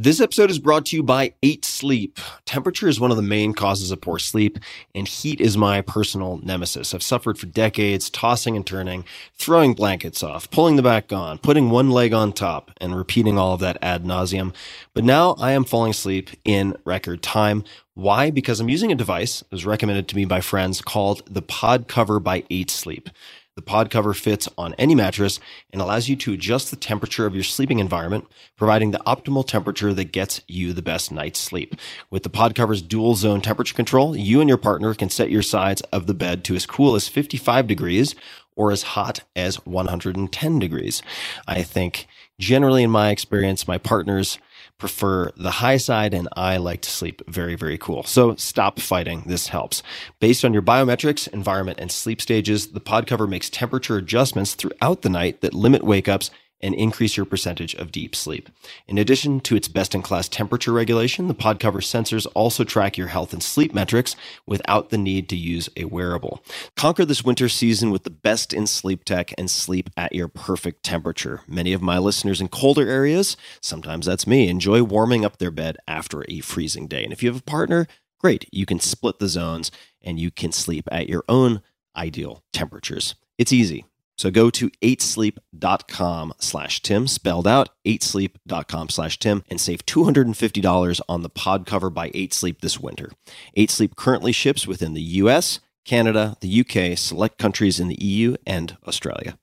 This episode is brought to you by 8 Sleep. Temperature is one of the main causes of poor sleep, and heat is my personal nemesis. I've suffered for decades, tossing and turning, throwing blankets off, pulling the back on, putting one leg on top, and repeating all of that ad nauseum. But now I am falling asleep in record time. Why? Because I'm using a device that was recommended to me by friends called the Pod Cover by 8 Sleep. The pod cover fits on any mattress and allows you to adjust the temperature of your sleeping environment, providing the optimal temperature that gets you the best night's sleep. With the pod cover's dual zone temperature control, you and your partner can set your sides of the bed to as cool as 55 degrees or as hot as 110 degrees. I think generally in my experience, my partners prefer the high side and I like to sleep very, very cool. So stop fighting. This helps. Based on your biometrics, environment, and sleep stages, the pod cover makes temperature adjustments throughout the night that limit wake ups and increase your percentage of deep sleep. In addition to its best in class temperature regulation, the pod cover sensors also track your health and sleep metrics without the need to use a wearable. Conquer this winter season with the best in sleep tech and sleep at your perfect temperature. Many of my listeners in colder areas, sometimes that's me, enjoy warming up their bed after a freezing day. And if you have a partner, great, you can split the zones and you can sleep at your own ideal temperatures. It's easy. So go to 8sleep.com slash Tim, spelled out 8sleep.com slash Tim, and save $250 on the pod cover by 8 Sleep this winter. 8 Sleep currently ships within the US, Canada, the UK, select countries in the EU, and Australia.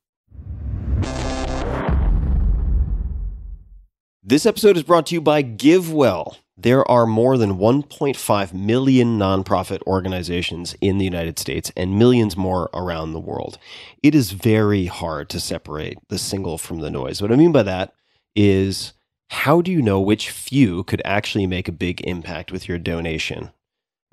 This episode is brought to you by GiveWell. There are more than 1.5 million nonprofit organizations in the United States and millions more around the world. It is very hard to separate the single from the noise. What I mean by that is how do you know which few could actually make a big impact with your donation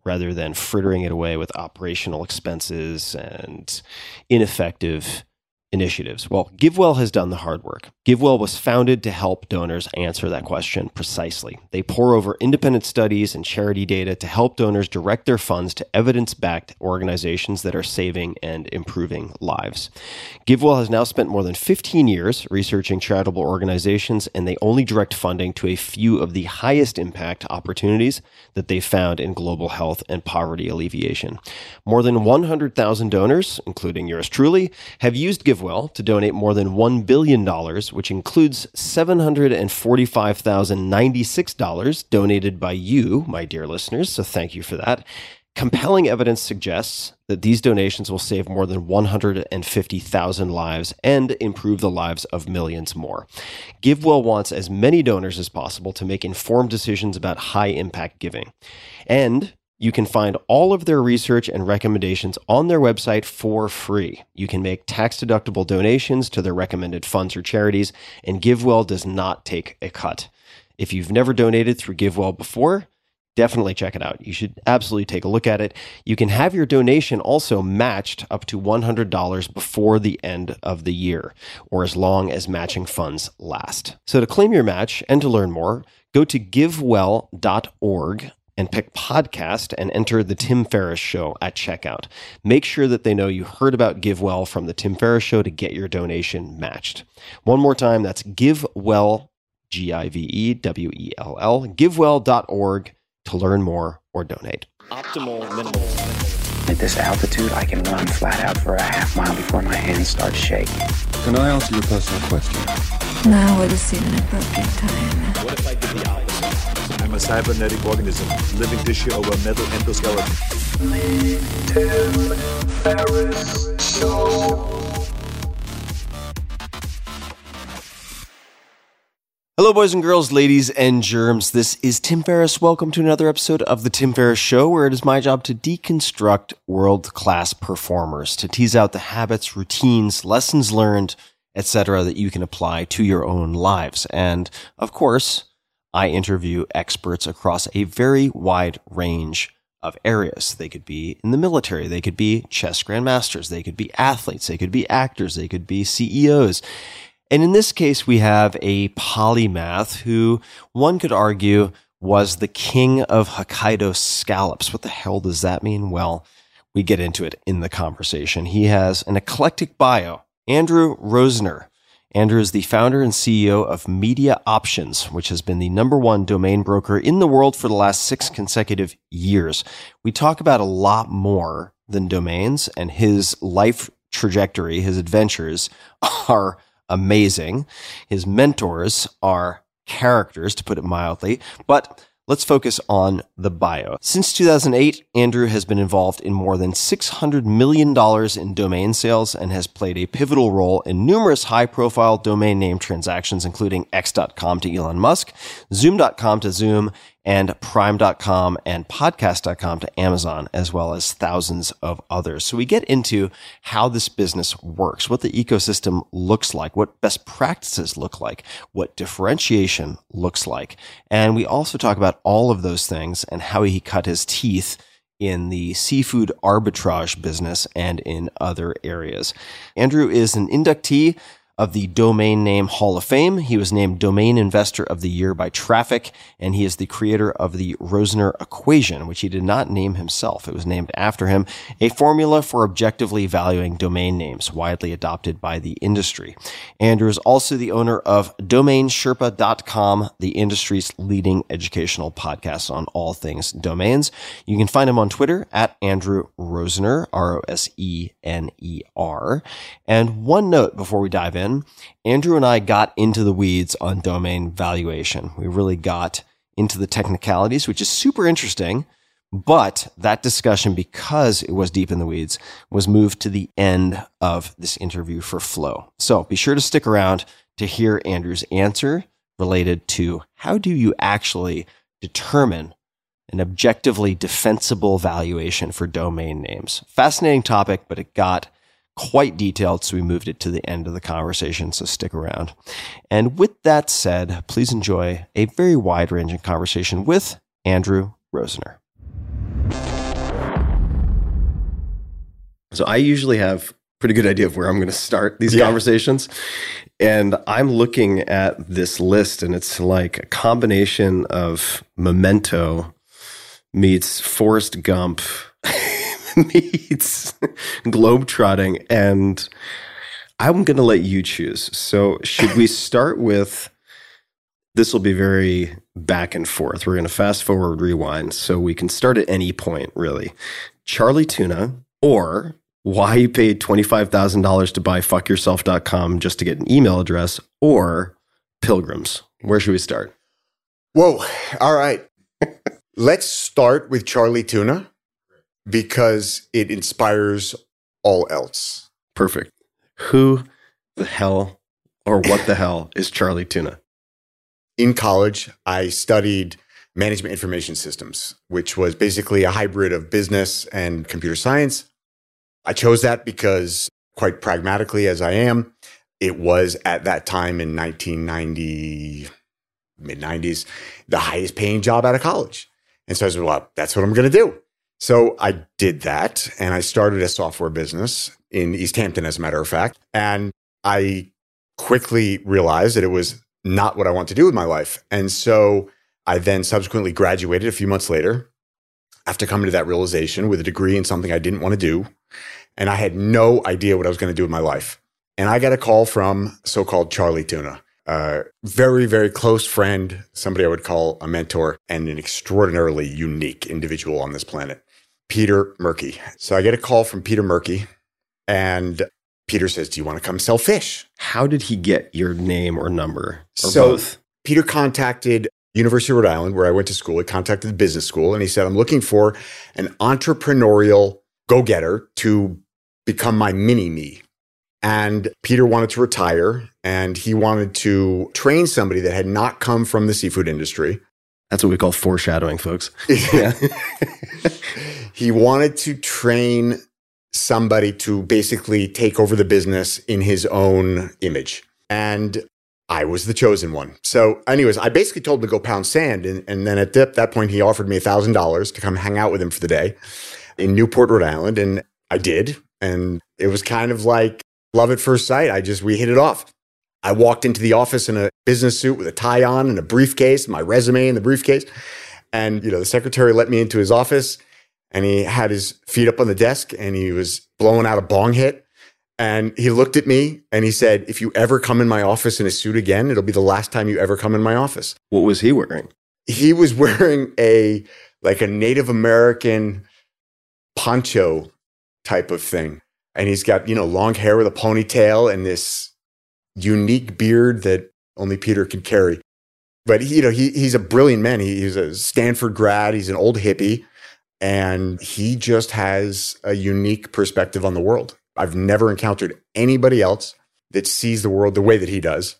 rather than frittering it away with operational expenses and ineffective initiatives? Well, GiveWell has done the hard work. GiveWell was founded to help donors answer that question precisely. They pore over independent studies and charity data to help donors direct their funds to evidence backed organizations that are saving and improving lives. GiveWell has now spent more than 15 years researching charitable organizations, and they only direct funding to a few of the highest impact opportunities that they found in global health and poverty alleviation. More than 100,000 donors, including yours truly, have used GiveWell GiveWell to donate more than $1 billion, which includes $745,096 donated by you, my dear listeners. So thank you for that. Compelling evidence suggests that these donations will save more than 150,000 lives and improve the lives of millions more. GiveWell wants as many donors as possible to make informed decisions about high impact giving. And you can find all of their research and recommendations on their website for free. You can make tax deductible donations to their recommended funds or charities, and GiveWell does not take a cut. If you've never donated through GiveWell before, definitely check it out. You should absolutely take a look at it. You can have your donation also matched up to $100 before the end of the year, or as long as matching funds last. So to claim your match and to learn more, go to givewell.org and pick podcast and enter the Tim Ferriss Show at checkout. Make sure that they know you heard about GiveWell from the Tim Ferriss Show to get your donation matched. One more time, that's GiveWell, G I V E W E L L, givewell.org to learn more or donate. Optimal minimal. At this altitude, I can run flat out for a half mile before my hands start shaking. Can I ask you a personal question? Now would seem an appropriate time. What if I did the opposite? I'm a cybernetic organism, living tissue over metal endoskeleton. Hello, boys and girls, ladies and germs. This is Tim Ferriss. Welcome to another episode of The Tim Ferriss Show, where it is my job to deconstruct world class performers, to tease out the habits, routines, lessons learned, etc., that you can apply to your own lives. And of course, I interview experts across a very wide range of areas. They could be in the military. They could be chess grandmasters. They could be athletes. They could be actors. They could be CEOs. And in this case, we have a polymath who one could argue was the king of Hokkaido scallops. What the hell does that mean? Well, we get into it in the conversation. He has an eclectic bio Andrew Rosener Andrew is the founder and CEO of Media Options, which has been the number one domain broker in the world for the last six consecutive years. We talk about a lot more than domains and his life trajectory, his adventures are amazing. His mentors are characters, to put it mildly, but Let's focus on the bio. Since 2008, Andrew has been involved in more than $600 million in domain sales and has played a pivotal role in numerous high profile domain name transactions, including X.com to Elon Musk, Zoom.com to Zoom, and prime.com and podcast.com to Amazon, as well as thousands of others. So we get into how this business works, what the ecosystem looks like, what best practices look like, what differentiation looks like. And we also talk about all of those things and how he cut his teeth in the seafood arbitrage business and in other areas. Andrew is an inductee of the Domain Name Hall of Fame. He was named Domain Investor of the Year by Traffic, and he is the creator of the Rosener equation, which he did not name himself. It was named after him, a formula for objectively valuing domain names, widely adopted by the industry. Andrew is also the owner of DomainSherpa.com, the industry's leading educational podcast on all things domains. You can find him on Twitter at Andrew Rosener, R O S E N E R. And one note before we dive in, Andrew and I got into the weeds on domain valuation. We really got into the technicalities, which is super interesting. But that discussion, because it was deep in the weeds, was moved to the end of this interview for flow. So be sure to stick around to hear Andrew's answer related to how do you actually determine an objectively defensible valuation for domain names. Fascinating topic, but it got quite detailed, so we moved it to the end of the conversation, so stick around. And with that said, please enjoy a very wide ranging conversation with Andrew Rosener. So I usually have pretty good idea of where I'm going to start these Yeah. conversations. And I'm looking at this list and it's like a combination of Memento meets Forrest Gump meets Globetrotting. And I'm going to let you choose. So should we start with this will be very back and forth. We're going to fast forward, rewind. So we can start at any point, really. Charlie Tuna or why you paid $25,000 to buy fuckyourself.com just to get an email address or pilgrims. Where should we start? Whoa. All right. Let's start with Charlie Tuna because it inspires all else. Perfect. Who the hell or what the hell is Charlie Tuna? In college, I studied management information systems, which was basically a hybrid of business and computer science. I chose that because, quite pragmatically as I am, it was at that time in 1990, mid 90s, the highest paying job out of college. And so I said, well, that's what I'm going to do. So I did that and I started a software business in East Hampton, as a matter of fact. And I quickly realized that it was not what I want to do with my life. And so I then subsequently graduated a few months later after coming to that realization with a degree in something I didn't want to do. And I had no idea what I was going to do with my life. And I got a call from so called Charlie Tuna, a very, very close friend, somebody I would call a mentor, and an extraordinarily unique individual on this planet, Peter Murky. So I get a call from Peter Murky, and Peter says, Do you want to come sell fish? How did he get your name or number or So- both? Peter contacted University of Rhode Island, where I went to school. He contacted the business school and he said, I'm looking for an entrepreneurial go getter to become my mini me. And Peter wanted to retire and he wanted to train somebody that had not come from the seafood industry. That's what we call foreshadowing, folks. Yeah. he wanted to train somebody to basically take over the business in his own image. And I was the chosen one. So, anyways, I basically told him to go pound sand. And, and then at that, that point, he offered me $1,000 to come hang out with him for the day in Newport, Rhode Island. And I did. And it was kind of like love at first sight. I just, we hit it off. I walked into the office in a business suit with a tie on and a briefcase, my resume in the briefcase. And, you know, the secretary let me into his office and he had his feet up on the desk and he was blowing out a bong hit. And he looked at me and he said, If you ever come in my office in a suit again, it'll be the last time you ever come in my office. What was he wearing? He was wearing a like a Native American poncho type of thing. And he's got, you know, long hair with a ponytail and this unique beard that only Peter can carry. But he, you know, he, he's a brilliant man. He, he's a Stanford grad. He's an old hippie, and he just has a unique perspective on the world. I've never encountered anybody else that sees the world the way that he does.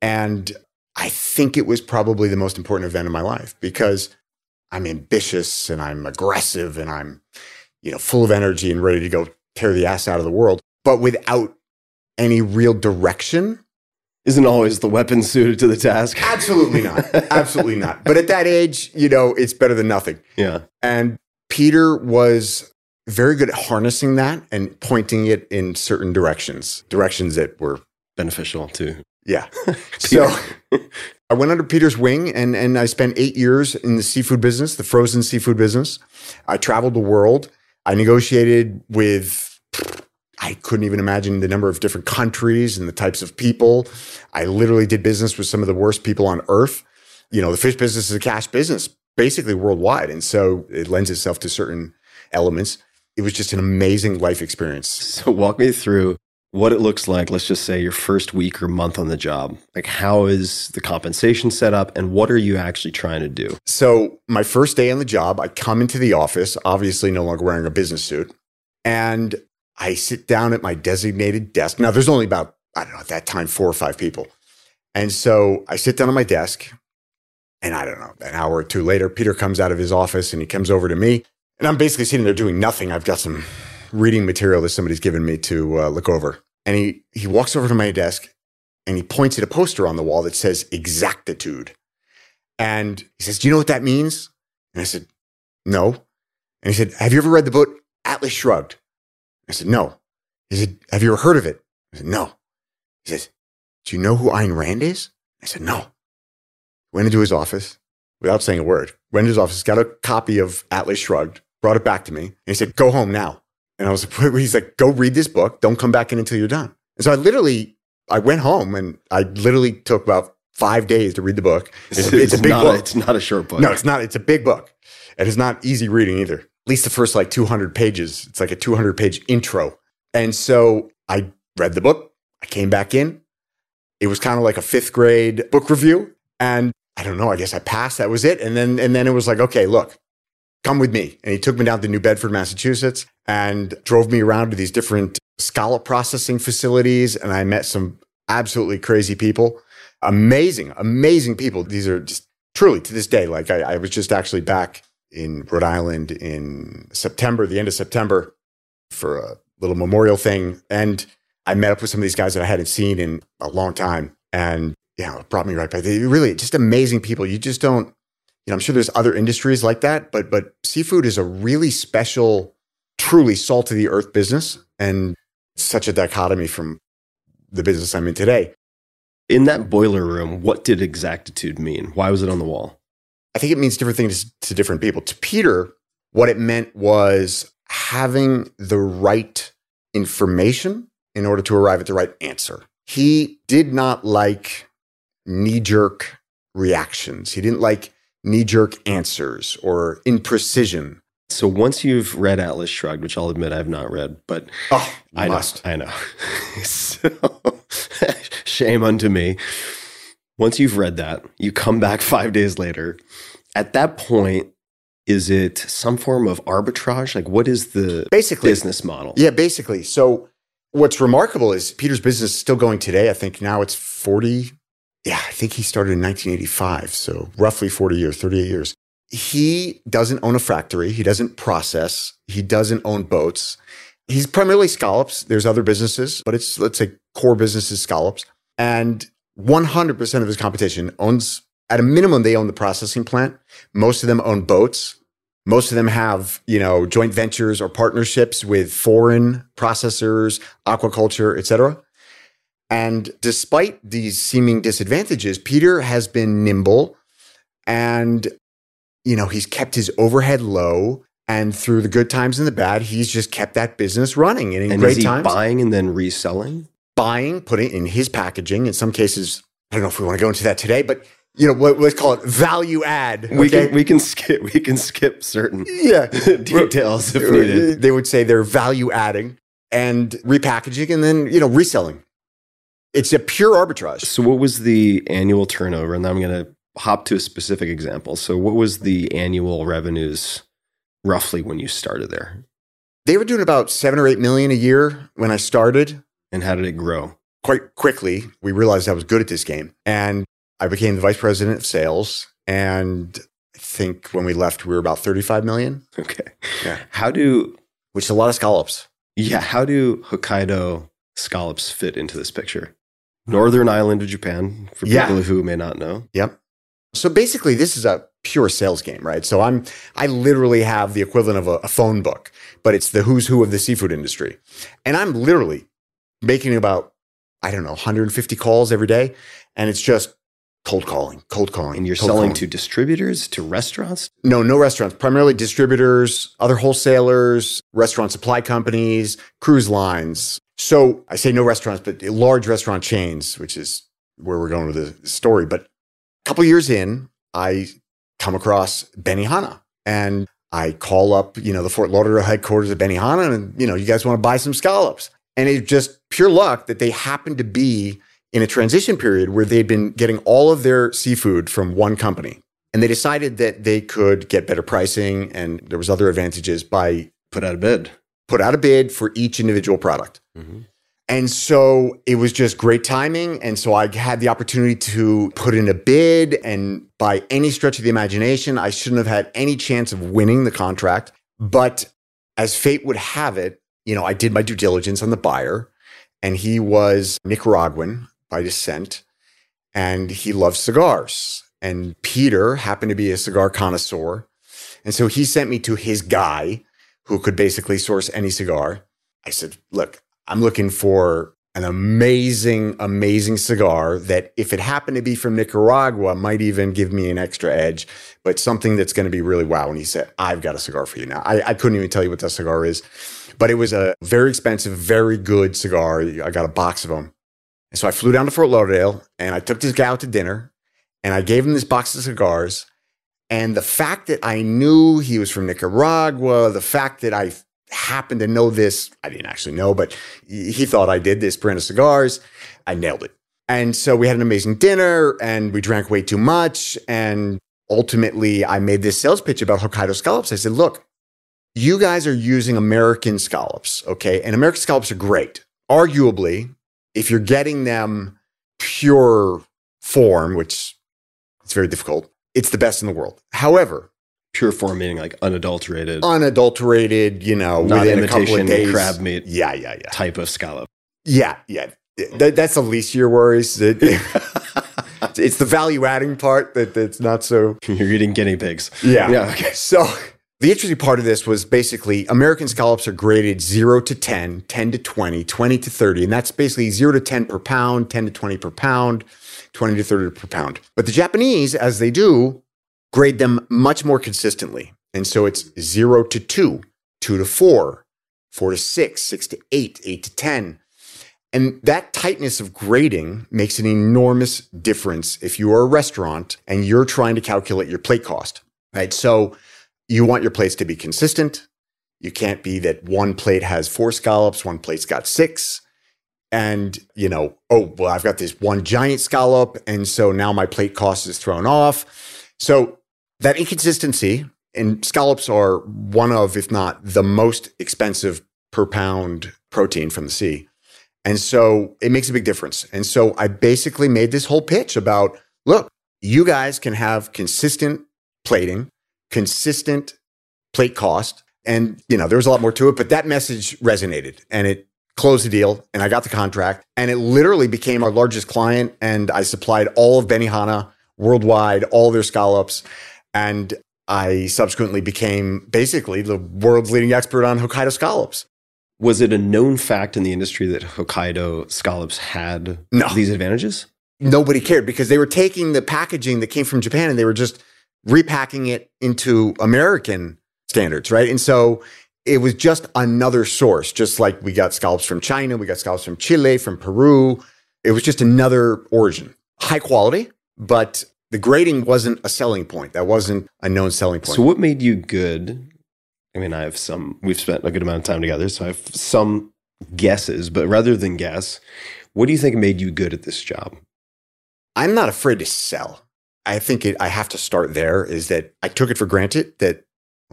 And I think it was probably the most important event in my life because I'm ambitious and I'm aggressive and I'm, you know, full of energy and ready to go tear the ass out of the world, but without any real direction Isn't always the weapon suited to the task? Absolutely not. Absolutely not. But at that age, you know, it's better than nothing. Yeah. And Peter was very good at harnessing that and pointing it in certain directions, directions that were, Beneficial too. yeah. so I went under Peter's wing and, and I spent eight years in the seafood business, the frozen seafood business. I traveled the world. I negotiated with, I couldn't even imagine the number of different countries and the types of people. I literally did business with some of the worst people on earth. You know, the fish business is a cash business, basically worldwide. And so it lends itself to certain elements. It was just an amazing life experience. So walk me through what it looks like, let's just say your first week or month on the job. Like how is the compensation set up and what are you actually trying to do? So, my first day on the job, I come into the office, obviously no longer wearing a business suit, and I sit down at my designated desk. Now, there's only about, I don't know, at that time, four or five people. And so I sit down at my desk, and I don't know, an hour or two later, Peter comes out of his office and he comes over to me. And I'm basically sitting there doing nothing. I've got some reading material that somebody's given me to uh, look over. And he, he walks over to my desk and he points at a poster on the wall that says exactitude. And he says, Do you know what that means? And I said, No. And he said, Have you ever read the book Atlas Shrugged? I said, No. He said, Have you ever heard of it? I said, No. He says, Do you know who Ayn Rand is? I said, No. Went into his office without saying a word. Went into his office, got a copy of Atlas Shrugged, brought it back to me, and he said, Go home now. And I was like, He's like, Go read this book. Don't come back in until you're done. And so I literally, I went home and I literally took about five days to read the book. It's, it's a big not, book. It's not a short book. No, it's not. It's a big book. And it's not easy reading either. Least the first like 200 pages. It's like a 200 page intro. And so I read the book. I came back in. It was kind of like a fifth grade book review. And I don't know, I guess I passed. That was it. And then, and then it was like, okay, look, come with me. And he took me down to New Bedford, Massachusetts and drove me around to these different scallop processing facilities. And I met some absolutely crazy people. Amazing, amazing people. These are just truly to this day. Like I, I was just actually back in Rhode Island in September, the end of September, for a little memorial thing. And I met up with some of these guys that I hadn't seen in a long time. And yeah, it brought me right back. They really just amazing people. You just don't, you know, I'm sure there's other industries like that, but but seafood is a really special, truly salt of the earth business. And such a dichotomy from the business I'm in today. In that boiler room, what did exactitude mean? Why was it on the wall? I think it means different things to different people. To Peter, what it meant was having the right information in order to arrive at the right answer. He did not like knee jerk reactions. He didn't like knee jerk answers or imprecision. So once you've read Atlas Shrugged, which I'll admit I've not read, but Oh, I must. know, I know. so, shame unto me. Once you've read that, you come back five days later. At that point, is it some form of arbitrage? Like, what is the Basically, business model? Yeah, basically. So what's remarkable is Peter's business is still going today. I think now it's 40. Yeah, I think he started in 1985. So roughly 40 years, 38 years. He doesn't own a factory. He doesn't process. He doesn't own boats. He's primarily scallops. There's other businesses, but it's, let's say, core business is scallops. And 100% of his competition owns, at a minimum, they own the processing plant. Most of them own boats. Most of them have, you know, joint ventures or partnerships with foreign processors, aquaculture, et cetera. And despite these seeming disadvantages, Peter has been nimble and, you know, he's kept his overhead low And through the good times and the bad, he's just kept that business running. And in And great is he times, buying and then reselling? Buying, putting in his packaging. In some cases, I don't know if we want to go into that today, but you know, what, let's call it value add. We can we can skip we can skip certain yeah. details if needed. They would say they're value adding and repackaging and then, you know, reselling. It's a pure arbitrage. So what was the annual turnover? And I'm going to hop to a specific example. So what was the annual revenues roughly when you started there? They were doing about seven or eight million a year when I started. And how did it grow? Quite quickly, we realized I was good at this game. And I became the vice president of sales. And I think when we left, we were about 35 million, Okay. Yeah. How do which is a lot of scallops. yeah, how do Hokkaido scallops fit into this picture? Northern island of Japan, for Yeah. people who may not know. Yep. So basically, this is a pure sales game, right? So I'm, I literally have the equivalent of a, a phone book, but it's the who's who of the seafood industry. And I'm literally making about, I don't know, 150 calls every day. And it's just cold calling, cold calling. And you're selling calling. to distributors, to restaurants? No, no restaurants, primarily distributors, other wholesalers, restaurant supply companies, cruise lines. So I say no restaurants, but large restaurant chains, which is where we're going with the story. But a couple years in, I come across Benihana and I call up, you know, the Fort Lauderdale headquarters of Benihana and, you know, you guys want to buy some scallops. And it's just pure luck that they happened to be in a transition period where they'd been getting all of their seafood from one company. And they decided that they could get better pricing and there was other advantages by Put out a bid. put out a bid for each individual product. Mhm. And so it was just great timing. And so I had the opportunity to put in a bid. And by any stretch of the imagination, I shouldn't have had any chance of winning the contract. But as fate would have it, you know, I did my due diligence on the buyer, and he was Nicaraguan by descent, and he loved cigars. And Peter happened to be a cigar connoisseur. And so he sent me to his guy who could basically source any cigar. I said, look, I'm looking for an amazing, amazing cigar that if it happened to be from Nicaragua, might even give me an extra edge, but something that's going to be really wow. And he said, I've got a cigar for you now. I, I couldn't even tell you what that cigar is, but it was a very expensive, very good cigar. I got a box of them. And so I flew down to Fort Lauderdale and I took this guy out to dinner and I gave him this box of cigars. And the fact that I knew he was from Nicaragua, the fact that I happened to know this, I didn't actually know, but he thought I did this brand of cigars. I nailed it. And so we had an amazing dinner and we drank way too much. And ultimately, I made this sales pitch about Hokkaido scallops. I said, look, you guys are using American scallops, okay? And American scallops are great. Arguably, if you're getting them pure form, which it's very difficult, it's the best in the world. However, Pure form meaning like unadulterated unadulterated, you know, Not within a couple of imitation days. crab meat. Yeah, yeah, yeah. type of scallop. Yeah, yeah. That, that's the least of your worries. It- it's the value adding part that that's not so. You're eating guinea pigs. Yeah. Yeah. Okay. So the interesting part of this was basically American scallops are graded 0 to 10, 10 to 20, 20 to 30. And that's basically 0 to 10 per pound, 10 to 20 per pound, 20 to 30 per pound. But the Japanese, as they do, grade them much more consistently. And so it's 0 to 2, 2 to 4, 4 to 6, 6 to 8, 8 to 10. And that tightness of grading makes an enormous difference if you are a restaurant and you're trying to calculate your plate cost, right? So you want your plates to be consistent. You can't be that one plate has four scallops, one plate's got six. And, you know, oh, well, I've got this one giant scallop. And so now my plate cost is thrown off. So that inconsistency, and scallops are one of, if not the most expensive per pound protein from the sea. And so it makes a big difference. And so I basically made this whole pitch about look, you guys can have consistent plating, consistent plate cost. And, you know, there was a lot more to it, but that message resonated and it closed the deal and I got the contract and it literally became our largest client. And I supplied all of Benihana worldwide, all their scallops. And I subsequently became basically the world's leading expert on Hokkaido scallops. Was it a known fact in the industry that Hokkaido scallops had No. these advantages? nobody cared because they were taking the packaging that came from Japan and they were just repacking it into American standards, right? And so it was just another source, just like we got scallops from China, we got scallops from Chile, from Peru. It was just another origin. High quality, but the grading wasn't a selling point. That wasn't a known selling point. So, what made you good? I mean, I have some, we've spent a good amount of time together, so I have some guesses, but rather than guess, what do you think made you good at this job? I'm not afraid to sell. I think it, I have to start there is that I took it for granted that,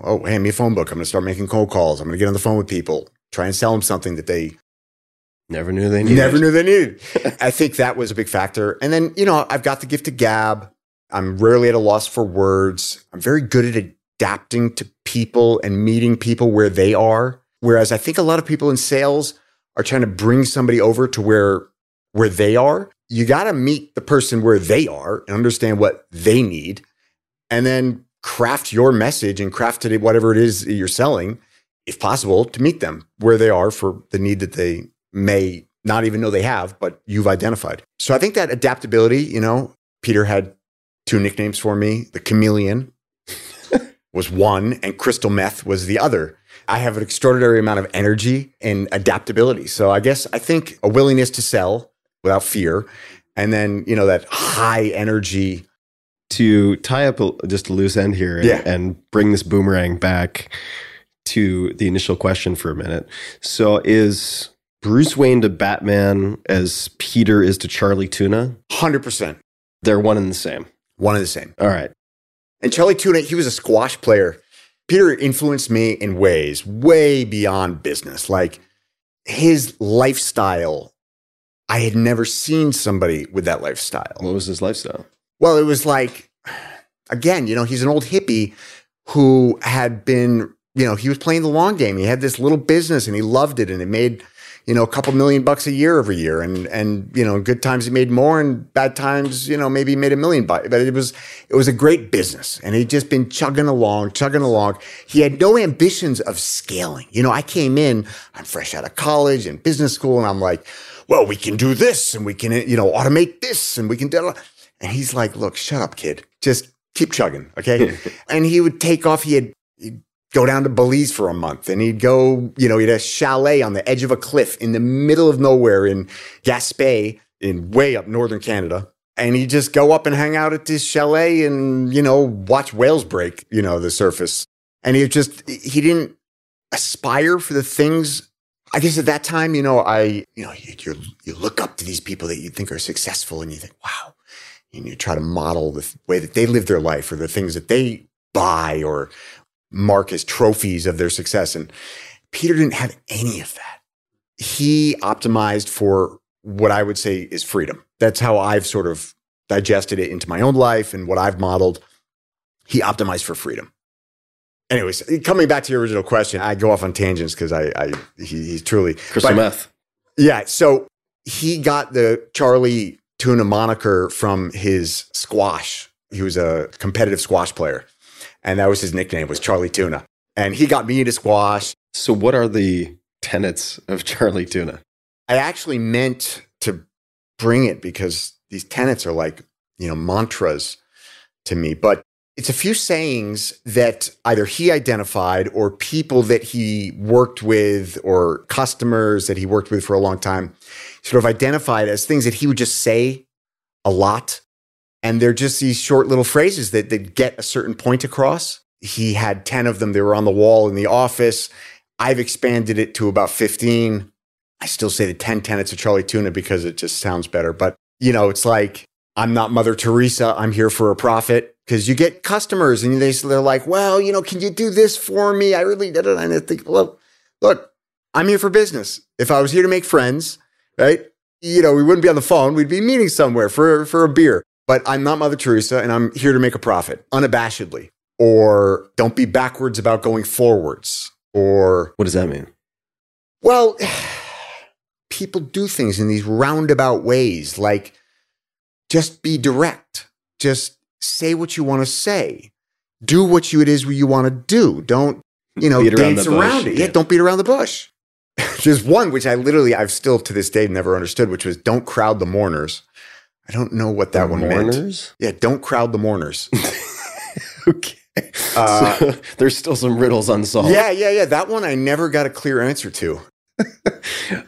oh, hand me a phone book. I'm going to start making cold calls. I'm going to get on the phone with people, try and sell them something that they Never knew they needed. never knew they needed. I think that was a big factor. And then, you know, I've got the gift of gab. I'm rarely at a loss for words. I'm very good at adapting to people and meeting people where they are. Whereas I think a lot of people in sales are trying to bring somebody over to where where they are. You got to meet the person where they are and understand what they need and then craft your message and craft it whatever it is you're selling if possible to meet them where they are for the need that they may not even know they have, but you've identified. So I think that adaptability, you know, Peter had two nicknames for me. The chameleon was one, and crystal meth was the other. I have an extraordinary amount of energy and adaptability. So I guess I think a willingness to sell without fear, and then, you know, that high energy. To tie up a, just a loose end here and, Yeah. and bring this boomerang back to the initial question for a minute. So, is Bruce Wayne to Batman as Peter is to Charlie Tuna? 100%. They're one and the same. One and the same. All right. And Charlie Tuna, he was a squash player. Peter influenced me in ways way beyond business. Like his lifestyle, I had never seen somebody with that lifestyle. What was his lifestyle? Well, it was like, again, you know, he's an old hippie who had been, you know, he was playing the long game. He had this little business and he loved it and it made, you know, a couple million bucks a year every year. And, and, you know, in good times he made more and bad times, you know, maybe he made a million bucks. But it was, it was a great business and he'd just been chugging along, chugging along. He had no ambitions of scaling. You know, I came in, I'm fresh out of college and business school and I'm like, well, we can do this and we can, you know, automate this and we can do and he's like, look, shut up, kid. Just keep chugging. Okay. and he would take off. He had, go down to Belize for a month and he'd go, you know, he'd a chalet on the edge of a cliff in the middle of nowhere in Gaspé in way up northern Canada. And he'd just go up and hang out at this chalet and, you know, watch whales break, you know, the surface. And he just, he didn't aspire for the things I guess at that time, you know, I, you know, you you look up to these people that you think are successful, and you think, wow, and you try to model the way that they live their life or the things that they buy or mark as trophies of their success. And Peter didn't have any of that. He optimized for what I would say is freedom. That's how I've sort of digested it into my own life and what I've modeled. He optimized for freedom. Anyways, coming back to your original question, I go off on tangents because I, I he, he's truly Crystal meth. yeah. So he got the Charlie Tuna moniker from his squash. He was a competitive squash player, and that was his nickname was Charlie Tuna. And he got me into squash. So, what are the tenets of Charlie Tuna? I actually meant to bring it because these tenets are like you know mantras to me, but it's a few sayings that either he identified or people that he worked with or customers that he worked with for a long time sort of identified as things that he would just say a lot. And they're just these short little phrases that, that get a certain point across. He had 10 of them. They were on the wall in the office. I've expanded it to about 15. I still say the 10 tenets of Charlie Tuna because it just sounds better. But, you know, it's like, I'm not Mother Teresa. I'm here for a profit. Because you get customers and they, they're like, well, you know, can you do this for me? I really, da, da. and I think, well, look, I'm here for business. If I was here to make friends, right? You know, we wouldn't be on the phone. We'd be meeting somewhere for, for a beer. But I'm not Mother Teresa and I'm here to make a profit unabashedly. Or don't be backwards about going forwards. Or, What does that mean? well, people do things in these roundabout ways. Like, just be direct. Just say what you want to say. Do what you it is you want to do. Don't, you know, Beat dance bush. around it. Yeah, Yeah. don't beat around the bush. There's one which I literally, I've still to this day never understood, which was don't crowd the mourners. I don't know what that one meant. Yeah, don't crowd the mourners. Okay. Uh, So there's still some riddles unsolved. yeah, yeah, yeah. That one I never got a clear answer to.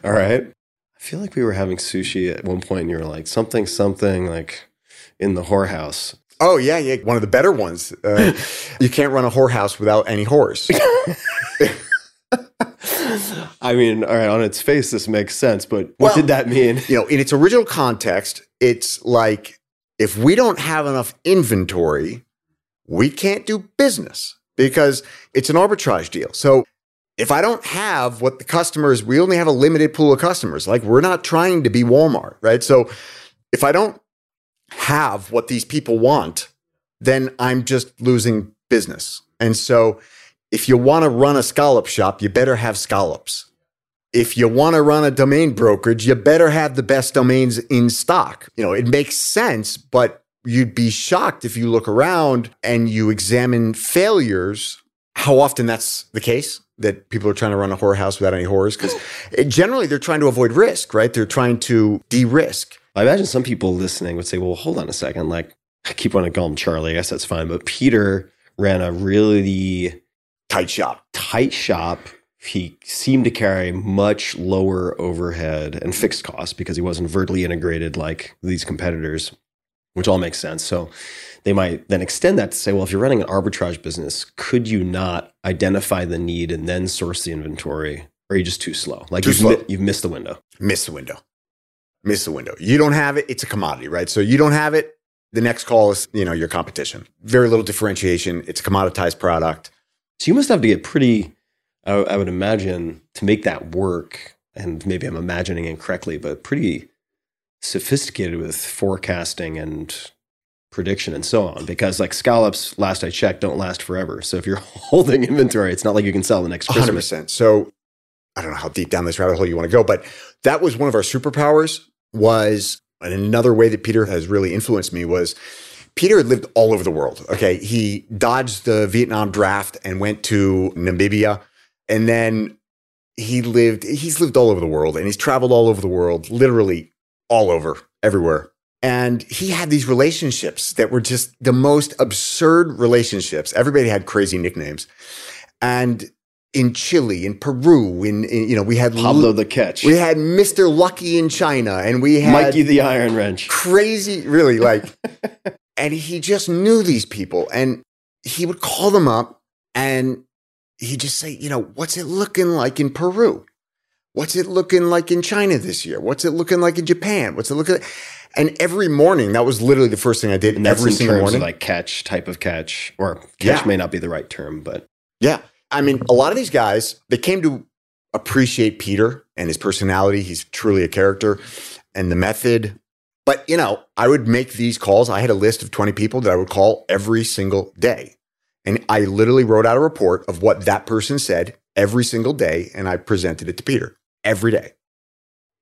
All right. I feel like we were having sushi at one point and you were like, something, something like in the whorehouse. Oh yeah, yeah. One of the better ones. Uh, you can't run a whorehouse without any whores. I mean, all right, on its face, this makes sense, but what Well- did that mean? you know, in its original context, it's like if we don't have enough inventory, we can't do business because it's an arbitrage deal. So if I don't have what the customers, we only have a limited pool of customers. Like we're not trying to be Walmart, right? So if I don't have what these people want, then I'm just losing business. And so if you want to run a scallop shop, you better have scallops if you want to run a domain brokerage, you better have the best domains in stock. You know, it makes sense, but you'd be shocked if you look around and you examine failures, how often that's the case that people are trying to run a whorehouse without any whores. Because generally they're trying to avoid risk, right? They're trying to de risk. I imagine some people listening would say, well, hold on a second. Like, I keep wanting to call him Charlie. I guess that's fine. But Peter ran a really Tight shop. tight shop. He seemed to carry much lower overhead and fixed costs because he wasn't vertically integrated like these competitors, which all makes sense. So they might then extend that to say, well, if you're running an arbitrage business, could you not identify the need and then source the inventory? Or are you just too slow? Like Too you've, slow. mi- you've missed the window. Missed the window. Miss the window. You don't have it, it's a commodity, right? So you don't have it, the next call is, you know, your competition. Very little differentiation. It's a commoditized product. So you must have to get pretty, I, I would imagine, to make that work. And maybe I'm imagining incorrectly, but pretty sophisticated with forecasting and prediction and so on. Because like scallops, last I checked, don't last forever. So if you're holding inventory, it's not like you can sell the next 100% So I don't know how deep down this rabbit hole you want to go, but that was one of our superpowers. Was and another way that Peter has really influenced me was Peter had lived all over the world. Okay, he dodged the Vietnam draft and went to Namibia, and then he lived. He's lived all over the world, and he's traveled all over the world, literally all over, everywhere. And he had these relationships that were just the most absurd relationships. Everybody had crazy nicknames. And in Chile, in Peru, in, in you know, we had Pablo the Catch, we had Mr. Lucky in China, and we had Mikey the Iron Wrench. crazy, really like, and he just knew these people, and he would call them up, and he'd just say, you know, what's it looking like in Peru? What's it looking like in China this year? What's it looking like in Japan? What's it looking? Like? And every morning, that was literally the first thing I did And every in single morning. like catch type of catch, or catch Yeah. may not be the right term, but Yeah. I mean, a lot of these guys, they came to appreciate Peter and his personality. He's truly a character and the method. But, you know, I would make these calls. I had a list of 20 people that I would call every single day. And I literally wrote out a report of what that person said every single day. And I presented it to Peter every day.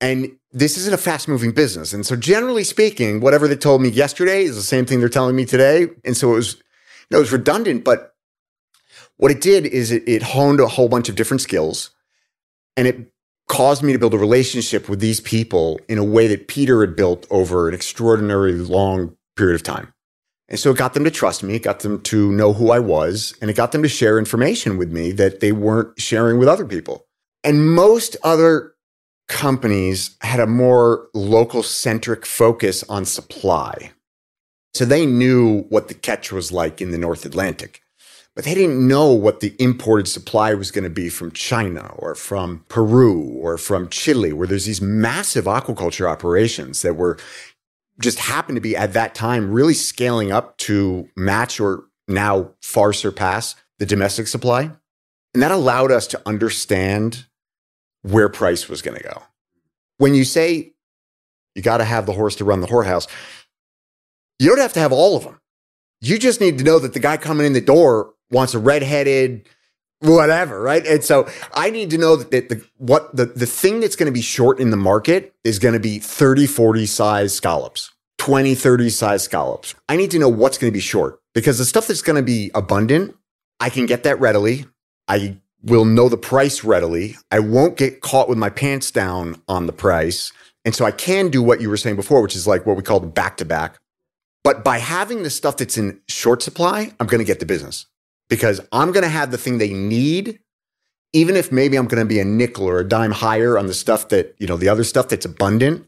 And this isn't a fast moving business. And so, generally speaking, whatever they told me yesterday is the same thing they're telling me today. And so it was, you know, it was redundant, but what it did is it, it honed a whole bunch of different skills and it caused me to build a relationship with these people in a way that Peter had built over an extraordinarily long period of time. And so it got them to trust me, it got them to know who I was, and it got them to share information with me that they weren't sharing with other people. And most other companies had a more local centric focus on supply. So they knew what the catch was like in the North Atlantic but they didn't know what the imported supply was going to be from China or from Peru or from Chile, where there's these massive aquaculture operations that were just happened to be at that time really scaling up to match or now far surpass the domestic supply. And that allowed us to understand where price was going to go. When you say you got to have the horse to run the whorehouse, you don't have to have all of them. You just need to know that the guy coming in the door wants a redheaded whatever, right? And so I need to know that the, what the, the thing that's going to be short in the market is going to be 30, 40 size scallops, 20, 30 size scallops. I need to know what's going to be short because the stuff that's going to be abundant, I can get that readily. I will know the price readily. I won't get caught with my pants down on the price. And so I can do what you were saying before, which is like what we call the back to back. But by having the stuff that's in short supply, I'm going to get the business because I'm going to have the thing they need, even if maybe I'm going to be a nickel or a dime higher on the stuff that, you know, the other stuff that's abundant.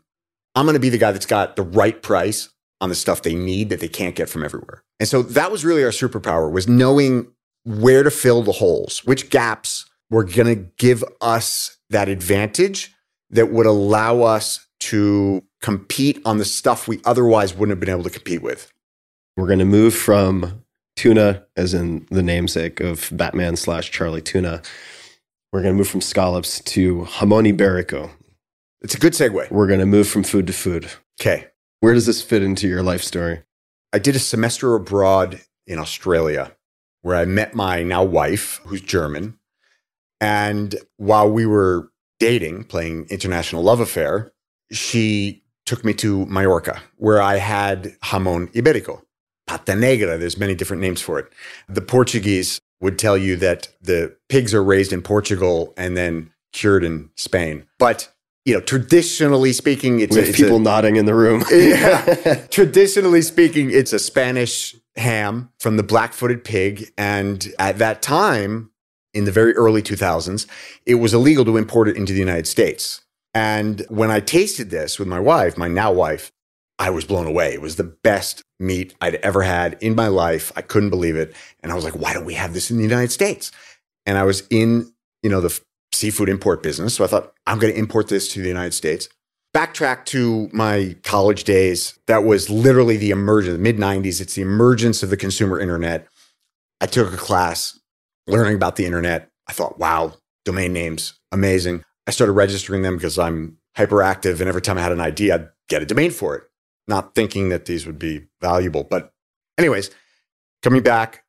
I'm going to be the guy that's got the right price on the stuff they need that they can't get from everywhere. And so that was really our superpower was knowing where to fill the holes, which gaps were going to give us that advantage that would allow us to compete on the stuff we otherwise wouldn't have been able to compete with. We're going to move from tuna, as in the namesake of Batman slash Charlie Tuna. We're going to move from scallops to jamon iberico. It's a good segue. We're going to move from food to food. Okay. Where does this fit into your life story? I did a semester abroad in Australia where I met my now wife, who's German. And while we were dating, playing international love affair, she took me to Mallorca, where I had jamon iberico, pata negra. There's many different names for it. The Portuguese would tell you that the pigs are raised in Portugal and then cured in Spain. But you know, traditionally speaking, it's a, it's a- people nodding in the room. yeah. Traditionally speaking, it's a Spanish ham from the black footed pig. And at that time, in the very early 2000s, it was illegal to import it into the United States. And when I tasted this with my wife, my now wife, I was blown away. It was the best meat I'd ever had in my life. I couldn't believe it. And I was like, why don't we have this in the United States? And I was in, you know, the seafood import business. So I thought, I'm going to import this to the United States backtrack to my college days, that was literally the emergence, the mid 90s. It's the emergence of the consumer internet. I took a class learning about the internet. I thought, wow, domain names, amazing. I started registering them because I'm hyperactive. And every time I had an idea, I'd get a domain for it, not thinking that these would be valuable. But, anyways, coming back,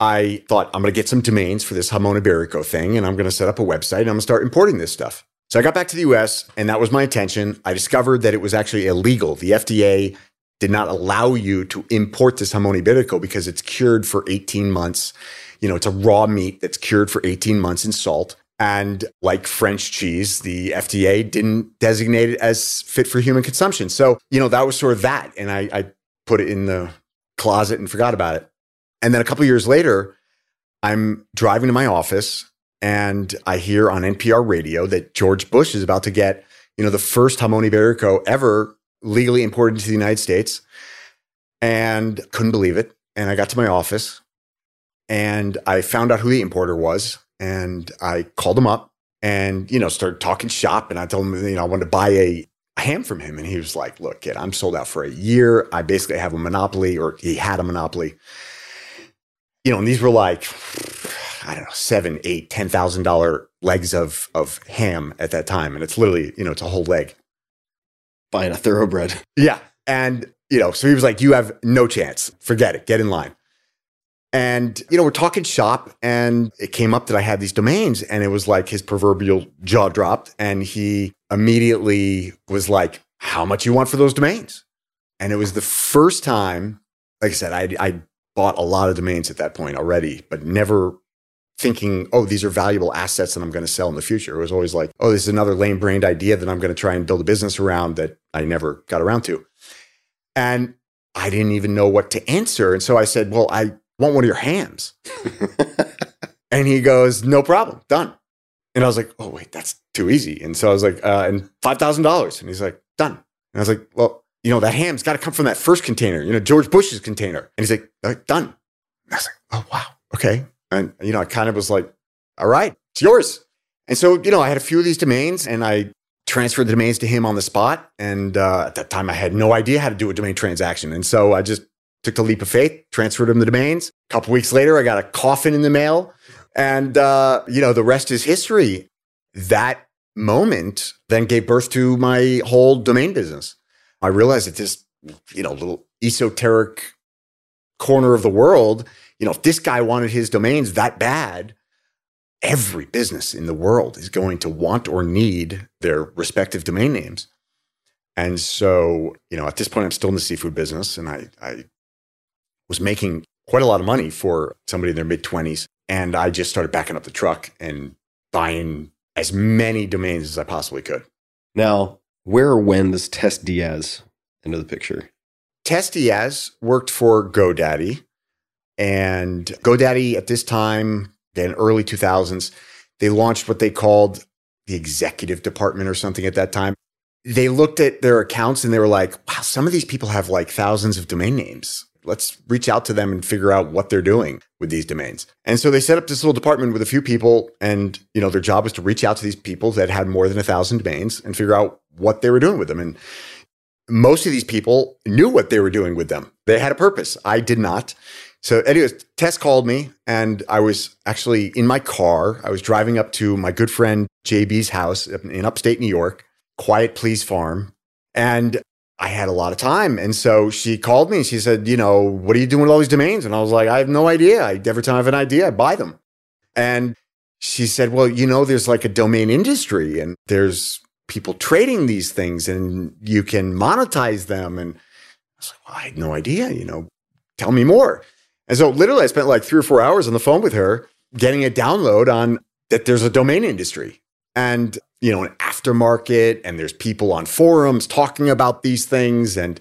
I thought I'm going to get some domains for this Jamon Iberico thing, and I'm going to set up a website and I'm going to start importing this stuff. So I got back to the US, and that was my intention. I discovered that it was actually illegal. The FDA did not allow you to import this Jamon Iberico because it's cured for 18 months. You know, it's a raw meat that's cured for 18 months in salt. And like French cheese, the FDA didn't designate it as fit for human consumption. So, you know, that was sort of that. And I, I put it in the closet and forgot about it. And then a couple years later, I'm driving to my office and I hear on NPR radio that George Bush is about to get, you know, the first Jamon Iberico ever legally imported into the United States. And couldn't believe it. And I got to my office and I found out who the importer was. And I called him up and, you know, started talking shop. And I told him, you know, I wanted to buy a ham from him. And he was like, look, kid, I'm sold out for a year. I basically have a monopoly, or he had a monopoly. You know, and these were like, I don't know, seven, eight, ten thousand dollar legs of of ham at that time. And it's literally, you know, it's a whole leg. Buying a thoroughbred. Yeah. And, you know, so he was like, you have no chance. Forget it. Get in line. And, you know, we're talking shop and it came up that I had these domains and it was like his proverbial jaw dropped. And he immediately was like, how much you want for those domains? And it was the first time, like I said, I, I bought a lot of domains at that point already, but never thinking, oh, these are valuable assets that I'm going to sell in the future. It was always like, oh, this is another lame brained idea that I'm going to try and build a business around that I never got around to. And I didn't even know what to answer. And so I said, well, I want one of your hams. and he goes, no problem, done. And I was like, oh, wait, that's too easy. And so I was like, uh, and $5,000. And he's like, done. And I was like, well, you know, that ham's got to come from that first container, you know, George Bush's container. And he's like, "Uh, done. And I was like, oh, wow. Okay. And, you know, I kind of was like, all right, it's yours. And so, you know, I had a few of these domains and I transferred the domains to him on the spot. And uh, at that time, I had no idea how to do a domain transaction. And so I just took the leap of faith, transferred him the domains. A couple weeks later, I got a coffin in the mail. And, uh, you know, the rest is history. That moment then gave birth to my whole domain business. I realized that this, you know, little esoteric corner of the world, you know, if this guy wanted his domains that bad, every business in the world is going to want or need their respective domain names. And so, you know, at this point, I'm still in the seafood business and I, I was making quite a lot of money for somebody in their mid 20s. And I just started backing up the truck and buying as many domains as I possibly could. Now, where or when does Tess Diaz into the picture? Tess Diaz worked for GoDaddy And GoDaddy at this time, in early 2000s, they launched what they called the executive department or something at that time. They looked at their accounts and they were like, wow, some of these people have like thousands of domain names. Let's reach out to them and figure out what they're doing with these domains. And so they set up this little department with a few people and, you know, their job was to reach out to these people that had more than a thousand domains and figure out what they were doing with them. And most of these people knew what they were doing with them. They had a purpose. I did not. So, anyways, Tess called me, and I was actually in my car. I was driving up to my good friend JB's house in upstate New York, Quiet Please Farm, and I had a lot of time. And so she called me and she said, You know, what are you doing with all these domains? And I was like, I have no idea. I, every time I have an idea, I buy them. And she said, Well, you know, there's like a domain industry and there's people trading these things and you can monetize them. And I was like, Well, I had no idea. You know, tell me more. And so literally I spent like three or four hours on the phone with her getting a download on that there's a domain industry and, you know, an aftermarket and there's people on forums talking about these things and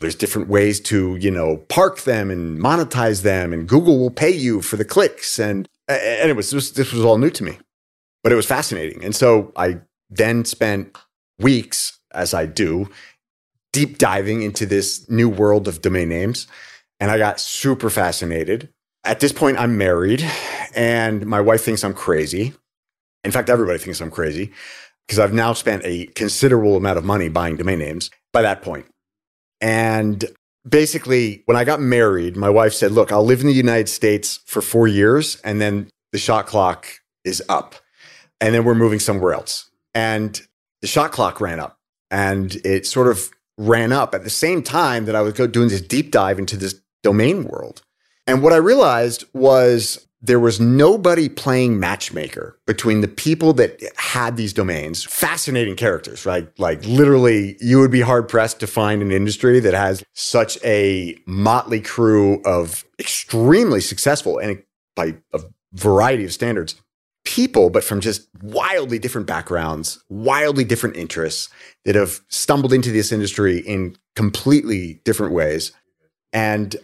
there's different ways to, you know, park them and monetize them and Google will pay you for the clicks. And, was, this, this was all new to me, but it was fascinating. And so I then spent weeks, as I do, deep diving into this new world of domain names and I got super fascinated. At this point, I'm married and my wife thinks I'm crazy. In fact, everybody thinks I'm crazy because I've now spent a considerable amount of money buying domain names by that point. And basically, when I got married, my wife said, Look, I'll live in the United States for four years and then the shot clock is up. And then we're moving somewhere else. And the shot clock ran up and it sort of ran up at the same time that I was doing this deep dive into this domain world. And what I realized was there was nobody playing matchmaker between the people that had these domains. Fascinating characters, right? Like literally, you would be hard pressed to find an industry that has such a motley crew of extremely successful and by a variety of standards people, but from just wildly different backgrounds, wildly different interests that have stumbled into this industry in completely different ways. And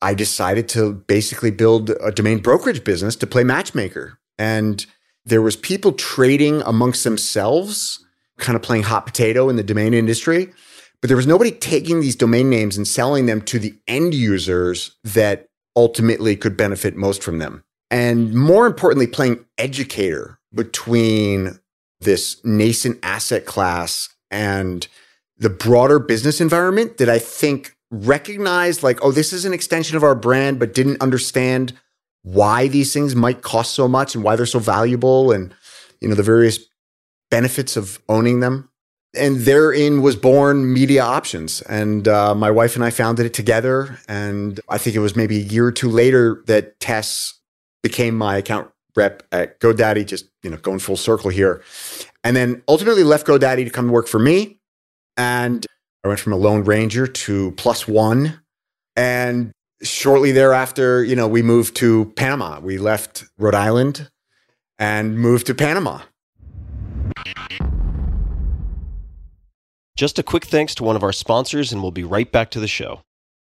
I decided to basically build a domain brokerage business to play matchmaker. And there was people trading amongst themselves, kind of playing hot potato in the domain industry. But there was nobody taking these domain names and selling them to the end users that ultimately could benefit most from them. And more importantly, playing educator between this nascent asset class and the broader business environment that I think recognized like, oh, this is an extension of our brand, but didn't understand why these things might cost so much and why they're so valuable and, you know, the various benefits of owning them. And therein was born Media Options. And uh, my wife and I founded it together. And I think it was maybe a year or two later that Tess became my account rep at GoDaddy, just, you know, going full circle here. And then ultimately left GoDaddy to come work for me. And I went from a Lone Ranger to plus one. And shortly thereafter, you know, we moved to Panama. We left Rhode Island and moved to Panama. Just a quick thanks to one of our sponsors, and we'll be right back to the show.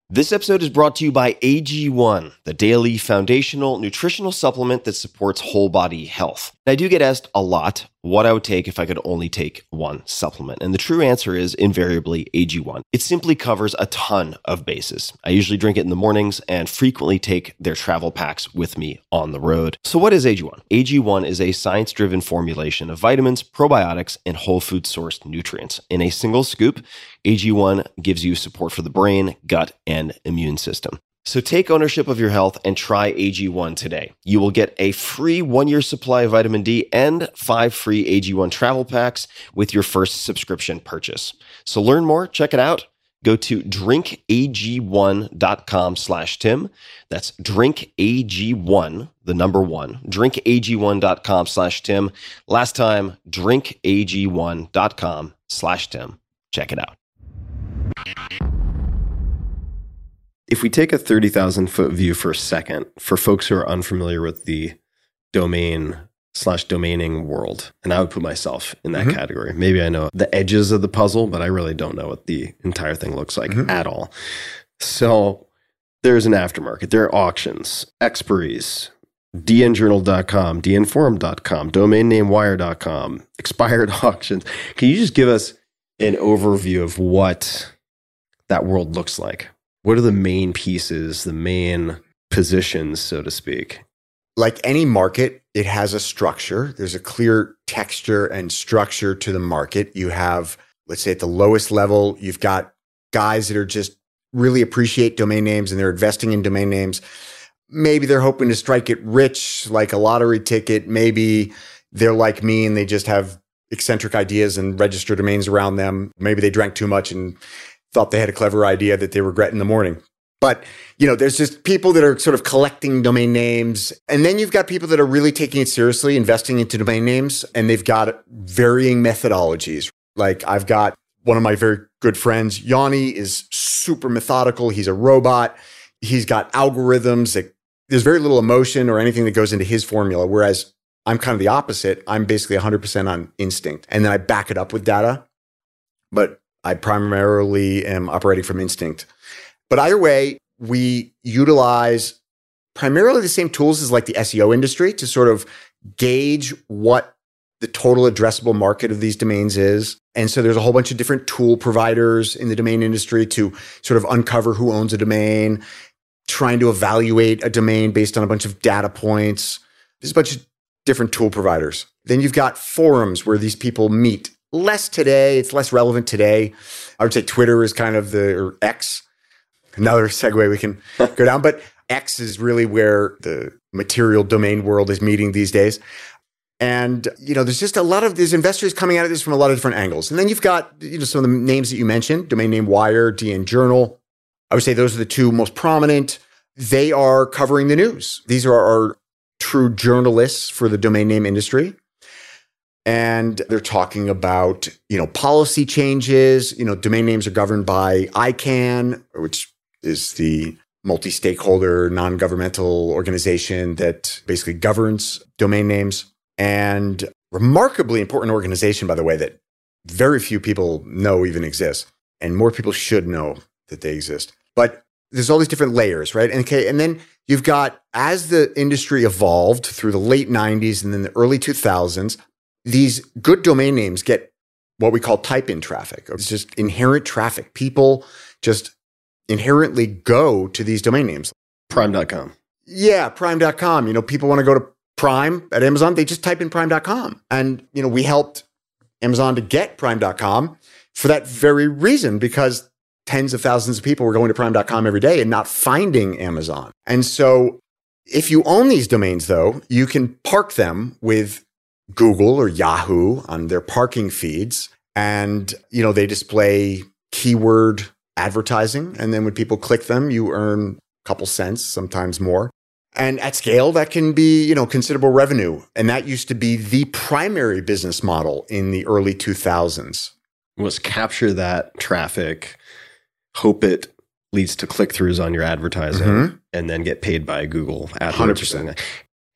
This episode is brought to you by AG1, the daily foundational nutritional supplement that supports whole body health. I do get asked a lot what I would take if I could only take one supplement. And the true answer is invariably AG1. It simply covers a ton of bases. I usually drink it in the mornings and frequently take their travel packs with me on the road. So, what is AG1? AG1 is a science driven formulation of vitamins, probiotics, and whole food sourced nutrients. In a single scoop, AG1 gives you support for the brain, gut, and immune system. So take ownership of your health and try AG1 today. You will get a free one year supply of vitamin D and five free AG1 travel packs with your first subscription purchase. So learn more, check it out. Go to drinkag1.com slash Tim. That's drinkag1, the number one, drinkag1.com slash Tim. Last time, drinkag1.com slash Tim. Check it out if we take a 30,000 foot view for a second, for folks who are unfamiliar with the domain slash domaining world, and I would put myself in that mm-hmm. category. Maybe I know the edges of the puzzle, but I really don't know what the entire thing looks like mm-hmm. at all. So there's an aftermarket. There are auctions, expiries, dnjournal.com, dnforum.com, domainnamewire.com, expired auctions. Can you just give us an overview of what that world looks like? What are the main pieces, the main positions, so to speak? Like any market, it has a structure. There's a clear texture and structure to the market. You have, let's say at the lowest level, you've got guys that are just really appreciate domain names and they're investing in domain names. Maybe they're hoping to strike it rich like a lottery ticket. Maybe they're like me and they just have eccentric ideas and register domains around them. Maybe they drank too much and thought they had a clever idea that they regret in the morning. But, you know, there's just people that are sort of collecting domain names. And then you've got people that are really taking it seriously, investing into domain names, and they've got varying methodologies. Like I've got one of my very good friends, Yanni, is super methodical. He's a robot. He's got algorithms that there's very little emotion or anything that goes into his formula. Whereas I'm kind of the opposite. I'm basically 100% on instinct. And then I back it up with data. But I primarily am operating from instinct. But either way, we utilize primarily the same tools as like the SEO industry to sort of gauge what the total addressable market of these domains is. And so there's a whole bunch of different tool providers in the domain industry to sort of uncover who owns a domain, trying to evaluate a domain based on a bunch of data points. There's a bunch of different tool providers. Then you've got forums where these people meet. Less today, it's less relevant today. I would say Twitter is kind of the or X. Another segue we can go down, but X is really where the material domain world is meeting these days. And, you know, there's just a lot of these investors coming at this from a lot of different angles. And then you've got, you know, some of the names that you mentioned, domain name Wire, DN Journal. I would say those are the two most prominent. They are covering the news. These are our true journalists for the domain name industry. And they're talking about, you know, policy changes. You know, domain names are governed by ICANN, which is the multi-stakeholder non-governmental organization that basically governs domain names and remarkably important organization, by the way, that very few people know even exists. And more people should know that they exist. But there's all these different layers, right? And okay, and then you've got as the industry evolved through the late 90s and then the early 2000s, these good domain names get what we call type in traffic. It's just inherent traffic. People just inherently go to these domain names. Prime.com. Yeah, prime.com. You know, people want to go to Prime at Amazon, they just type in prime.com. And, you know, we helped Amazon to get prime.com for that very reason because tens of thousands of people were going to prime.com every day and not finding Amazon. And so if you own these domains though, you can park them with Google or Yahoo on their parking feeds and, you know, they display keyword advertising and then when people click them, you earn a couple cents, sometimes more. And at scale, that can be, you know, considerable revenue. And that used to be the primary business model in the early 2000s. Was capture that traffic, hope it leads to click throughs on your advertising, Mhm. and then get paid by Google or 100%. something.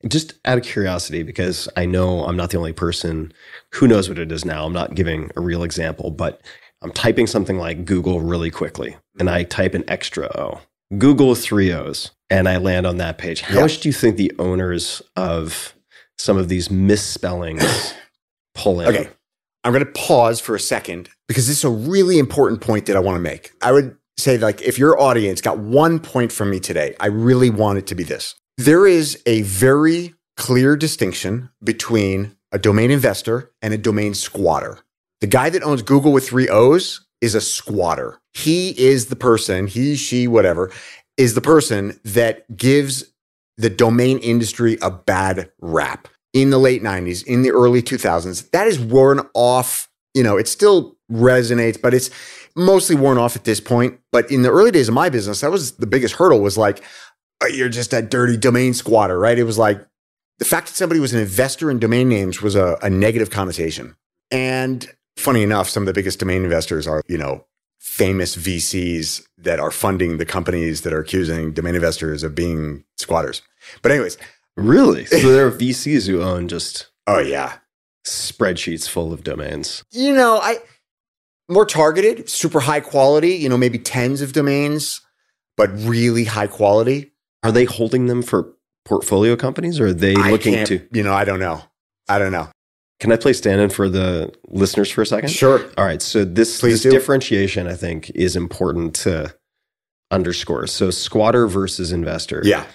Just out of curiosity, because I know I'm not the only person who knows what it is now. I'm not giving a real example, but I'm typing something like Google really quickly, and I type an extra O. Google three O's, and I land on that page. How Yeah. much do you think the owners of some of these misspellings pull in? Okay. I'm going to pause for a second because this is a really important point that I want to make. I would say, like, if your audience got one point from me today, I really want it to be this. There is a very clear distinction between a domain investor and a domain squatter. The guy that owns Google with three O's is a squatter. He is the person, he, she, whatever, is the person that gives the domain industry a bad rap in the late 90s, in the early 2000s. That is worn off. You know, it still resonates, but it's mostly worn off at this point. But in the early days of my business, that was the biggest hurdle was like, you're just a dirty domain squatter, right? It was like the fact that somebody was an investor in domain names was a, a negative connotation. And funny enough, some of the biggest domain investors are, you know, famous VCs that are funding the companies that are accusing domain investors of being squatters. But anyways, Really? So there are VCs who own just oh yeah. spreadsheets full of domains. You know, I more targeted, super high quality, you know, maybe tens of domains. but really high quality. Are they holding them for portfolio companies or are they I looking to? you know, I don't know. I don't know. Can I play stand in for the listeners for a second? Sure. All right. So this, Please this do. differentiation, I think, is important to underscore. So squatter versus investor. Yeah.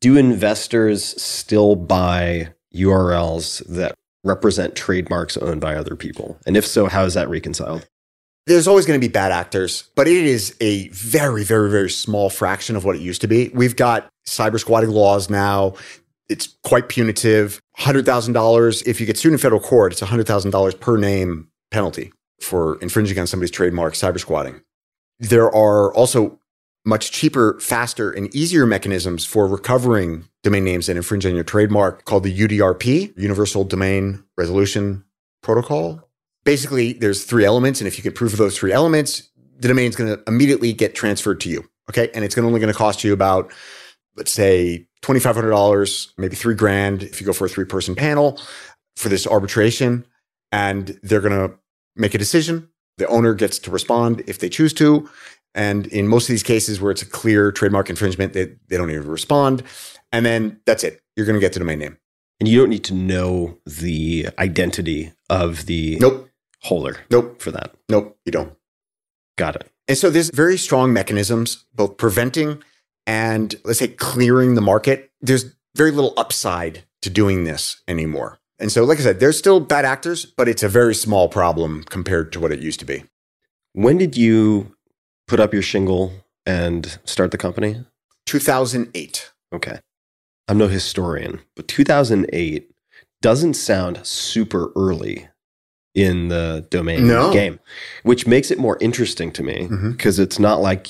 Do investors still buy URLs that represent trademarks owned by other people? And if so, how is that reconciled? There's always going to be bad actors, but it is a very, very, very small fraction of what it used to be. We've got cyber squatting laws now. It's quite punitive. $100,000. If you get sued in federal court, it's $100,000 per name penalty for infringing on somebody's trademark cyber squatting. There are also much cheaper, faster, and easier mechanisms for recovering domain names that infringe on your trademark called the UDRP, Universal Domain Resolution Protocol. Basically, there's three elements, and if you can prove those three elements, the domain is going to immediately get transferred to you. Okay, and it's only going to cost you about, let's say, twenty five hundred dollars, maybe three grand if you go for a three person panel for this arbitration, and they're going to make a decision. The owner gets to respond if they choose to. And in most of these cases where it's a clear trademark infringement, they, they don't even respond. And then that's it. You're going to get the domain name. And you don't need to know the identity of the Nope. Holder Nope. for that. Nope. You don't. Got it. And so there's very strong mechanisms, both preventing and let's say clearing the market. There's very little upside to doing this anymore. And so, like I said, there's still bad actors, but it's a very small problem compared to what it used to be. When did you put up your shingle and start the company? 2008. Okay. I'm no historian, but 2008 doesn't sound super early in the domain No. game, which makes it more interesting to me because it's not like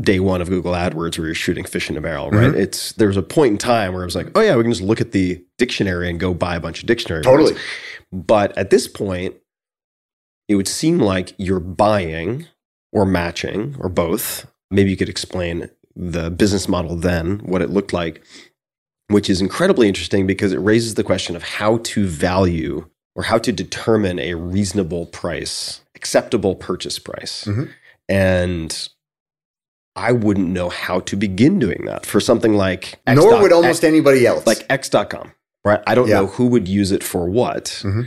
day one of Google AdWords where you're shooting fish in a barrel, right? Mhm. It's there was a point in time where it was like, oh yeah, we can just look at the dictionary and go buy a bunch of dictionary. Totally. words. But at this point, it would seem like you're buying or matching or both. Maybe you could explain the business model then, what it looked like, which is incredibly interesting because it raises the question of how to value or how to determine a reasonable price, acceptable purchase price. Mhm. And I wouldn't know how to begin doing that for something like X Nor would almost X- anybody else. like x.com, right? I don't Yeah. know who would use it for what. Mhm.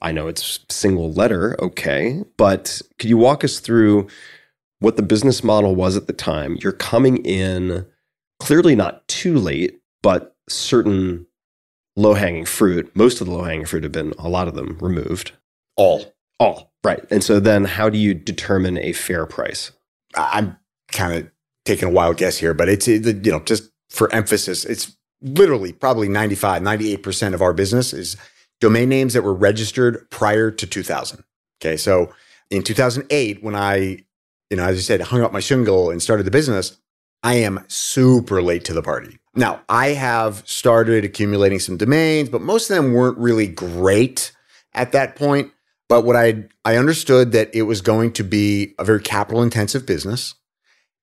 I know it's single letter, okay, but could you walk us through what the business model was at the time? You're coming in clearly not too late, but certain low hanging fruit, most of the low hanging fruit have been, a lot of them removed. all. All right. And so then how do you determine a fair price? I- I'm kind of taking a wild guess here, but it's, it- you know, just for emphasis, it's literally probably 95, 98% of our business is domain names that were registered prior to 2000. Okay. So in 2008, when I, you know, as you said, hung up my shingle and started the business, I am super late to the party. Now, I have started accumulating some domains, but most of them weren't really great at that point. But what I I understood that it was going to be a very capital intensive business,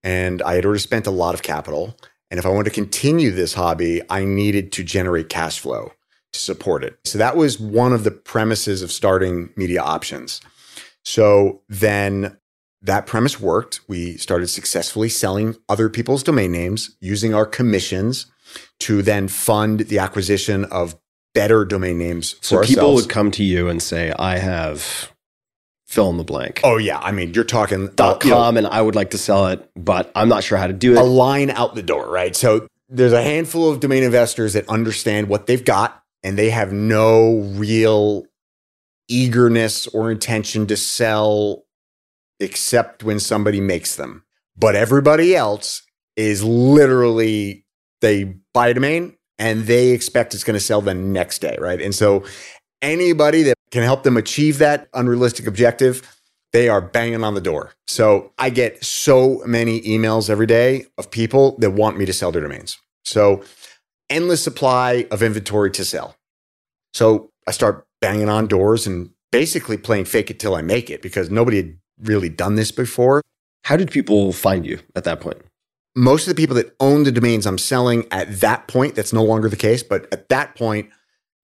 and I had already spent a lot of capital. And if I wanted to continue this hobby, I needed to generate cash flow to support it. So that was one of the premises of starting Media Options. So then that premise worked. We started successfully selling other people's domain names using our commissions to then fund the acquisition of better domain names for So ourselves. people would come to you and say, I have fill in the blank. Oh yeah, I mean you're talking dot uh, you know, com and I would like to sell it, but I'm not sure how to do it. a line out the door, right? So there's a handful of domain investors that understand what they've got and they have no real eagerness or intention to sell except when somebody makes them. But everybody else is literally they buy a domain and they expect it's going to sell the next day, right? And so anybody that can help them achieve that unrealistic objective, they are banging on the door. So I get so many emails every day of people that want me to sell their domains. So endless supply of inventory to sell. So I start banging on doors and basically playing fake it till I make it because nobody had really done this before. How did people find you at that point? Most of the people that own the domains I'm selling at that point, that's no longer the case, but at that point,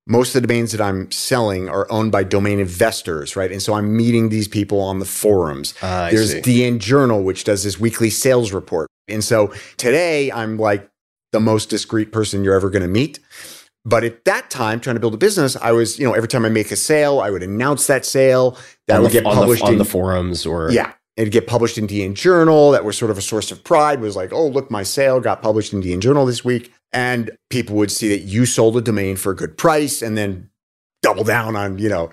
most of the domains that I'm selling are owned by domain investors, right? And so I'm meeting these people on the forums. Ah, I There's see. DN Journal, which does this weekly sales report. And so today I'm like the most discreet person you're ever going to meet. But at that time, trying to build a business, I was, you know, every time I make a sale, I would announce that sale. That on would the, get on the- published on in the forums or yeah. It'd get published in DN Journal. That was sort of a source of pride, was like, oh, look, my sale got published in DN Journal this week. And people would see that you sold a domain for a good price and then double down on, you know.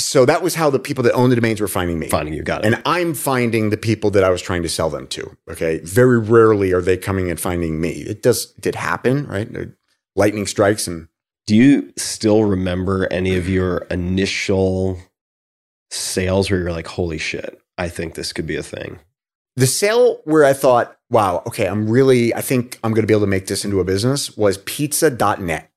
So that was how the people that own the domains were finding me. finding you. Got it. And I'm finding the people that I was trying to sell them to. Okay. Very rarely are they coming and finding me. It does, it did happen, right? Lightning strikes and Do you still remember any of your initial sales where you're like, holy shit, I think this could be a thing? The sale where I thought, wow, okay, I'm really, I think I'm going to be able to make this into a business was pizza.net.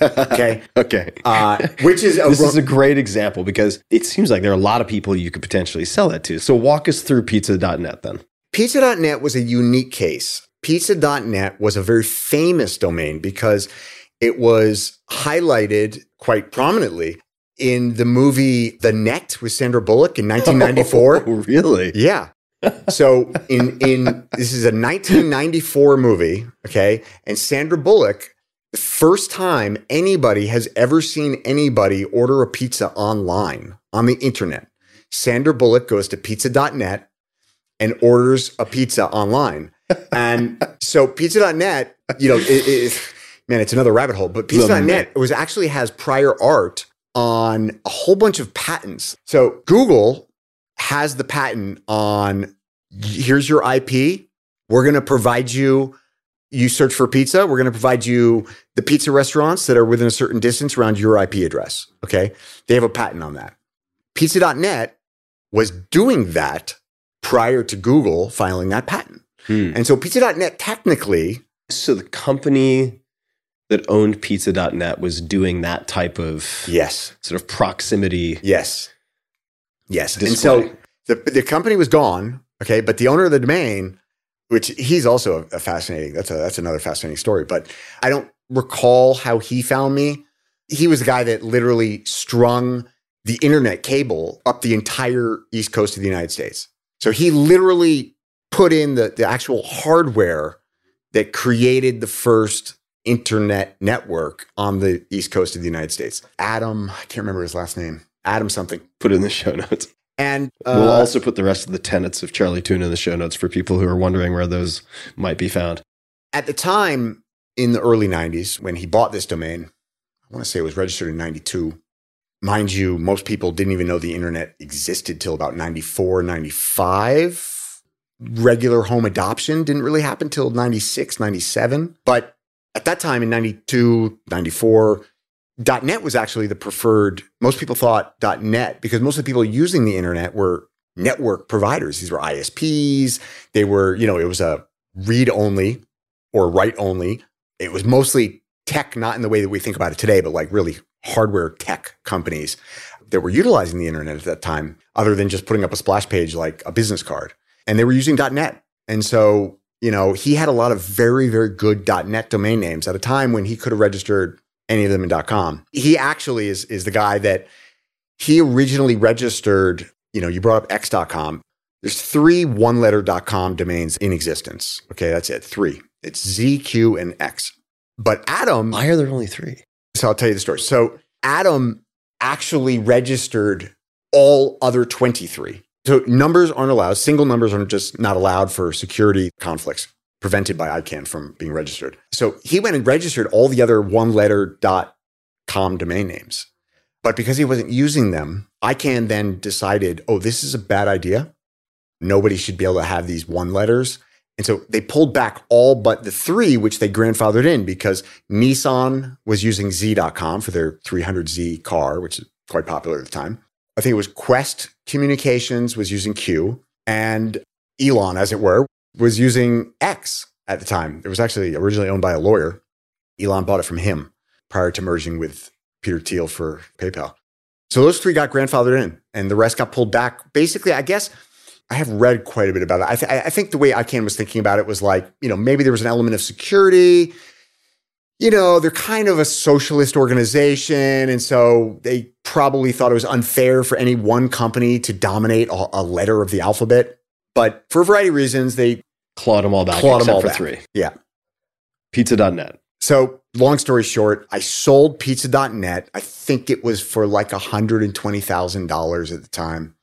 Okay. okay. Uh, which is, a, this is a great example because it seems like there are a lot of people you could potentially sell that to. So walk us through pizza.net then. pizza.net was a unique case. Pizza.net was a very famous domain because it was highlighted quite prominently in the movie The Net with Sandra Bullock in 1994. Oh, really? Yeah. So in in this is a 1994 movie, okay? And Sandra Bullock, the first time anybody has ever seen anybody order a pizza online on the internet. Sandra Bullock goes to pizza.net and orders a pizza online. And so pizza.net, you know, it, it, man, it's another rabbit hole, but pizza.net was actually has prior art on a whole bunch of patents. So Google has the patent on here's your IP. We're going to provide you, you search for pizza. We're going to provide you the pizza restaurants that are within a certain distance around your IP address. Okay. They have a patent on that. Pizza.net was doing that prior to Google filing that patent. Hmm. And so pizza.net technically, So the company that owned pizza.net was doing that type of yes, sort of proximity. yes, yes. And so the, the company was gone. Okay. But the owner of the domain, which he's also a, a fascinating, that's a, that's another fascinating story, but I don't recall how he found me. He was the guy that literally strung the internet cable up the entire East Coast of the United States. So he literally put in the, the actual hardware that created the first internet network on the East Coast of the United States. Adam, I can't remember his last name. Adam something. Put in the show notes. And we'll uh, also put the rest of the tenets of Charlie Tuna in the show notes for people who are wondering where those might be found. at the time in the early 90s when he bought this domain, I want to say it was registered in 92. Mind you, most people didn't even know the internet existed till about 94, 95. Regular home adoption didn't really happen till 96, 97. But at that time in 92, 94, .net was actually the preferred. Most people thought .net because most of the people using the internet were network providers. These were ISPs. They were, you know, it was a read only or write only. It was mostly tech, not in the way that we think about it today, but like really hardware tech companies that were utilizing the internet at that time, other than just putting up a splash page like a business card. And they were using .net. And so, you know, he had a lot of very, very good .net domain names at a time when he could have registered any of them in .com. He actually is is the guy that he originally registered, you know, you brought up x.com. There's three one letter .com domains in existence. Okay, that's it. Three. It's Z, Q, and X. But Adam, Why are there only three? so I'll tell you the story. So Adam actually registered all other 23. So numbers aren't allowed. Single numbers are just not allowed for security conflicts prevented by ICANN from being registered. So he went and registered all the other one letter dot com domain names. But because he wasn't using them, ICANN then decided, oh, this is a bad idea. Nobody should be able to have these one letters. And so they pulled back all but the three, which they grandfathered in because Nissan was using Z.com for their 300Z car, which is quite popular at the time. I think it was Qwest Communications was using Q, and Elon, as it were, was using X at the time. It was actually originally owned by a lawyer. Elon bought it from him prior to merging with Peter Thiel for PayPal. So those three got grandfathered in, and the rest got pulled back. Basically, I guess I have read quite a bit about it. I, th- I think the way ICANN was thinking about it was like, you know, maybe there was an element of security. You know, they're kind of a socialist organization. And so they probably thought it was unfair for any one company to dominate a, a letter of the alphabet. But for a variety of reasons, they Clawed them all back Clawed them all for back. three. Yeah. Pizza.net. So, long story short, I sold pizza.net. I think it was for like $120,000 at the time,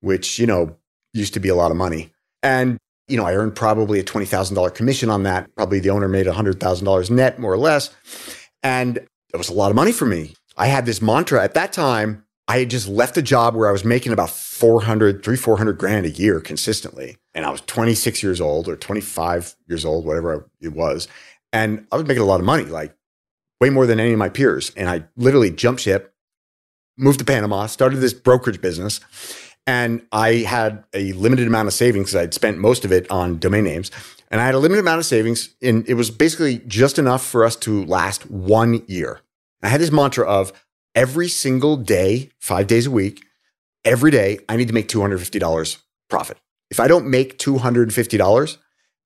which, you know, used to be a lot of money. And, you know, I earned probably a $20,000 commission on that. Probably the owner made $100,000 net, more or less. And it was a lot of money for me. I had this mantra at that time. I had just left a job where I was making about 400, three, 400 grand a year consistently. And I was 26 years old or 25 years old, whatever it was. And I was making a lot of money, like way more than any of my peers. And I literally jumped ship, moved to Panama, started this brokerage business. And I had a limited amount of savings because I'd spent most of it on domain names. And I had a limited amount of savings. And it was basically just enough for us to last one year. I had this mantra of every single day, five days a week, every day, I need to make $250 profit. If I don't make $250,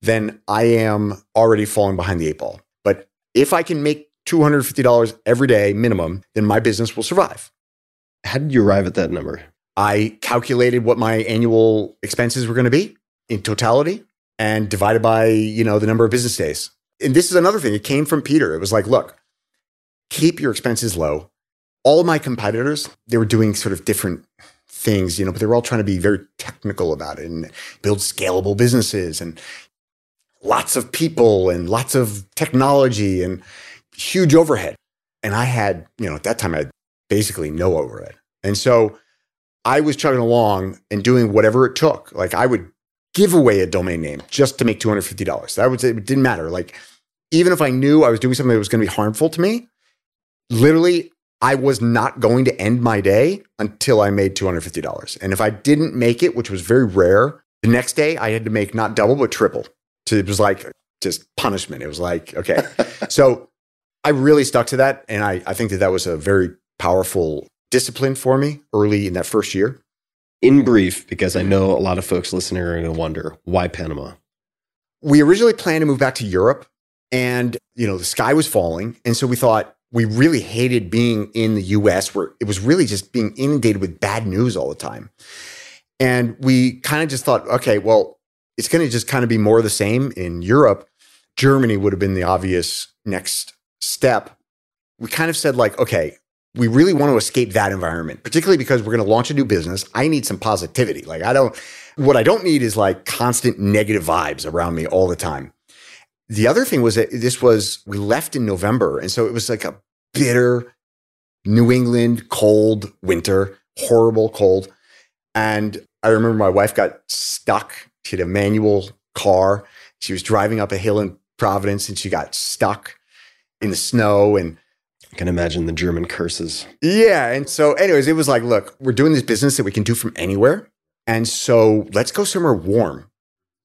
then I am already falling behind the eight ball. But if I can make $250 every day minimum, then my business will survive. How did you arrive at that number? I calculated what my annual expenses were going to be in totality and divided by, you know, the number of business days. And this is another thing. It came from Peter. It was like, look, keep your expenses low. All my competitors, they were doing sort of different things, you know, but they were all trying to be very technical about it and build scalable businesses and lots of people and lots of technology and huge overhead. And I had, you know, at that time I had basically no overhead. And so I was chugging along and doing whatever it took. Like I would give away a domain name just to make $250. That would it didn't matter. Like even if I knew I was doing something that was going to be harmful to me, literally I was not going to end my day until I made $250. And if I didn't make it, which was very rare, the next day I had to make not double but triple. So it was like just punishment. It was like, okay. so I really stuck to that. And I, I think that that was a very powerful discipline for me early in that first year. In brief, because I know a lot of folks listening are going to wonder why Panama? We originally planned to move back to Europe and, you know, the sky was falling. And so we thought we really hated being in the US where it was really just being inundated with bad news all the time. And we kind of just thought, okay, well, it's going to just kind of be more of the same in Europe. Germany would have been the obvious next step. We kind of said, like, okay, we really want to escape that environment, particularly because we're going to launch a new business. I need some positivity. Like, I don't, what I don't need is like constant negative vibes around me all the time. The other thing was that this was, we left in November. And so it was like a bitter New England cold winter, horrible cold. And I remember my wife got stuck. She had a manual car. She was driving up a hill in Providence and she got stuck in the snow. And can imagine the German curses. yeah. And so, anyways, it was like, look, we're doing this business that we can do from anywhere. And so let's go somewhere warm.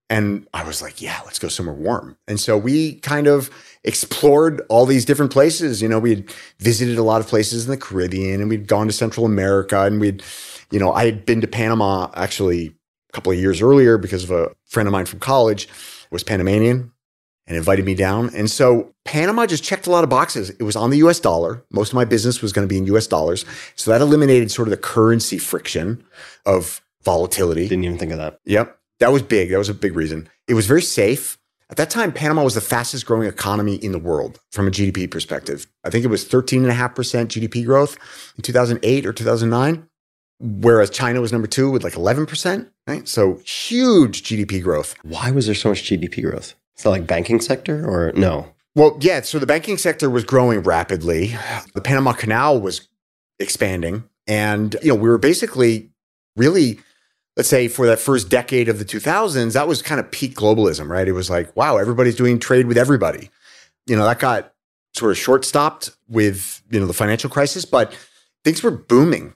And I was like, yeah, let's go somewhere warm. And so we kind of explored all these different places. You know, we had visited a lot of places in the Caribbean and we'd gone to Central America and we'd, you know, I had been to Panama actually a couple of years earlier because of a friend of mine from college was Panamanian and invited me down. And so Panama just checked a lot of boxes. It was on the US dollar. Most of my business was going to be in US dollars. So that eliminated sort of the currency friction of volatility. Didn't even think of that. Yep. That was big. That was a big reason. It was very safe. At that time, Panama was the fastest growing economy in the world from a GDP perspective. I think it was 13.5% GDP growth in 2008 or 2009, whereas China was number two with like 11%, right? So huge GDP growth. Why was there so much GDP growth? Is that like banking sector or no? Well, yeah. So the banking sector was growing rapidly. The Panama Canal was expanding. And, you know, we were basically really, let's say for that first decade of the 2000s, that was kind of peak globalism, right? It was like, wow, everybody's doing trade with everybody. You know, that got sort of short stopped with, you know, the financial crisis, but things were booming.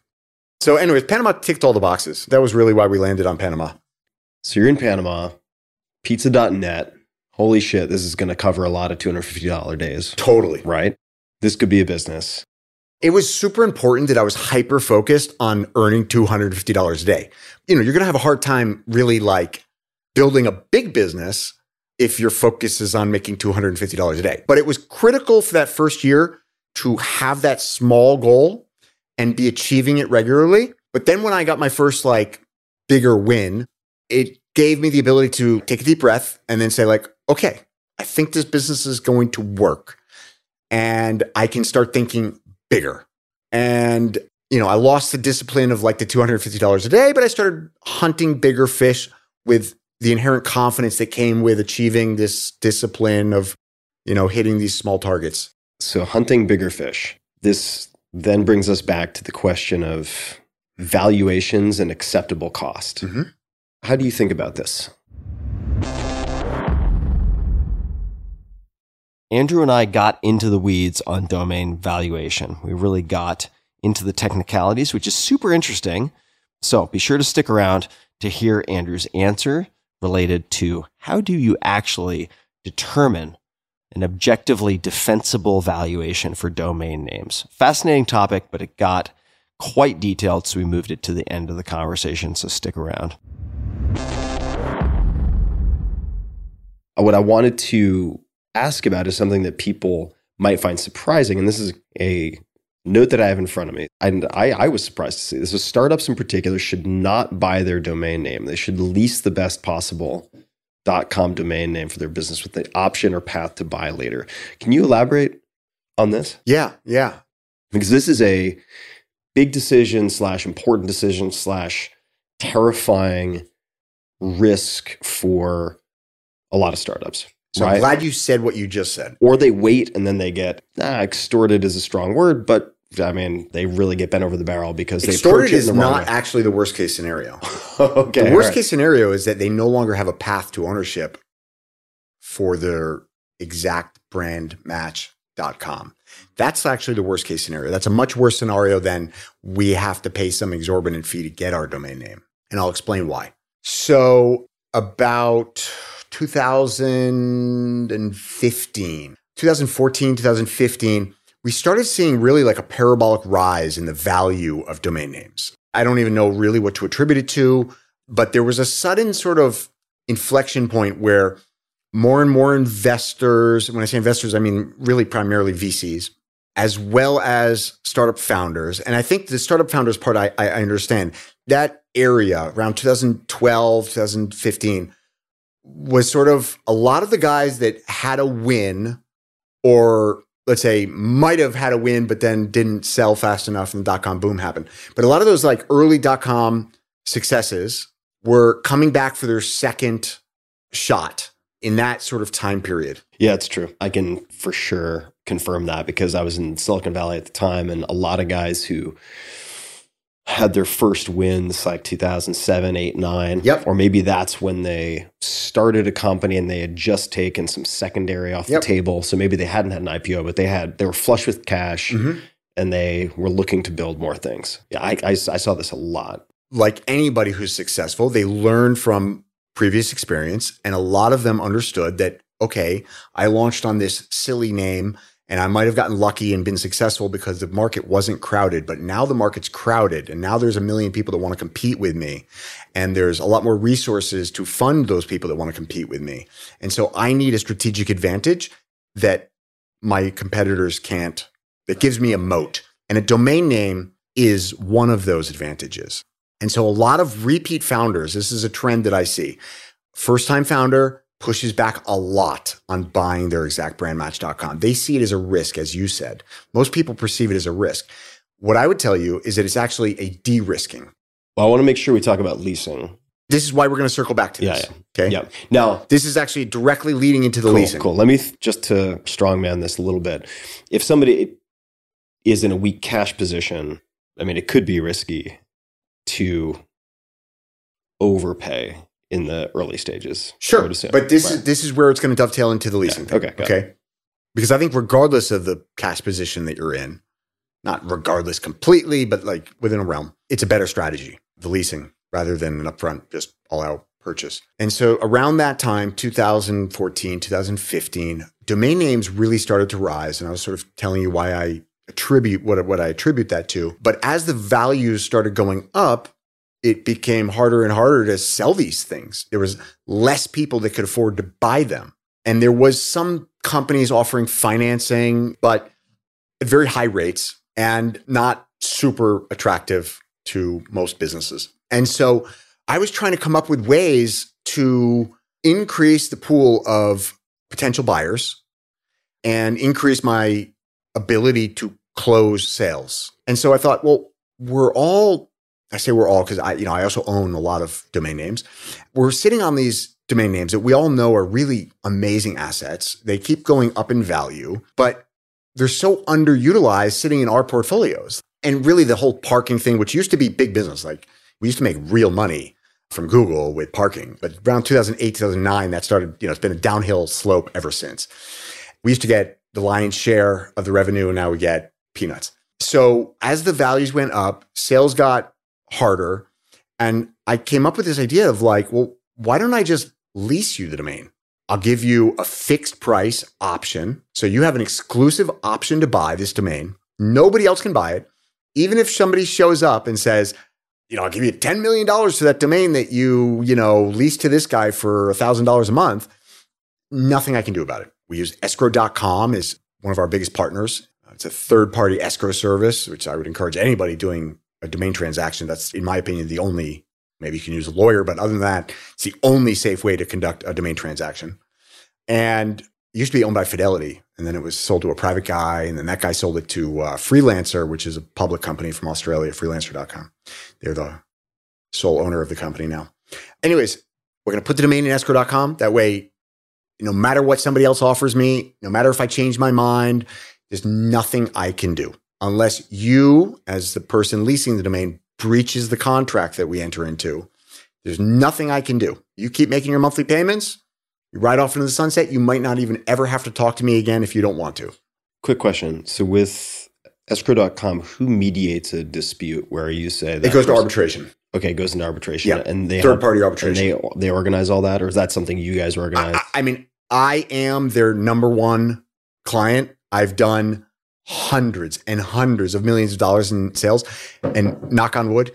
So, anyways, Panama ticked all the boxes. That was really why we landed on Panama. So you're in Panama, pizza.net. Holy shit, this is going to cover a lot of $250 days, Totally. right? This could be a business. it was super important that I was hyper focused on earning $250 a day. You know, you're going to have a hard time really like building a big business if your focus is on making $250 a day. But it was critical for that first year to have that small goal and be achieving it regularly. But then when I got my first like bigger win, it gave me the ability to take a deep breath and then say like, okay, I think this business is going to work and I can start thinking bigger. And you know, I lost the discipline of like the $250 a day, but I started hunting bigger fish with the inherent confidence that came with achieving this discipline of, you know, hitting these small targets. So, hunting bigger fish. This then brings us back to the question of valuations and acceptable cost. Mhm. How do you think about this? Andrew and I got into the weeds on domain valuation. We really got into the technicalities, which is super interesting. So be sure to stick around to hear Andrew's answer related to how do you actually determine an objectively defensible valuation for domain names. Fascinating topic, but it got quite detailed, so we moved it to the end of the conversation. So stick around. What I wanted to ask about is something that people might find surprising, and this is a note that I have in front of me. And I, I was surprised to see this. So startups in particular should not buy their domain name. They should lease the best possible dot .com domain name for their business with the option or path to buy later. Can you elaborate on this? Yeah, yeah. Because this is a big decision slash important decision slash terrifying risk for a lot of startups. So I'm glad you said what you just said. or they wait and then they get ah, extorted is a strong word, but I mean they really get bent over the barrel because they Extorted is the not way. actually the worst case scenario. okay. the worst right. case scenario is that they no longer have a path to ownership for their exact brand match.com. That's actually the worst case scenario. That's a much worse scenario than we have to pay some exorbitant fee to get our domain name. And I'll explain why. So, about 2015, 2014, 2015, we started seeing really like a parabolic rise in the value of domain names. I don't even know really what to attribute it to, but there was a sudden sort of inflection point where more and more investors, when I say investors, I mean really primarily VCs, as well as startup founders. And I think the startup founders part, I, I understand that area around 2012, 2015 was sort of a lot of the guys that had a win or let's say might have had a win, but then didn't sell fast enough and the dot com boom happened. But a lot of those like early dot com successes were coming back for their second shot in that sort of time period. Yeah, it's true. I can for sure confirm that because I was in Silicon Valley at the time, and a lot of guys who had their first wins like 2007, 8, 9. Yep. Or maybe that's when they started a company and they had just taken some secondary off Yep. the table. So maybe they hadn't had an IPO, but they had they were flush with cash Mhm. and they were looking to build more things. Yeah, I, I, I saw this a lot. like anybody who's successful, they learn from previous experience. And a lot of them understood that, okay, I launched on this silly name and I might have gotten lucky and been successful because the market wasn't crowded, but now the market's crowded and now there's a million people that want to compete with me. And there's a lot more resources to fund those people that want to compete with me. And so I need a strategic advantage that my competitors can't, that gives me a moat. And a domain name is one of those advantages. And so a lot of repeat founders, this is a trend that I see. First time founder pushes back a lot on buying their exactbrandmatch.com. They see it as a risk, as you said. Most people perceive it as a risk. What I would tell you is that it's actually a de risking. Well, I want to make sure we talk about leasing. This is why we're going to circle back to Yeah, this. yeah. Okay. Yeah. Now, This is actually directly leading into the cool, leasing. Cool. Let me th- just to strongman this a little bit. If somebody is in a weak cash position, I mean, it could be risky to overpay in the early stages. Sure. But this Right. is this is where it's going to dovetail into the leasing. thing, okay, Okay. Because I think regardless of the cash position that you're in, not regardless completely, but like within a realm, it's a better strategy, the leasing, rather than an upfront, just all out purchase. And so around that time, 2014, 2015, domain names really started to rise. And I was sort of telling you why I attribute what, what I attribute that to. But as the values started going up, it became harder and harder to sell these things. There was less people that could afford to buy them. And there was some companies offering financing, but at very high rates and not super attractive to most businesses. And so I was trying to come up with ways to increase the pool of potential buyers and increase my ability to close sales. And so I thought, well, we're all I say we're all because I, you know, I also own a lot of domain names. We're sitting on these domain names that we all know are really amazing assets. They keep going up in value, but they're so underutilized sitting in our portfolios. And really the whole parking thing, which used to be big business, like we used to make real money from Google with parking. But around 2008, 2009, that started, you know, it's been a downhill slope ever since. We used to get the lion's share of the revenue, and now we get peanuts. So as the values went up, sales got harder. And I came up with this idea of like, well, why don't I just lease you the domain? I'll give you a fixed price option. So you have an exclusive option to buy this domain. Nobody else can buy it. Even if somebody shows up and says, you know, I'll give you $10 million to that domain that you, you know, lease to this guy for $1,000 a month, nothing I can do about it. We use escrow.com as one of our biggest partners. It's a third party escrow service, which I would encourage anybody doing a domain transaction. That's, in my opinion, the only, maybe you can use a lawyer, but other than that, it's the only safe way to conduct a domain transaction. And it used to be owned by Fidelity, and then it was sold to a private guy, and then that guy sold it to uh, Freelancer, which is a public company from Australia, freelancer.com. They're the sole owner of the company now. Anyways, we're going to put the domain in escrow.com. That way, no matter what somebody else offers me, no matter if I change my mind, there's nothing I can do unless you, as the person leasing the domain, breaches the contract that we enter into. There's nothing I can do. You keep making your monthly payments, you ride off into the sunset. You might not even ever have to talk to me again if you don't want to. Quick question. So with escrow.com, who mediates a dispute where you say that It goes to arbitration. Okay, it goes into arbitration. Yeah. And they Third party and arbitration. they they organize all that, or is that something you guys organize? I- I mean, I am their number one client. I've done hundreds and hundreds of millions of dollars in sales. And knock on wood,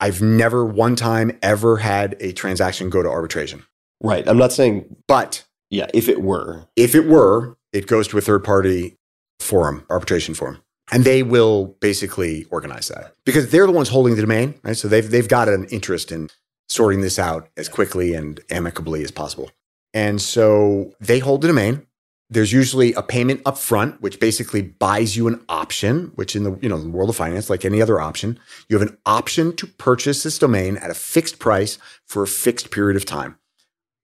I've never one time ever had a transaction go to arbitration. right. I'm not saying But yeah, if it were. if it were, it goes to a third party forum, arbitration forum. And they will basically organize that because they're the ones holding the domain, right? So they've, they've got an interest in sorting this out as quickly and amicably as possible. And so they hold the domain. There's usually a payment up front, which basically buys you an option, which in the, you know, the world of finance, like any other option, you have an option to purchase this domain at a fixed price for a fixed period of time.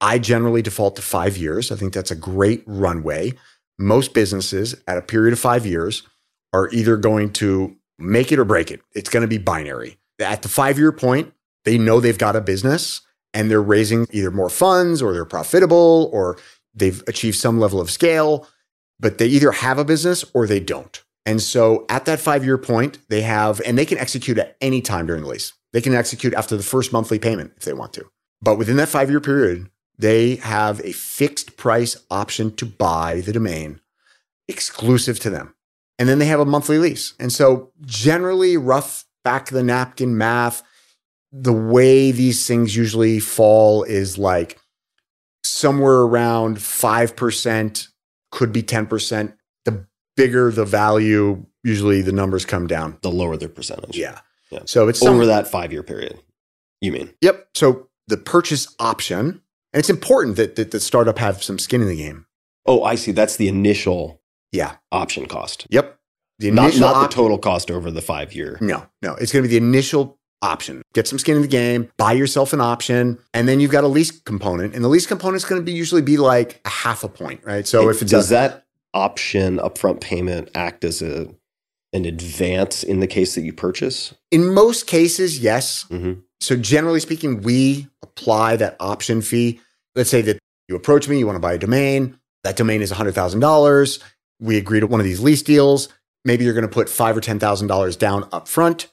I generally default to five years. I think that's a great runway. Most businesses at a period of five years are either going to make it or break it. It's going to be binary. At the five year point, they know they've got a business and they're raising either more funds or they're profitable or they've achieved some level of scale, but they either have a business or they don't. And so at that five year point, they have, and they can execute at any time during the lease. They can execute after the first monthly payment if they want to. But within that five year period, they have a fixed price option to buy the domain exclusive to them. And then they have a monthly lease. And so, generally, rough back of the napkin math, the way these things usually fall is like somewhere around 5%, could be 10%. The bigger the value, usually the numbers come down. The lower their percentage. Yeah. Yeah. So it's Over that five year period. You mean? Yep. So the purchase option, and it's important that, that the startup have some skin in the game. Oh, I see. That's the initial Yeah. option cost. Yep. The Not, initial not the op- total cost over the five year. No, no. It's going to be the initial option. Get some skin in the game, buy yourself an option, and then you've got a lease component. And the lease component is going to be usually be like a half a point, right? So if it does that option upfront payment act as a an advance in the case that you purchase? in most cases, yes. Mhm. So generally speaking, we apply that option fee. Let's say that you approach me, you want to buy a domain. That domain is $100,000. We agree to one of these lease deals. Maybe you're going to put five or $10,000 down up front.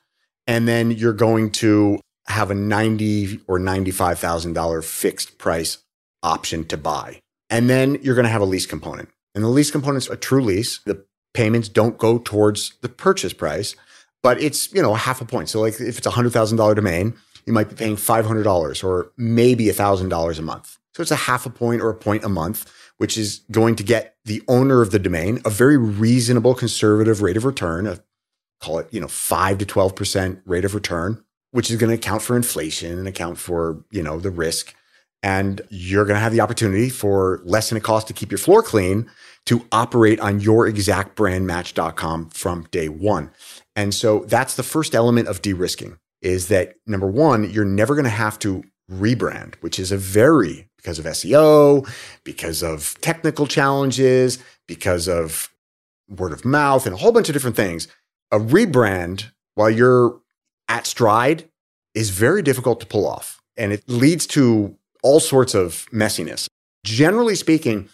And then you're going to have a ninety or $95,000 fixed price option to buy. And then you're going to have a lease component. And the lease component's a true lease. The payments don't go towards the purchase price, but it's, you know, half a point. So like if it's a $100,000 domain, you might be paying $500 or maybe a $1,000 a month. So it's a half a point or a point a month, which is going to get the owner of the domain a very reasonable conservative rate of return, call it, you know, 5 to 12% rate of return, which is going to account for inflation and account for, you know, the risk. And you're going to have the opportunity for less than it costs to keep your floor clean to operate on your exact brand match.com from day one. And so that's the first element of de-risking is that number one, you're never going to have to rebrand, which is a very, because of SEO, because of technical challenges, because of word of mouth and a whole bunch of different things. A rebrand while you're at stride is very difficult to pull off. And it leads to all sorts of messiness. Generally speaking,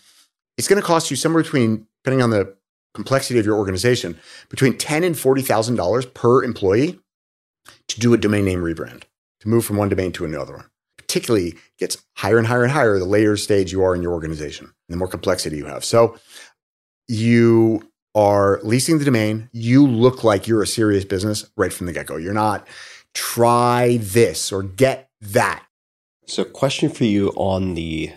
it's going to cost you somewhere between, depending on the complexity of your organization, between ten and forty thousand dollars per employee to do a domain name rebrand, to move from one domain to another one. Particularly gets higher and higher and higher the later stage you are in your organization, the more complexity you have. So you are leasing the domain. You look like you're a serious business right from the get go. You're not try this or get that. So, question for you on the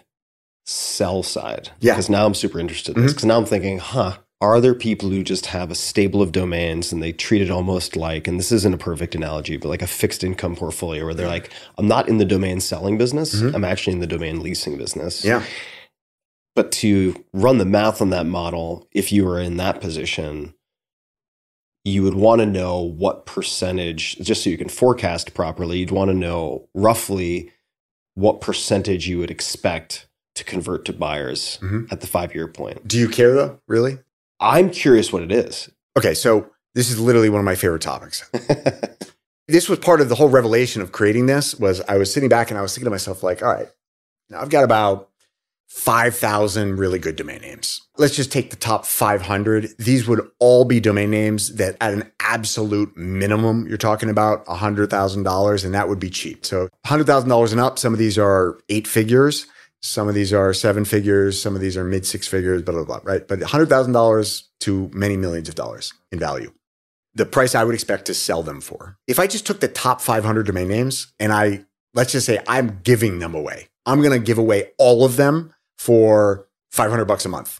sell side. Yeah. Because now I'm super interested in this. Because now I'm thinking, huh, are there people who just have a stable of domains and they treat it almost like, and this isn't a perfect analogy, but like a fixed income portfolio where they're like, I'm not in the domain selling business, Mhm. I'm actually in the domain leasing business. Yeah. But to run the math on that model, if you were in that position, you would want to know what percentage, just so you can forecast properly, you'd want to know roughly what percentage you would expect to convert to buyers Mhm. at the five year point. Do you care though? Really? I'm curious what it is. Okay, so this is literally one of my favorite topics. this was part of the whole revelation of creating this was I was sitting back and I was thinking to myself like, all right, now I've got about 5,000 really good domain names. Let's just take the top 500. These would all be domain names that at an absolute minimum, you're talking about $100,000 and that would be cheap. So $100,000 and up, some of these are eight figures. Some of these are seven figures. Some of these are mid six figures, blah, blah, blah, right? But $100,000 to many millions of dollars in value. The price I would expect to sell them for. If I just took the top 500 domain names and I, let's just say I'm giving them away, I'm going to give away all of them for 500 bucks a month.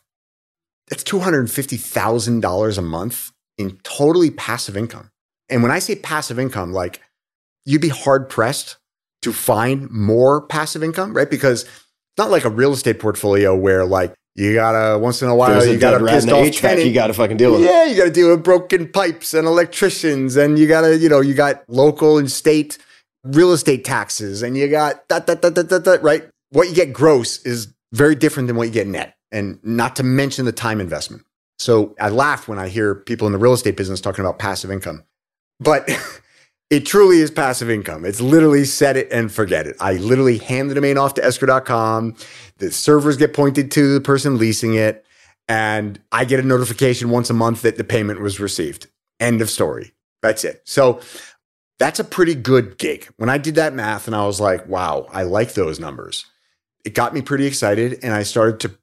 That's $250,000 a month in totally passive income. And when I say passive income, like you'd be hard pressed to find more passive income, right? Because it's not like a real estate portfolio where like you gotta once in a while There's a you gotta dead pissed off HVAC, tenant. you got to fucking deal with it. Yeah, you got to deal with broken pipes and electricians, and you got to, you know, you got local and state real estate taxes, and you got that, that, that, that, that, that, right? What you get gross is very different than what you get net, and not to mention the time investment. So I laugh when I hear people in the real estate business talking about passive income, but it truly is passive income. It's literally set it and forget it. I literally hand the domain off to escrow.com. The servers get pointed to the person leasing it. And I get a notification once a month that the payment was received. End of story. That's it. So that's a pretty good gig. When I did that math and I was like, wow, I like those numbers. It got me pretty excited. And I started to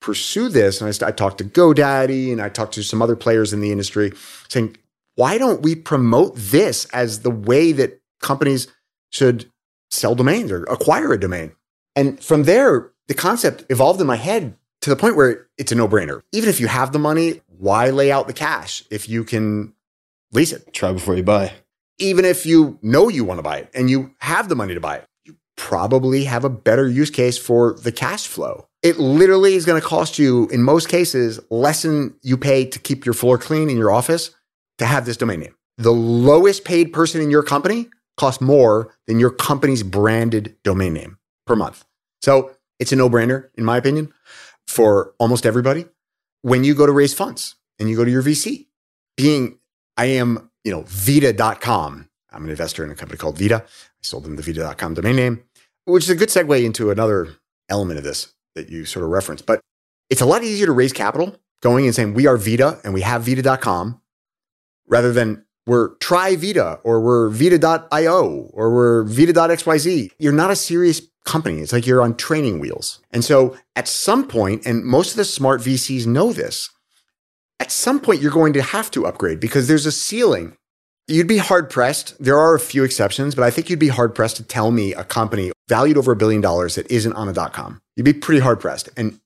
pursue this. And I, st- I talked to GoDaddy and I talked to some other players in the industry saying, why don't we promote this as the way that companies should sell domains or acquire a domain? And from there, the concept evolved in my head to the point where it's a no brainer. Even if you have the money, why lay out the cash if you can lease it? Try before you buy. Even if you know you want to buy it and you have the money to buy it, probably have a better use case for the cash flow. It literally is going to cost you, in most cases, less than you pay to keep your floor clean in your office to have this domain name. The lowest paid person in your company costs more than your company's branded domain name per month. So it's a no brainer, in my opinion, for almost everybody. When you go to raise funds and you go to your VC, being, I am, you know, Vida.com. I'm an investor in a company called Vida. I sold them the Vida.com domain name, which is a good segue into another element of this that you sort of referenced. But it's a lot easier to raise capital going and saying, we are Vida and we have Vida.com rather than we're try Vida or we're Vida.io or we're Vida.xyz. You're not a serious company. It's like you're on training wheels. And so at some point, and most of the smart VCs know this, at some point you're going to have to upgrade because there's a ceiling. You'd be hard pressed. There are a few exceptions, but I think you'd be hard pressed to tell me a company valued over a billion dollars that isn't on a dot com. You'd be pretty hard pressed. And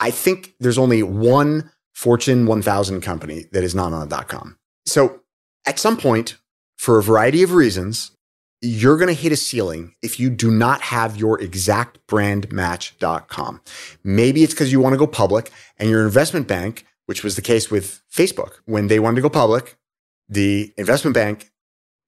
I think there's only one Fortune 1000 company that is not on a dot com. So at some point, for a variety of reasons, you're going to hit a ceiling if you do not have your exact brand match.com. Maybe it's because you want to go public and your investment bank, which was the case with Facebook, when they wanted to go public, the investment bank,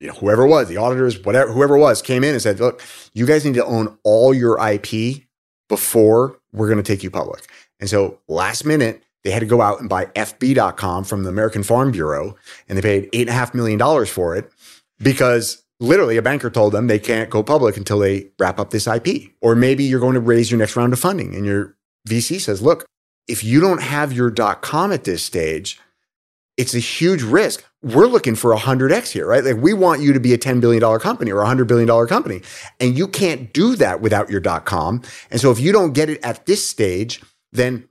you know, whoever was, the auditors, whatever, whoever was, came in and said, look, you guys need to own all your IP before we're going to take you public. And so last minute, they had to go out and buy FB.com from the American Farm Bureau, and they paid $8.5 million for it because literally a banker told them they can't go public until they wrap up this IP. Or maybe you're going to raise your next round of funding, and your VC says, look, if you don't have your .com at this stage, it's a huge risk. We're looking for a 100x here, right? Like we want you to be a $10 billion company or a $100 billion company. And you can't do that without your dot .com. And so if you don't get it at this stage, then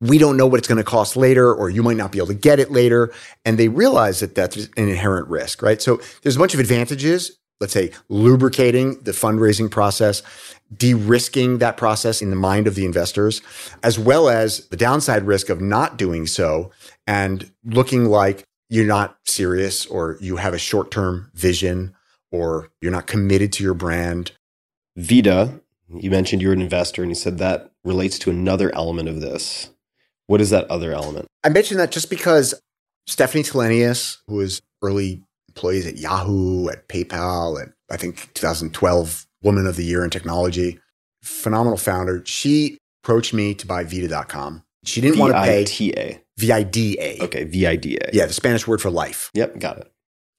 we don't know what it's going to cost later, or you might not be able to get it later. And they realize that that's an inherent risk, right? So there's a bunch of advantages. Let's say lubricating the fundraising process, de-risking that process in the mind of the investors, as well as the downside risk of not doing so and looking like you're not serious or you have a short-term vision or you're not committed to your brand. Vida, you mentioned you're an investor and you said that relates to another element of this. What is that other element? I mentioned that just because Stephanie Tilenius, who was early employees at Yahoo, at PayPal, and I think 2012 Woman of the Year in Technology, phenomenal founder. She approached me to buy Vida.com. She didn't want to pay V-I-T-A. V-I-D-A. Okay, V-I-D-A. Yeah, the Spanish word for life. Yep, got it.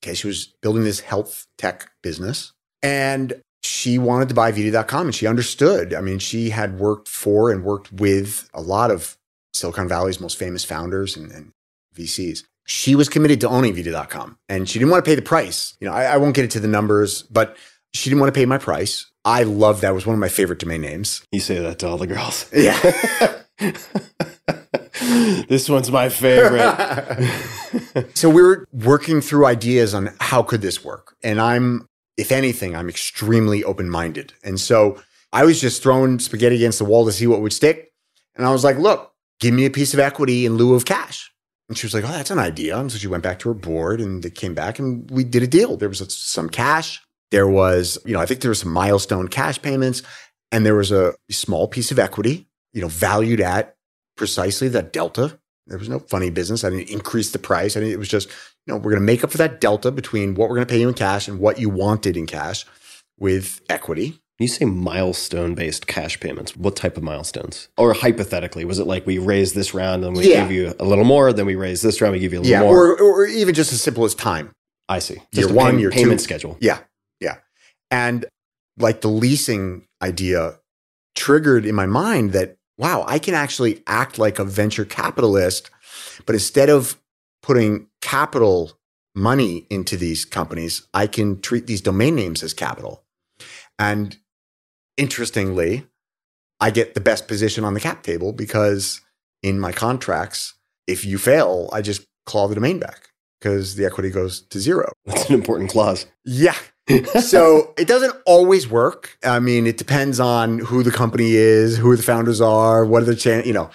Okay, she was building this health tech business and she wanted to buy Vida.com and she understood. I mean, she had worked for and worked with a lot of Silicon Valley's most famous founders and, and VCs. She was committed to owning Vida.com and she didn't want to pay the price. You know, I, I won't get into the numbers, but she didn't want to pay my price. I love that. It was one of my favorite domain names. You say that to all the girls. Yeah. this one's my favorite. so we were working through ideas on how could this work. And I'm, if anything, I'm extremely open-minded. And so I was just throwing spaghetti against the wall to see what would stick. And I was like, look, give me a piece of equity in lieu of cash. And she was like, oh, that's an idea. And so she went back to her board and they came back and we did a deal. There was some cash. There was, you know, I think there was some milestone cash payments and there was a small piece of equity, you know, valued at precisely that delta. There was no funny business. I didn't increase the price. I mean, it was just, you know, we're going to make up for that delta between what we're going to pay you in cash and what you wanted in cash with equity. You say milestone based cash payments. What type of milestones? Or hypothetically, was it like we raise this round and we Yeah. give you a little more, then we raise this round, we give you a little Yeah. more? Or, or even just as simple as time. I see. Year Just a one, pay- year payment two. schedule. Yeah. Yeah. And like the leasing idea triggered in my mind that, wow, I can actually act like a venture capitalist, but instead of putting capital money into these companies, I can treat these domain names as capital. And interestingly, I get the best position on the cap table because in my contracts, if you fail, I just claw the domain back because the equity goes to zero. That's an important clause. Yeah. so it doesn't always work. I mean, it depends on who the company is, who the founders are, what are the chan, you know,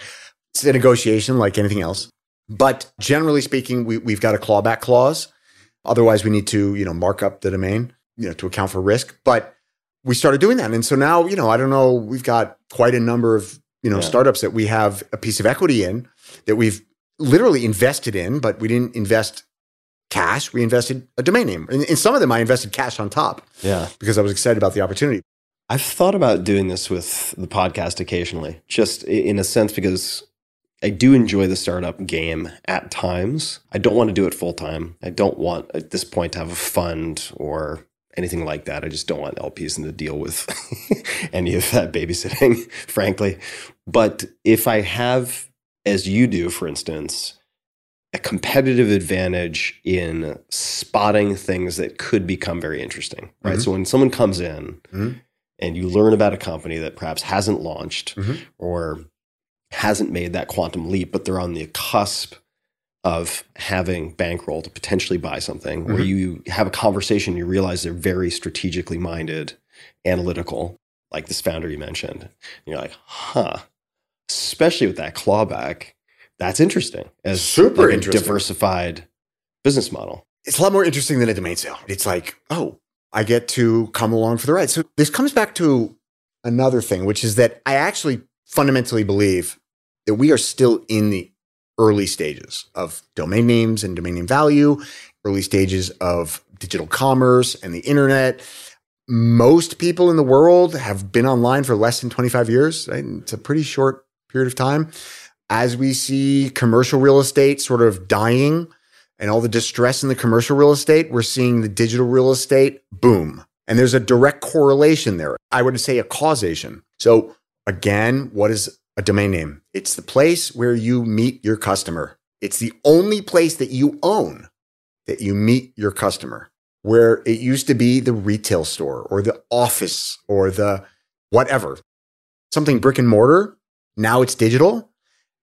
it's a negotiation like anything else. But generally speaking, we, we've got a clawback clause. Otherwise, we need to, you know, mark up the domain, you know, to account for risk. But we started doing that. And so now, you know, I don't know, we've got quite a number of, you know, Yeah. startups that we have a piece of equity in that we've literally invested in, but we didn't invest cash. We invested a domain name. In, in some of them, I invested cash on top Yeah. because I was excited about the opportunity. I've thought about doing this with the podcast occasionally, just in a sense because I do enjoy the startup game at times. I don't want to do it full time. I don't want at this point to have a fund or anything like that. I just don't want LPs in to deal with any of that babysitting, frankly. But if I have, as you do, for instance, a competitive advantage in spotting things that could become very interesting, right? Mhm. So when someone comes in Mhm. and you learn about a company that perhaps hasn't launched Mhm. or hasn't made that quantum leap, but they're on the cusp of having bankroll to potentially buy something where Mhm. you have a conversation, you realize they're very strategically minded, analytical, like this founder you mentioned. And you're like, huh, especially with that clawback, that's interesting. As Super like interesting. diversified business model. it's a lot more interesting than a domain sale. It's like, oh, I get to come along for the ride. So this comes back to another thing, which is that I actually fundamentally believe that we are still in the early stages of domain names and domain name value, early stages of digital commerce and the internet. Most people in the world have been online for less than 25 years. Right? It's a pretty short period of time. As we see commercial real estate sort of dying, and all the distress in the commercial real estate, we're seeing the digital real estate boom. And there's a direct correlation there. I would say a causation. So, again, what is a domain name? It's the place where you meet your customer. It's the only place that you own that you meet your customer, where it used to be the retail store or the office or the whatever, something brick and mortar. Now it's digital.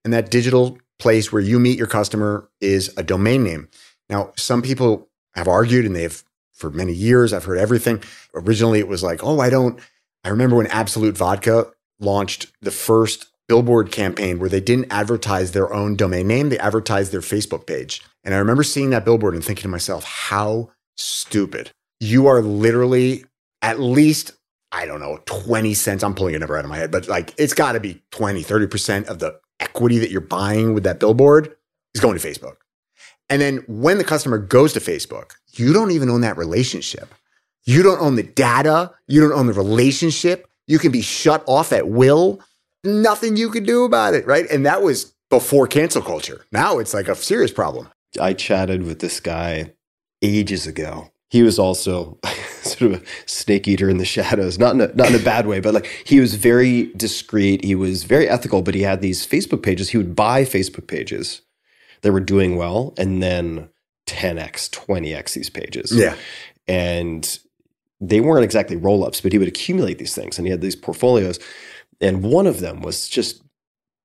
And that digital place where you meet your customer is a domain name. Now, some people have argued and they've for many years, I've heard everything. Originally, it was like, oh, I don't. I remember when Absolut Vodka launched the first billboard campaign where they didn't advertise their own domain name, they advertised their Facebook page. And I remember seeing that billboard and thinking to myself, how stupid. You are literally at least, I don't know, 20 cents. I'm pulling a number out of my head, but like it's got to be 20, 30% of the equity that you're buying with that billboard is going to Facebook. And then when the customer goes to Facebook, you don't even own that relationship. You don't own the data. You don't own the relationship. You can be shut off at will. Nothing you can do about it, right? And that was before cancel culture. Now it's like a serious problem. I chatted with this guy ages ago. He was also sort of a snake eater in the shadows, not in a, not in a bad way, but like he was very discreet. He was very ethical, but he had these Facebook pages. He would buy Facebook pages that were doing well and then 10x, 20x these pages. Yeah. And they weren't exactly roll ups, but he would accumulate these things and he had these portfolios. And one of them was just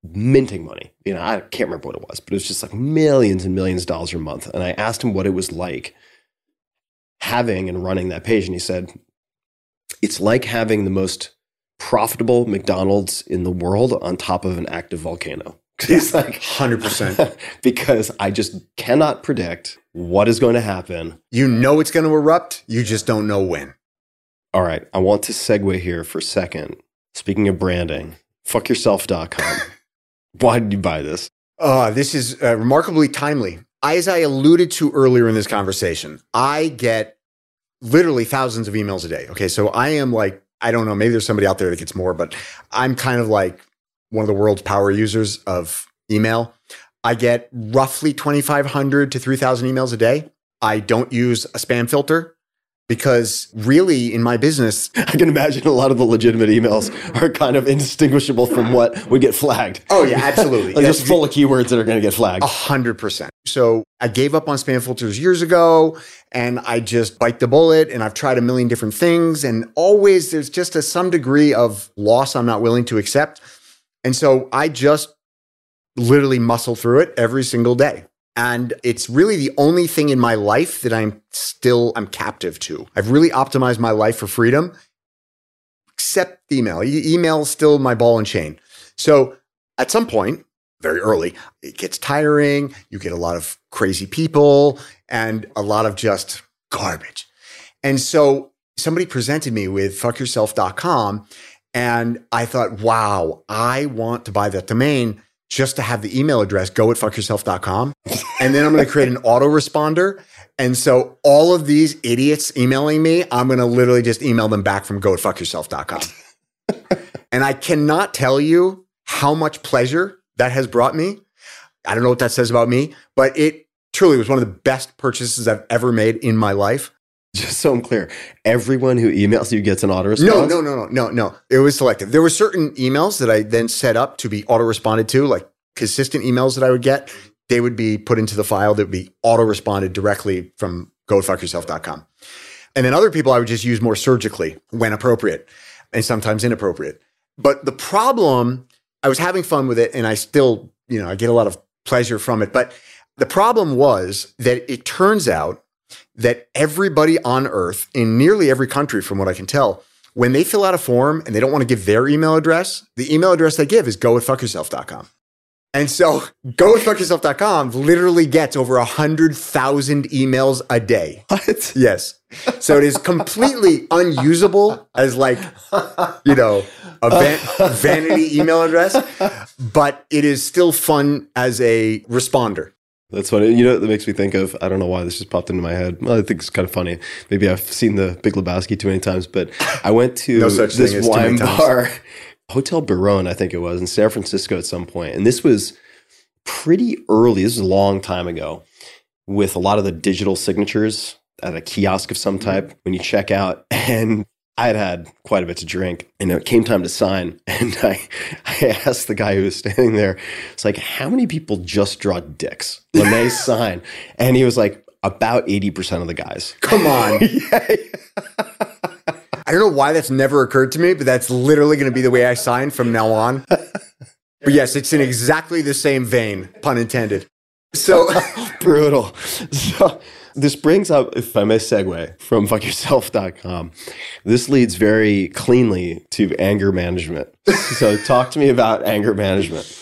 minting money. You know, I can't remember what it was, but it was just like millions and millions of dollars a month. And I asked him what it was like having and running that page. And he said, it's like having the most profitable McDonald's in the world on top of an active volcano. He's like, 100%. because I just cannot predict what is going to happen. You know it's going to erupt. You just don't know when. All right, I want to segue here for a second. Speaking of branding, fuckyourself.com. Why did you buy this? Uh, this is uh, remarkably timely. As I alluded to earlier in this conversation, I get literally thousands of emails a day. Okay. So I am like, I don't know, maybe there's somebody out there that gets more, but I'm kind of like one of the world's power users of email. I get roughly 2,500 to 3,000 emails a day. I don't use a spam filter because really in my business, I can imagine a lot of the legitimate emails are kind of indistinguishable from what would get flagged. Oh, yeah, absolutely. like just full of keywords that are going to get flagged. A hundred percent. So I gave up on spam filters years ago and I just bite the bullet and I've tried a million different things and always there's just a some degree of loss I'm not willing to accept. And so I just literally muscle through it every single day. And it's really the only thing in my life that I'm still I'm captive to. I've really optimized my life for freedom, except email. E- email is still my ball and chain. So at some point, very early, it gets tiring. You get a lot of crazy people and a lot of just garbage. And so somebody presented me with fuckyourself.com. And I thought, wow, I want to buy that domain just to have the email address go at fuckyourself.com. And then I'm going to create an autoresponder. And so all of these idiots emailing me, I'm going to literally just email them back from go at fuckyourself.com. and I cannot tell you how much pleasure that has brought me. I don't know what that says about me, but it truly was one of the best purchases I've ever made in my life. Just so I'm clear, everyone who emails you gets an auto response. No, no, no, no, no, no. It was selective. There were certain emails that I then set up to be auto responded to, like consistent emails that I would get. They would be put into the file that would be auto responded directly from gofuckyourself.com. And then other people I would just use more surgically when appropriate and sometimes inappropriate. But the problem, I was having fun with it and I still, you know, I get a lot of pleasure from it. But The problem was that it turns out that everybody on earth in nearly every country, from what I can tell, when they fill out a form and they don't want to give their email address, the email address they give is gowithfuckyourself.com. And so gowithfuckyourself.com literally gets over 100,000 emails a day. What? Yes. So it is completely unusable as like, you know, a van- vanity email address, but it is still fun as a responder. That's funny. You know, that makes me think of. I don't know why this just popped into my head. Well, I think it's kind of funny. Maybe I've seen the Big Lebowski too many times, but I went to No this thing as too many wine bar, Hotel Baron, I think it was in San Francisco at some point. point, and this was pretty early. This was a long time ago, with a lot of the digital signatures at a kiosk of some mm-hmm. type when you check out, and I had had quite a bit to drink, and it came time to sign, and I, I asked the guy who was standing there, it's like, how many people just draw dicks when they sign? And he was like, about 80% of the guys. Come on. I don't know why that's never occurred to me, but that's literally going to be the way I sign from now on. But yes, it's in exactly the same vein, pun intended. So, Brutal. So this brings up, if I may segue from fuckyourself.com, this leads very cleanly to anger management. So talk to me about anger management.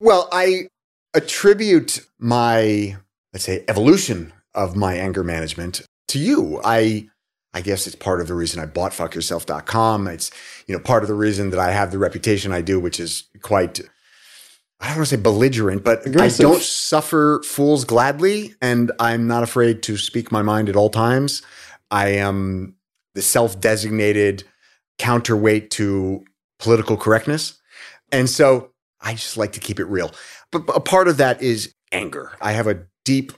well, I attribute my, let's say, evolution of my anger management to you. I, I guess it's part of the reason I bought fuckyourself.com. It's, you know, part of the reason that I have the reputation I do, which is quite, I don't want to say belligerent, but Aggressive. I don't suffer fools gladly. And I'm not afraid to speak my mind at all times. I am the self designated counterweight to political correctness. And so I just like to keep it real. But a part of that is anger. I have a deep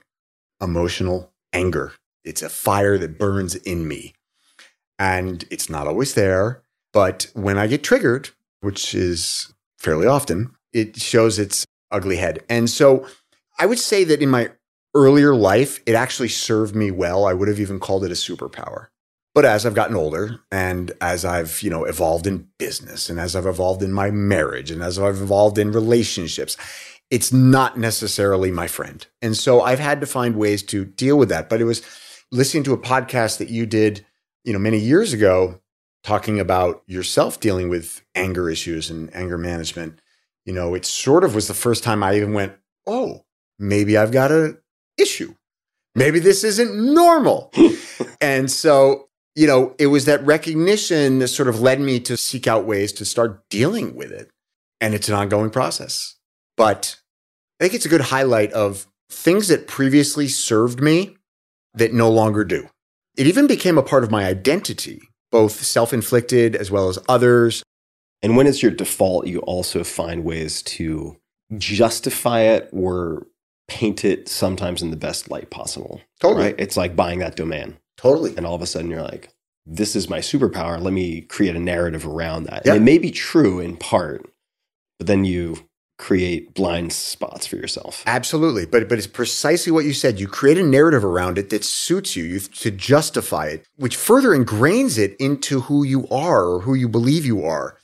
emotional anger. It's a fire that burns in me. And it's not always there. But when I get triggered, which is fairly often, it shows its ugly head. And so I would say that in my earlier life, it actually served me well. I would have even called it a superpower. But as I've gotten older and as I've, you know, evolved in business and as I've evolved in my marriage and as I've evolved in relationships, it's not necessarily my friend. And so I've had to find ways to deal with that. But it was listening to a podcast that you did, you know, many years ago talking about yourself dealing with anger issues and anger management. You know, it sort of was the first time I even went, "Oh, maybe I've got an issue. Maybe this isn't normal." and so you know, it was that recognition that sort of led me to seek out ways to start dealing with it. And it's an ongoing process. But I think it's a good highlight of things that previously served me that no longer do. It even became a part of my identity, both self inflicted as well as others. And when it's your default, you also find ways to justify it or paint it sometimes in the best light possible. Totally. Right? It's like buying that domain. Totally. and all of a sudden you're like this is my superpower let me create a narrative around that Yeah. and it may be true in part but then you create blind spots for yourself Absolutely. But but it's precisely what you said. You create a narrative around it that suits you, you to justify it, which further ingrains it into who you are or who you believe you are.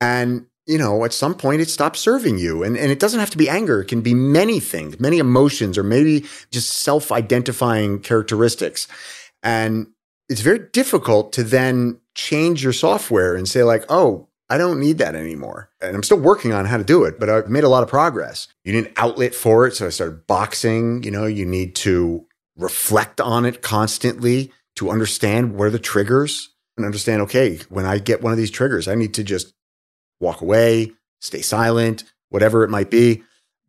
And you know, at some point it stops serving you. And and it doesn't have to be anger. It can be many things, many emotions, or maybe just self-identifying characteristics. And it's very difficult to then change your software and say, like, oh, I don't need that anymore. And I'm still working on how to do it, but I've made a lot of progress. You need an outlet for it. So I started boxing. You know, you need to reflect on it constantly to understand what are the triggers and understand, okay, when I get one of these triggers, I need to just walk away, stay silent, whatever it might be,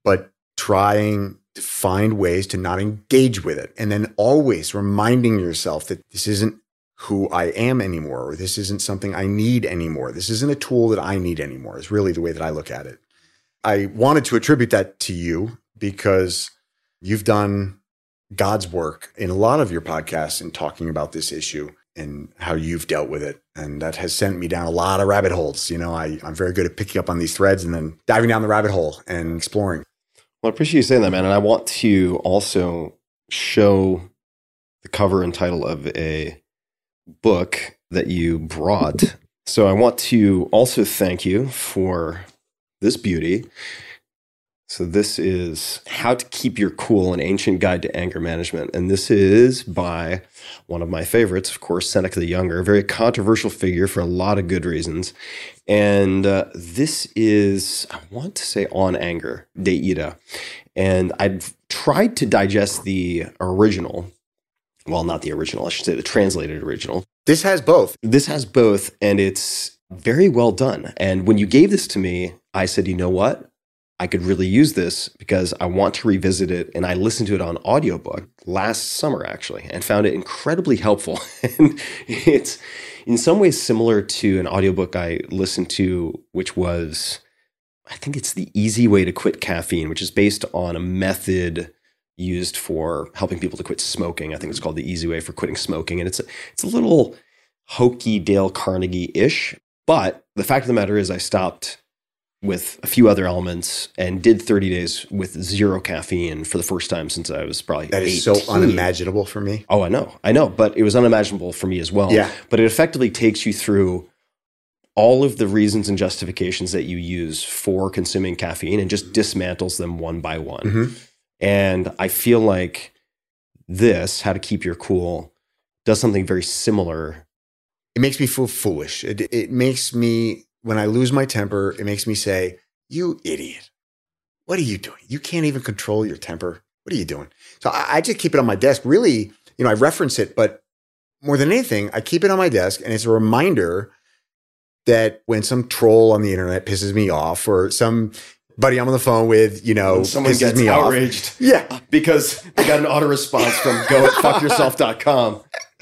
but trying to find ways to not engage with it. And then always reminding yourself that this isn't who I am anymore, or this isn't something I need anymore. This isn't a tool that I need anymore, is really the way that I look at it. I wanted to attribute that to you because you've done God's work in a lot of your podcasts in talking about this issue and how you've dealt with it. And that has sent me down a lot of rabbit holes. You know, I, I'm very good at picking up on these threads and then diving down the rabbit hole and exploring. well i appreciate you saying that man and i want to also show the cover and title of a book that you brought so i want to also thank you for this beauty So this is How to Keep Your Cool, an ancient guide to anger management. And this is by one of my favorites, of course, Seneca the Younger, a very controversial figure for a lot of good reasons. And uh, this is, I want to say on anger, De Ira. And I've tried to digest the original. Well, not the original, I should say the translated original. This has both. This has both, and it's very well done. And when you gave this to me, I said, you know what? I could really use this because I want to revisit it. And I listened to it on audiobook last summer, actually, and found it incredibly helpful. and it's in some ways similar to an audiobook I listened to, which was, I think it's The Easy Way to Quit Caffeine, which is based on a method used for helping people to quit smoking. I think it's called The Easy Way for Quitting Smoking. And it's a, it's a little hokey Dale Carnegie ish. But the fact of the matter is, I stopped with a few other elements and did 30 days with zero caffeine for the first time since I was probably That is 18. so unimaginable for me. Oh, I know. I know, but it was unimaginable for me as well. Yeah. But it effectively takes you through all of the reasons and justifications that you use for consuming caffeine and just dismantles them one by one. Mhm. And I feel like this, how to keep your cool, does something very similar. It makes me feel foolish. It, it makes me, when I lose my temper, it makes me say, You idiot. What are you doing? You can't even control your temper. What are you doing? So I, I just keep it on my desk. Really, you know, I reference it, but more than anything, I keep it on my desk and it's a reminder that when some troll on the internet pisses me off or some buddy I'm on the phone with, you know, When someone pisses gets me outraged. off. Yeah. Because they got an auto response from go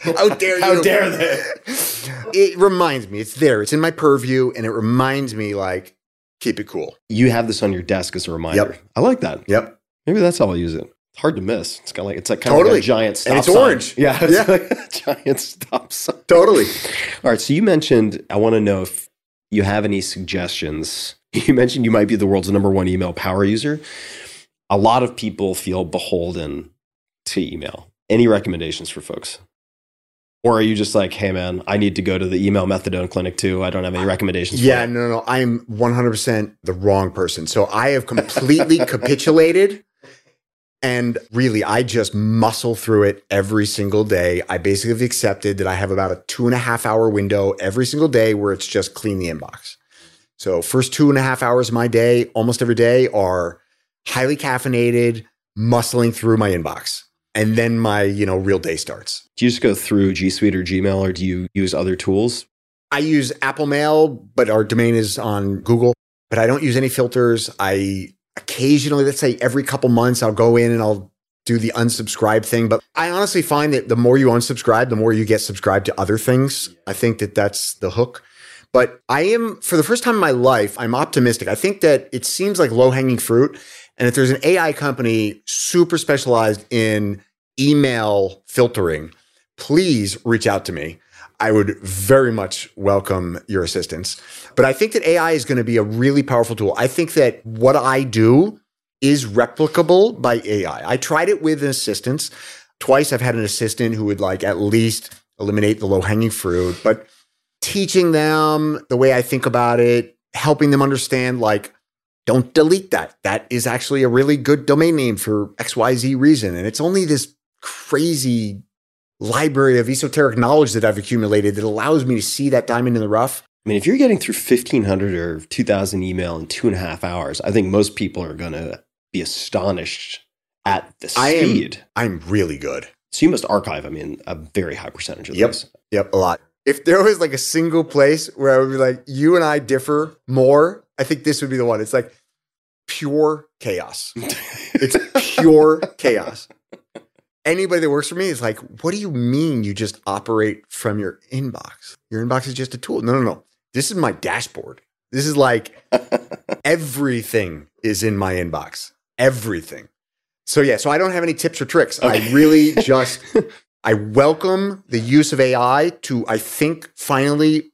at fuckyourself.com. How dare you? How dare they? It reminds me, it's there, it's in my purview, and it reminds me, like, keep it cool. You have this on your desk as a reminder. Yep. I like that. Yep. Maybe that's how I'll use it. It's hard to miss. It's kind of like it's like kind of Totally. like a giant stop And it's sign. orange. Yeah, it's Yeah. like a giant stop sign. Totally. All right. So you mentioned I want to know if you have any suggestions. You mentioned you might be the world's number one email power user. A lot of people feel beholden to email. Any recommendations for folks? Or are you just like, hey man, I need to go to the email methadone clinic too. I don't have any recommendations. Yeah, for no, no, I'm 100% the wrong person. So I have completely capitulated. And really, I just muscle through it every single day. I basically have accepted that I have about a two and a half hour window every single day where it's just clean the inbox. So, first two and a half hours of my day, almost every day, are highly caffeinated, muscling through my inbox. And then my, you know, real day starts. Do you just go through G Suite or Gmail, or do you use other tools? I use Apple Mail, but our domain is on Google. But I don't use any filters. I occasionally, let's say every couple months, I'll go in and I'll do the unsubscribe thing. But I honestly find that the more you unsubscribe, the more you get subscribed to other things. I think that that's the hook. But I am, for the first time in my life, I'm optimistic. I think that it seems like low hanging fruit. And if there's an AI company super specialized in email filtering, please reach out to me. I would very much welcome your assistance. But I think that AI is going to be a really powerful tool. I think that what I do is replicable by AI. I tried it with an assistant. Twice I've had an assistant who would like at least eliminate the low hanging fruit, but teaching them the way I think about it, helping them understand like, don't delete that. That is actually a really good domain name for XYZ reason. And it's only this crazy library of esoteric knowledge that I've accumulated that allows me to see that diamond in the rough. I mean, if you're getting through 1,500 or 2,000 email in two and a half hours, I think most people are going to be astonished at the I am- speed. I'm really good. so you must archive, I mean, a very high percentage of Yep. this. Yep, a lot. If there was like a single place where I would be like, you and I differ more, I think this would be the one. It's like pure chaos. It's pure chaos. Anybody that works for me is like, what do you mean you just operate from your inbox? Your inbox is just a tool. No, no, no. This is my dashboard. This is like everything is in my inbox. Everything. So yeah, so I don't have any tips or tricks. I really just I welcome the use of AI to I think finally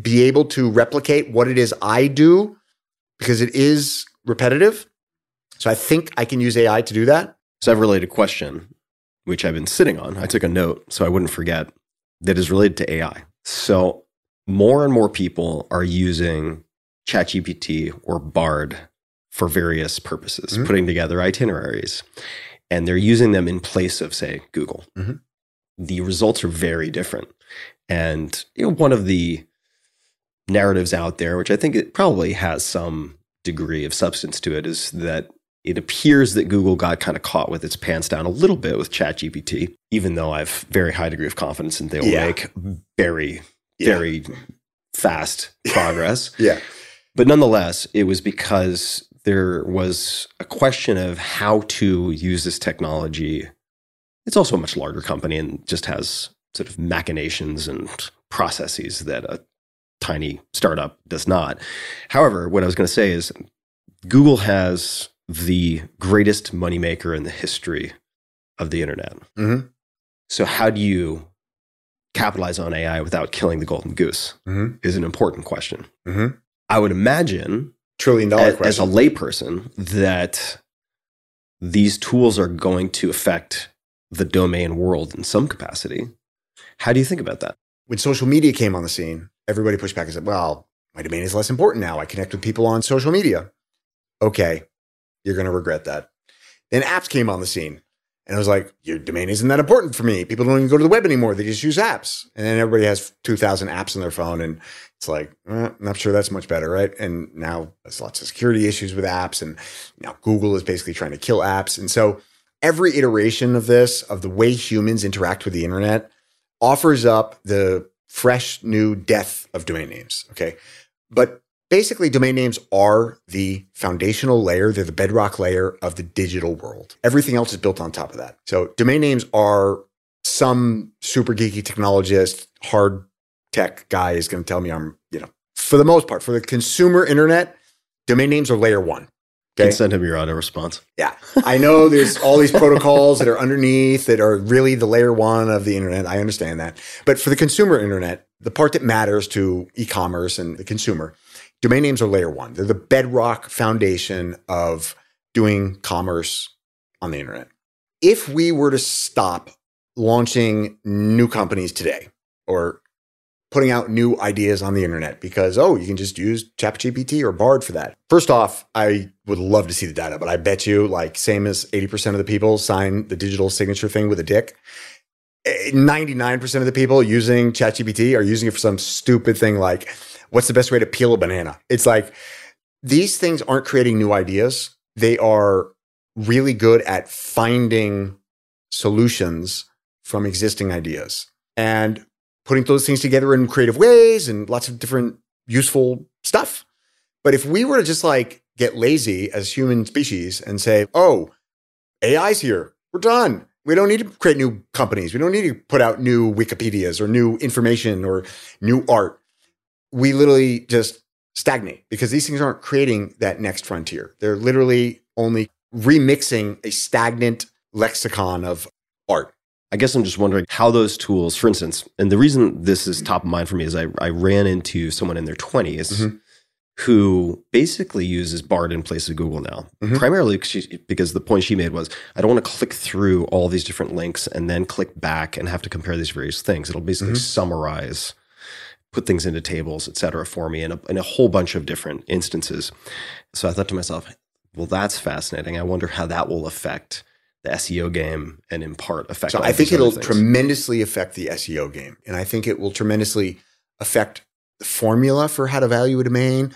be able to replicate what it is I do because it is repetitive. So I think I can use AI to do that. So I have a related question, which I've been sitting on. I took a note so I wouldn't forget that is related to AI. So more and more people are using ChatGPT or Bard for various purposes, Mhm. putting together itineraries, and they're using them in place of, say, Google. Mhm. The results are very different. And you know, one of the narratives out there, which I think it probably has some degree of substance to it, is that it appears that Google got kind of caught with its pants down a little bit with ChatGPT, even though I've very high degree of confidence that they will Yeah. make very, Yeah. very fast progress. Yeah. But nonetheless, it was because there was a question of how to use this technology. It's also a much larger company and just has sort of machinations and processes that a tiny startup does not. However, what I was going to say is Google has the greatest moneymaker in the history of the internet. Mhm. So, how do you capitalize on AI without killing the golden goose? Mhm. Is an important question. Mhm. I would imagine Trillion dollar as, as a layperson that these tools are going to affect the domain world in some capacity. How do you think about that? when social media came on the scene, everybody pushed back and said, well, my domain is less important now. I connect with people on social media. Okay, you're going to regret that. Then apps came on the scene. And I was like, your domain isn't that important for me. People don't even go to the web anymore. They just use apps. And then everybody has 2,000 apps on their phone. And it's like, eh, I'm not sure that's much better, right? And now there's lots of security issues with apps. And now Google is basically trying to kill apps. And so every iteration of this, of the way humans interact with the internet, offers up the fresh new death of domain names. Okay. But basically, domain names are the foundational layer, they're the bedrock layer of the digital world. Everything else is built on top of that. So, domain names are some super geeky technologist, hard tech guy is going to tell me I'm, you know, for the most part, for the consumer internet, domain names are layer one. Can send him your auto response. Yeah. I know there's all these protocols that are underneath that are really the layer one of the internet. I understand that. But for the consumer internet, the part that matters to e commerce and the consumer, domain names are layer one. They're the bedrock foundation of doing commerce on the internet. If we were to stop launching new companies today or putting out new ideas on the internet because oh you can just use ChatGPT or Bard for that. First off, I would love to see the data, but I bet you like same as 80% of the people sign the digital signature thing with a dick. Eh, 99% of the people using ChatGPT are using it for some stupid thing like what's the best way to peel a banana? It's like these things aren't creating new ideas. They are really good at finding solutions from existing ideas and putting those things together in creative ways and lots of different useful stuff. But if we were to just like get lazy as human species and say, oh, AI's here, we're done. We don't need to create new companies. We don't need to put out new Wikipedias or new information or new art. We literally just stagnate because these things aren't creating that next frontier. They're literally only remixing a stagnant lexicon of art. I guess I'm just wondering how those tools, for instance, and the reason this is top of mind for me is I, I ran into someone in their 20s Mhm. who basically uses Bard in place of Google now, Mhm. primarily because, she, because the point she made was I don't want to click through all these different links and then click back and have to compare these various things. It'll basically Mhm. summarize, put things into tables, et cetera, for me in a, in a whole bunch of different instances. So I thought to myself, well, that's fascinating. I wonder how that will affect the SEO game and in part affect. So I think it'll things. tremendously affect the SEO game. And I think it will tremendously affect the formula for how to value a domain.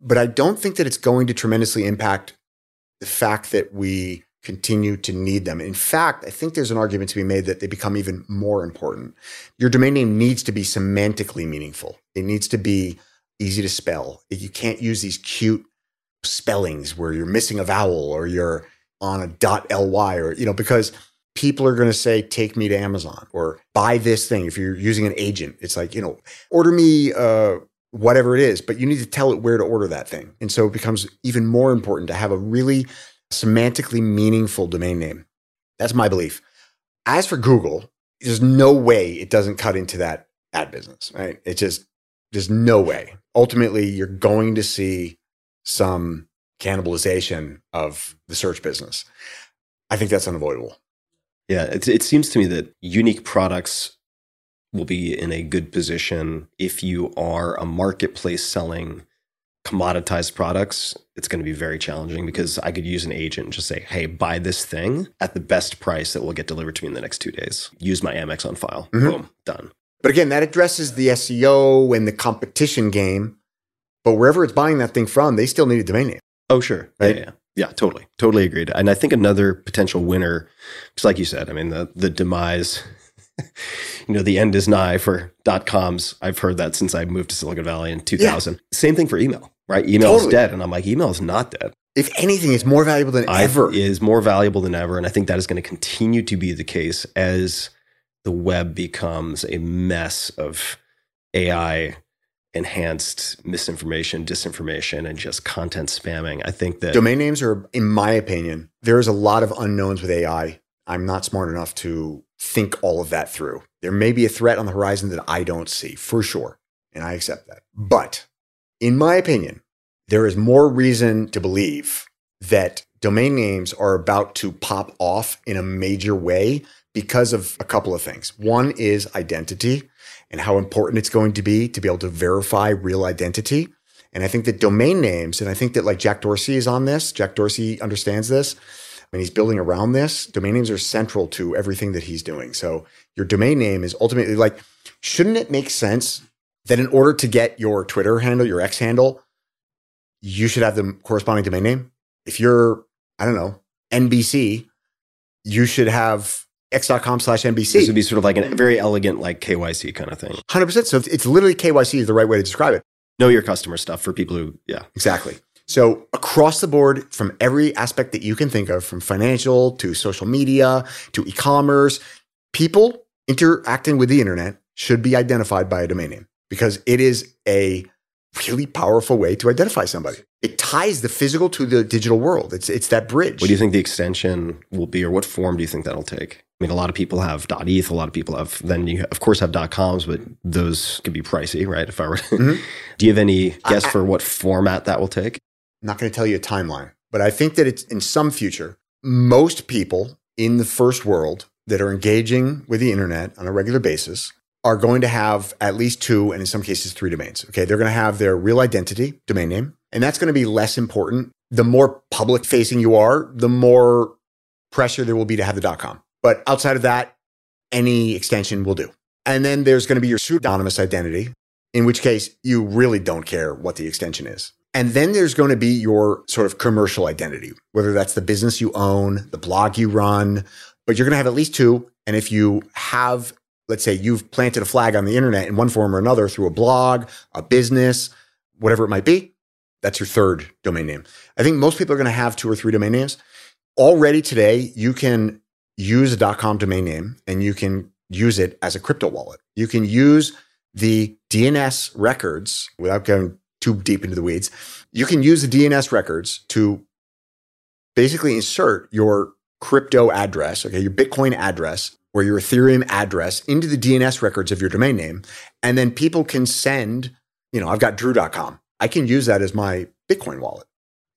But I don't think that it's going to tremendously impact the fact that we continue to need them. In fact, I think there's an argument to be made that they become even more important. Your domain name needs to be semantically meaningful. It needs to be easy to spell. You can't use these cute spellings where you're missing a vowel or you're on a dot .ly or you know because people are going to say take me to Amazon or buy this thing if you're using an agent. It's like, you know, order me uh whatever it is, but you need to tell it where to order that thing. And so it becomes even more important to have a really semantically meaningful domain name. That's my belief. As for Google, there's no way it doesn't cut into that ad business, right? It just there's no way. Ultimately, you're going to see some cannibalization of the search business. I think that's unavoidable. Yeah, it, it seems to me that unique products will be in a good position if you are a marketplace selling commoditized products, it's going to be very challenging because I could use an agent and just say, hey, buy this thing at the best price that will get delivered to me in the next two days. Use my Amex on file. Mhm. Boom, done. But again, that addresses the SEO and the competition game. But wherever it's buying that thing from, they still need a domain name. Oh, sure. Right? Yeah, yeah. Yeah, totally. Totally agreed. And I think another potential winner, just like you said, I mean, the, the demise, you know, the end is nigh for dot coms. I've heard that since I moved to Silicon Valley in 2000. Same thing for email, right? Email is Totally. dead. And I'm like, email is not dead. If anything, it's more valuable than I- ever. is more valuable than ever. And I think that is going to continue to be the case as the web becomes a mess of AI enhanced misinformation, disinformation, and just content spamming. I think that Domain names are, in my opinion, there's a lot of unknowns with AI. I'm not smart enough to think all of that through. There may be a threat on the horizon that I don't see, for sure. And I accept that. But in my opinion, there is more reason to believe that domain names are about to pop off in a major way because of a couple of things. One is identity and how important it's going to be to be able to verify real identity. And I think that domain names, and I think that like Jack Dorsey is on this, Jack Dorsey understands this, and he's building around this. Domain names are central to everything that he's doing. So your domain name is ultimately like, shouldn't it make sense that in order to get your Twitter handle, your X handle, you should have the corresponding domain name? If you're, I don't know, NBC, you should have x.com slash NBC. this would be sort of like a very elegant, like KYC kind of thing. 100%. So it's literally KYC is the right way to describe it. Know your customer stuff for people who, yeah. Exactly. So across the board, from every aspect that you can think of, from financial to social media to e-commerce, people interacting with the internet should be identified by a domain name because it is a really powerful way to identify somebody. It ties the physical to the digital world. It's it's that bridge. What do you think the extension will be, or what form do you think that'll take? I mean, a lot of people have .eth, a lot of people have. Then you of course have .coms, but those could be pricey, right? If I were, Mhm. do you have any guess I- for what format that will take? I'm not going to tell you a timeline, but I think that it's in some future, most people in the first world that are engaging with the internet on a regular basis are going to have at least two, and in some cases, three domains. Okay. They're going to have their real identity domain name, and that's going to be less important. The more public facing you are, the more pressure there will be to have the .com. But outside of that, any extension will do. And then there's going to be your pseudonymous identity, in which case you really don't care what the extension is. And then there's going to be your sort of commercial identity, whether that's the business you own, the blog you run, but you're going to have at least two. And if you have, let's say you've planted a flag on the internet in one form or another through a blog, a business, whatever it might be, that's your third domain name. I think most people are going to have two or three domain names. Already today, you can use a .com domain name and you can use it as a crypto wallet. You can use the DNS records without going too deep into the weeds. You can use the DNS records to basically insert your crypto address, okay, your Bitcoin address or your Ethereum address into the DNS records of your domain name. And then people can send, you know, I've got drew.com. I can use that as my Bitcoin wallet.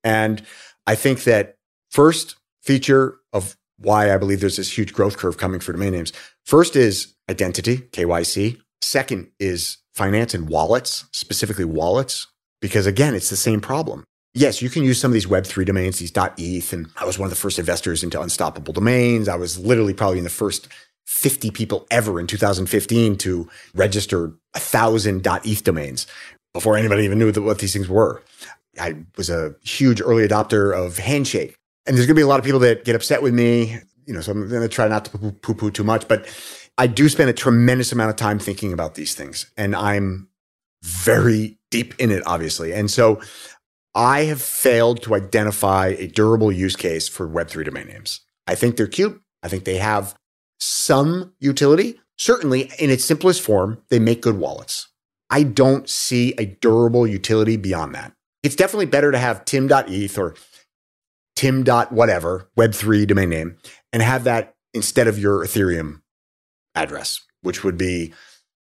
And I think that first feature of why I believe there's this huge growth curve coming for domain names. First is identity, KYC. Second is finance and wallets, specifically wallets, because again, it's the same problem. Yes, you can use some of these Web3 domains, these .eth, and I was one of the first investors into unstoppable domains. I was literally probably in the first 50 people ever in 2015 to register a thousand .eth domains before anybody even knew what these things were. I was a huge early adopter of Handshake. And there's going to be a lot of people that get upset with me, you know, so I'm going to try not to poo poo too much, but I do spend a tremendous amount of time thinking about these things and I'm very deep in it, obviously. And so I have failed to identify a durable use case for Web3 domain names. I think they're cute. I think they have some utility. Certainly, in its simplest form, they make good wallets. I don't see a durable utility beyond that. It's definitely better to have tim.eth or tim. whatever, Web3 domain name, and have that instead of your Ethereum address, which would be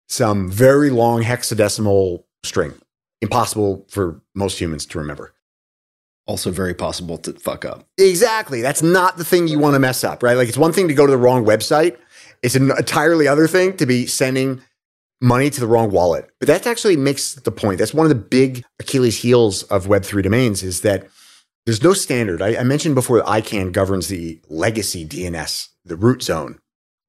some very long hexadecimal string. Impossible for most humans to remember. Also, very possible to fuck up. Exactly. That's not the thing you want to mess up, right? Like it's one thing to go to the wrong website. It's an entirely other thing to be sending money to the wrong wallet. But that actually makes the point. That's one of the big Achilles heels of Web3 domains is that there's no standard. I, I mentioned before that ICANN governs the legacy DNS, the root zone.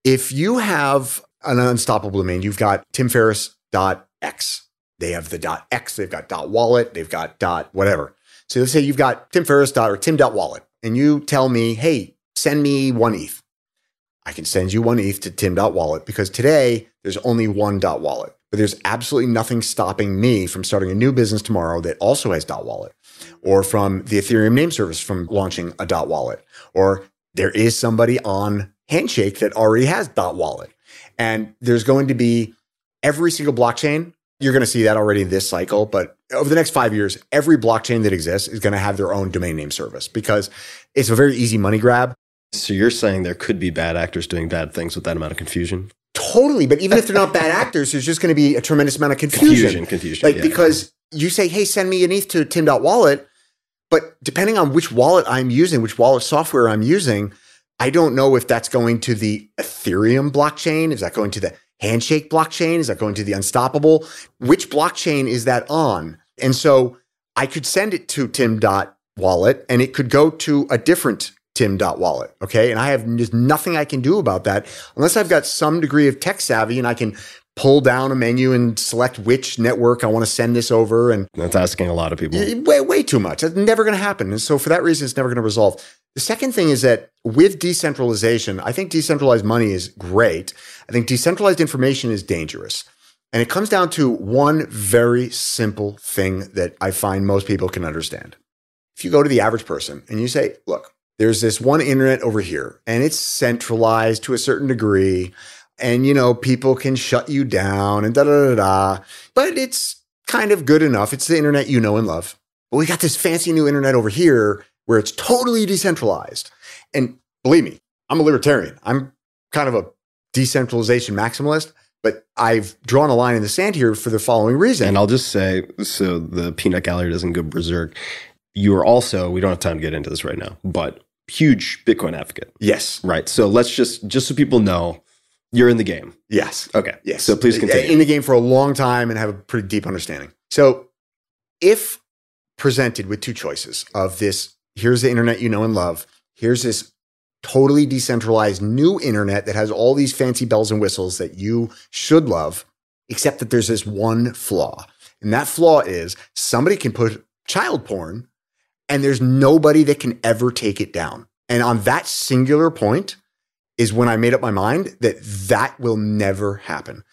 If you have an unstoppable domain, you've got timferriss.x. They have the .x, they've got .wallet, they've got whatever. So let's say you've got Tim Ferriss dot or Tim dot wallet, and you tell me, hey, send me one ETH. I can send you one ETH to Tim dot wallet because today there's only one dot .wallet. But there's absolutely nothing stopping me from starting a new business tomorrow that also has dot .wallet or from the Ethereum name service from launching a dot .wallet or there is somebody on Handshake that already has dot .wallet. And there's going to be every single blockchain you're going to see that already in this cycle, but over the next five years, every blockchain that exists is going to have their own domain name service because it's a very easy money grab. So you're saying there could be bad actors doing bad things with that amount of confusion? Totally. But even if they're not bad actors, there's just going to be a tremendous amount of confusion. Confusion, confusion. Like yeah. because you say, hey, send me an ETH to tim.wallet. But depending on which wallet I'm using, which wallet software I'm using, I don't know if that's going to the Ethereum blockchain. Is that going to the Handshake blockchain? Is that going to the Unstoppable? Which blockchain is that on? And so I could send it to Tim.wallet and it could go to a different Tim.wallet. Okay. And I have there's nothing I can do about that unless I've got some degree of tech savvy and I can pull down a menu and select which network I want to send this over. And That's asking a lot of people. way, way too much. It's never going to happen. And so for that reason, it's never going to resolve. The second thing is that with decentralization, I think decentralized money is great. I think decentralized information is dangerous. And it comes down to one very simple thing that I find most people can understand. If you go to the average person and you say, look, there's this one internet over here and it's centralized to a certain degree. And, you know, people can shut you down and da da da da. But it's kind of good enough. It's the internet you know and love. But we got this fancy new internet over here where it's totally decentralized. And believe me, I'm a libertarian. I'm kind of a decentralization maximalist, but I've drawn a line in the sand here for the following reason. And I'll just say, so the peanut gallery doesn't go berserk. You are also, we don't have time to get into this right now, but huge Bitcoin advocate, yes. right? So let's just, just so people know, you're in the game. Yes. Okay. Yes. So please uh, continue. In the game for a long time and have a pretty deep understanding. So if presented with two choices of this, here's the internet you know and love, here's this totally decentralized new internet that has all these fancy bells and whistles that you should love, except that there's this one flaw. And that flaw is somebody can put child porn and there's nobody that can ever take it down. And on that singular point is when I made up my mind that that will never happen.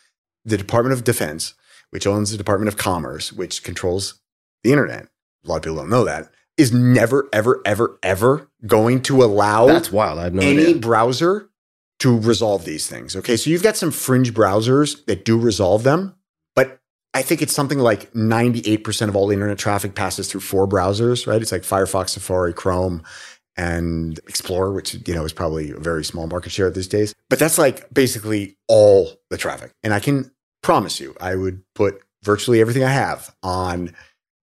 The Department of Defense, which owns the Department of Commerce, which controls the internet, a lot of people don't know that, is never, ever, ever, ever going to allow That's wild. I have no any idea. browser to resolve these things. Okay. So you've got some fringe browsers that do resolve them, but I think it's something like 98% of all internet traffic passes through four browsers, right? It's like Firefox, Safari, Chrome, and Explorer, which, you know, is probably a very small market share these days. But that's like basically all the traffic. And I can promise you, I would put virtually everything I have on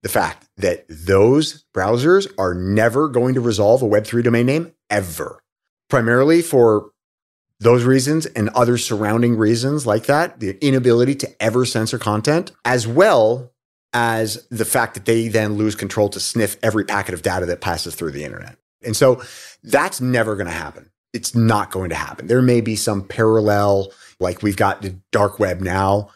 the fact that those browsers are never going to resolve a Web3 domain name ever. Primarily for those reasons and other surrounding reasons like that, the inability to ever censor content, as well as the fact that they then lose control to sniff every packet of data that passes through the internet. And so that's never going to happen. It's not going to happen. There may be some parallel, like we've got the dark web now,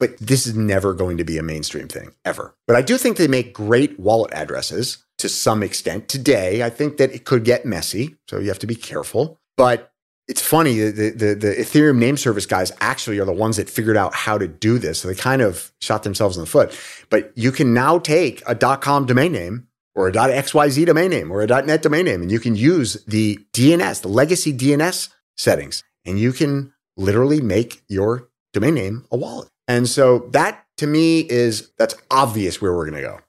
but this is never going to be a mainstream thing ever. But I do think they make great wallet addresses to some extent. Today, I think that it could get messy, so you have to be careful. But it's funny the, the the Ethereum name service guys actually are the ones that figured out how to do this. So they kind of shot themselves in the foot. But you can now take a .com domain name or a .xyz domain name or a .net domain name, and you can use the DNS, the legacy DNS settings, and you can literally make your domain name a wallet. And so that to me is that's obvious where we're going to go.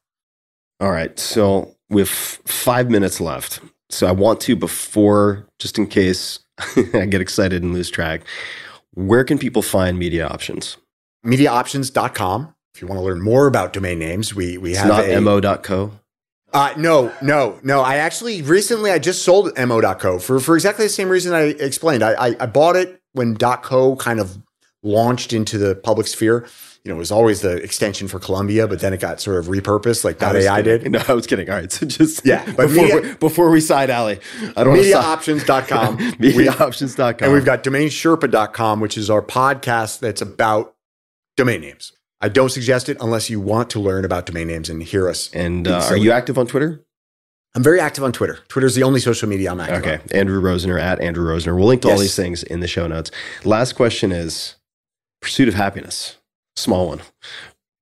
All right. So we have five minutes left. So I want to, before, just in case I get excited and lose track, where can people find media options? Mediaoptions.com. If you want to learn more about domain names, we we It's have not a, mo.co. Uh, no, no, no. I actually recently I just sold mo.co for for exactly the same reason I explained. I I, I bought it when .co kind of launched into the public sphere, you know, it was always the extension for Colombia, but then it got sort of repurposed like was .ai kidding. did. No, I was kidding. All right, so just Yeah, but before, media- we, before we side alley, I don't MediaOptions.com. MediaOptions.com. And we've got domainsherpa.com, which is our podcast that's about domain names. I don't suggest it unless you want to learn about domain names and hear us. And uh, are you active on Twitter? I'm very active on Twitter. Twitter's the only social media I'm active Okay, on. Andrew Rosener at Andrew Rosener. We'll link to all these things in the show notes. Last question is pursuit of happiness. Small one.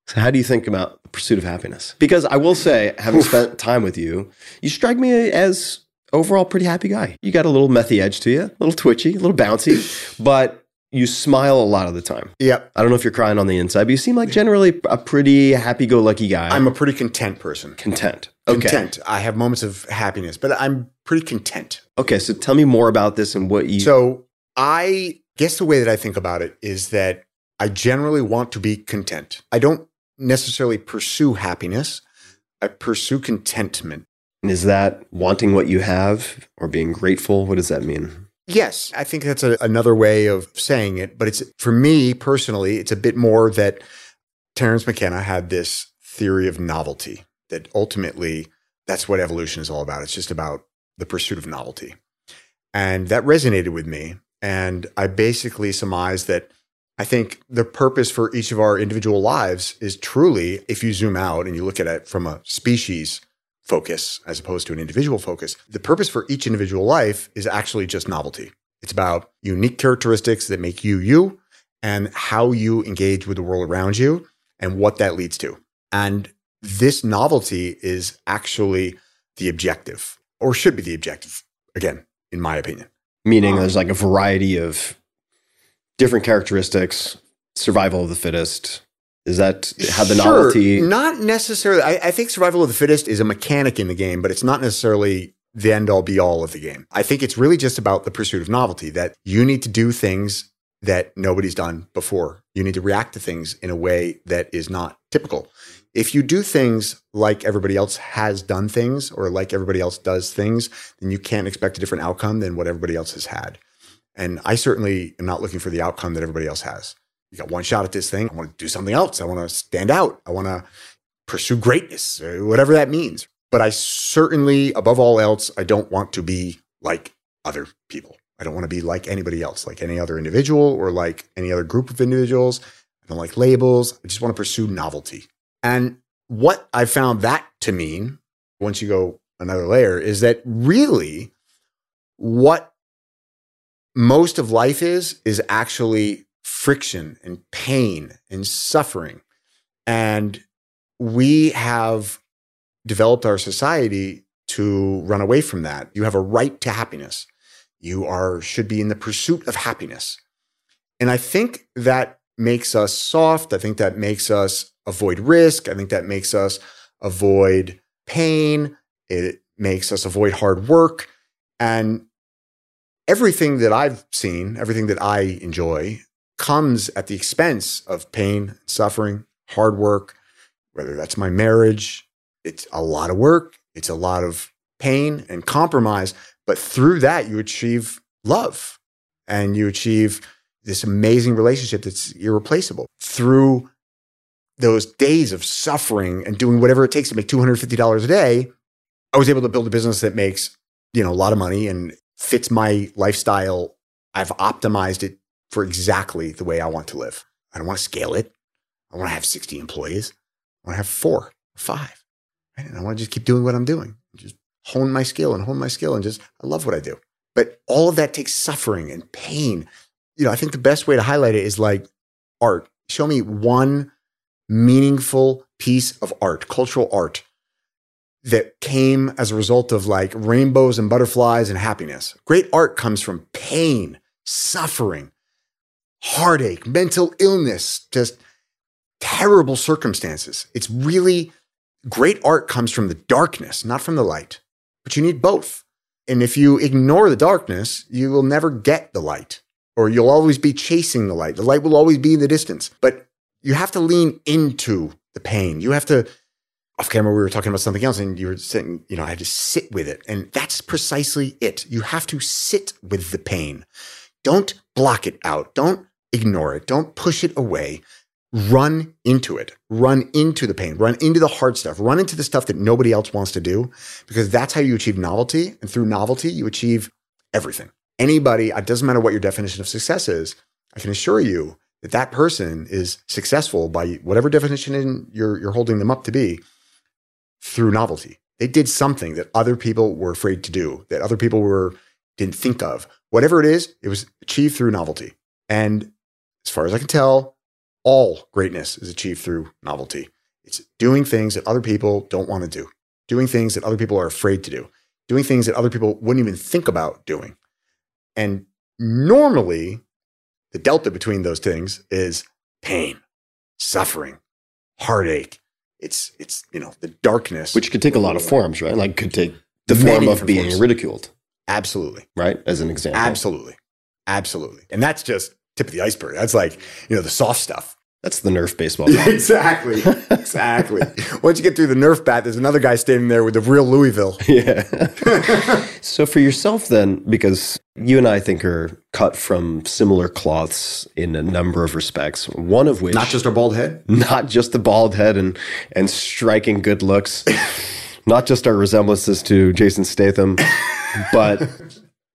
So, how do you think about the pursuit of happiness? Because I will say, having spent time with you, you strike me as overall pretty happy guy. You got a little methy edge to you, a little twitchy, a little bouncy, but you smile a lot of the time. Yep. I don't know if you're crying on the inside, but you seem like generally a pretty happy-go-lucky guy. I'm a pretty content person. content. Okay. Content. I have moments of happiness, but I'm pretty content. Okay. So tell me more about this and what you. So I guess the way that I think about it is that I generally want to be content. I don't necessarily pursue happiness. I pursue contentment. Is that wanting what you have or being grateful? What does that mean? Yes, I think that's a, another way of saying it. But it's for me personally, it's a bit more that Terence McKenna had this theory of novelty that ultimately that's what evolution is all about. It's just about the pursuit of novelty. And that resonated with me. And I basically surmised that I think the purpose for each of our individual lives is truly, if you zoom out and you look at it from a species focus as opposed to an individual focus, the purpose for each individual life is actually just novelty. It's about unique characteristics that make you you and how you engage with the world around you and what that leads to. And this novelty is actually the objective or should be the objective, again, in my opinion. Meaning um, there's like a variety of different characteristics, survival of the fittest. Is that how the Sure, novelty? Not necessarily. I, I think survival of the fittest is a mechanic in the game, but it's not necessarily the end all be all of the game. I think it's really just about the pursuit of novelty that you need to do things that nobody's done before. You need to react to things in a way that is not typical. If you do things like everybody else has done things or like everybody else does things, then you can't expect a different outcome than what everybody else has had. And I certainly am not looking for the outcome that everybody else has. You got one shot at this thing. I want to do something else. I want to stand out. I want to pursue greatness, whatever that means. But I certainly, above all else, I don't want to be like other people. I don't want to be like anybody else, like any other individual or like any other group of individuals. I don't like labels. I just want to pursue novelty. And what I found that to mean, once you go another layer, is that really what most of life is, is actually friction and pain and suffering. And we have developed our society to run away from that. You have a right to happiness. You are should be in the pursuit of happiness. And I think that makes us soft. I think that makes us avoid risk. I think that makes us avoid pain. It makes us avoid hard work. And everything that I've seen, everything that I enjoy, comes at the expense of pain, suffering, hard work, whether that's my marriage. It's a lot of work, it's a lot of pain and compromise. But through that, you achieve love and you achieve this amazing relationship that's irreplaceable. Through those days of suffering and doing whatever it takes to make $250 a day, I was able to build a business that makes, you know, a lot of money and fits my lifestyle. I've optimized it for exactly the way I want to live. I don't want to scale it. I want to have 60 employees. I want to have four five. Right? And I want to just keep doing what I'm doing. Just hone my skill and hone my skill and just, I love what I do. But all of that takes suffering and pain. You know, I think the best way to highlight it is like art. Show me one meaningful piece of art, cultural art that came as a result of like rainbows and butterflies and happiness. Great art comes from pain, suffering, heartache, mental illness, just terrible circumstances. It's really great art comes from the darkness, not from the light. But you need both. And if you ignore the darkness, you will never get the light, or you'll always be chasing the light. The light will always be in the distance. But you have to lean into the pain. You have to, off camera, we were talking about something else, and you were saying, you know, I had to sit with it. And that's precisely it. You have to sit with the pain. Don't block it out. Don't ignore it. Don't push it away. Run into it. Run into the pain. Run into the hard stuff. Run into the stuff that nobody else wants to do because that's how you achieve novelty. And through novelty, you achieve everything. Anybody, it doesn't matter what your definition of success is, I can assure you that that person is successful by whatever definition you're, you're holding them up to be through novelty. They did something that other people were afraid to do, that other people were didn't think of. Whatever it is, it was achieved through novelty. And as far as I can tell, all greatness is achieved through novelty. It's doing things that other people don't want to do, doing things that other people are afraid to do, doing things that other people wouldn't even think about doing. And normally, the delta between those things is pain, suffering, heartache. It's it's you know the darkness, Which could take a lot of forms, right? Like could take the form of being forms. ridiculed, absolutely, right? As an example. absolutely, absolutely, and that's just tip of the iceberg. That's like you know the soft stuff. That's the Nerf baseball. Yeah, exactly, exactly. Once you get through the Nerf bat, there's another guy standing there with the real Louisville. yeah. so for yourself then, because you and I think are cut from similar cloths in a number of respects, one of which Not just our bald head. not just the bald head and and striking good looks, not just our resemblances to Jason Statham, but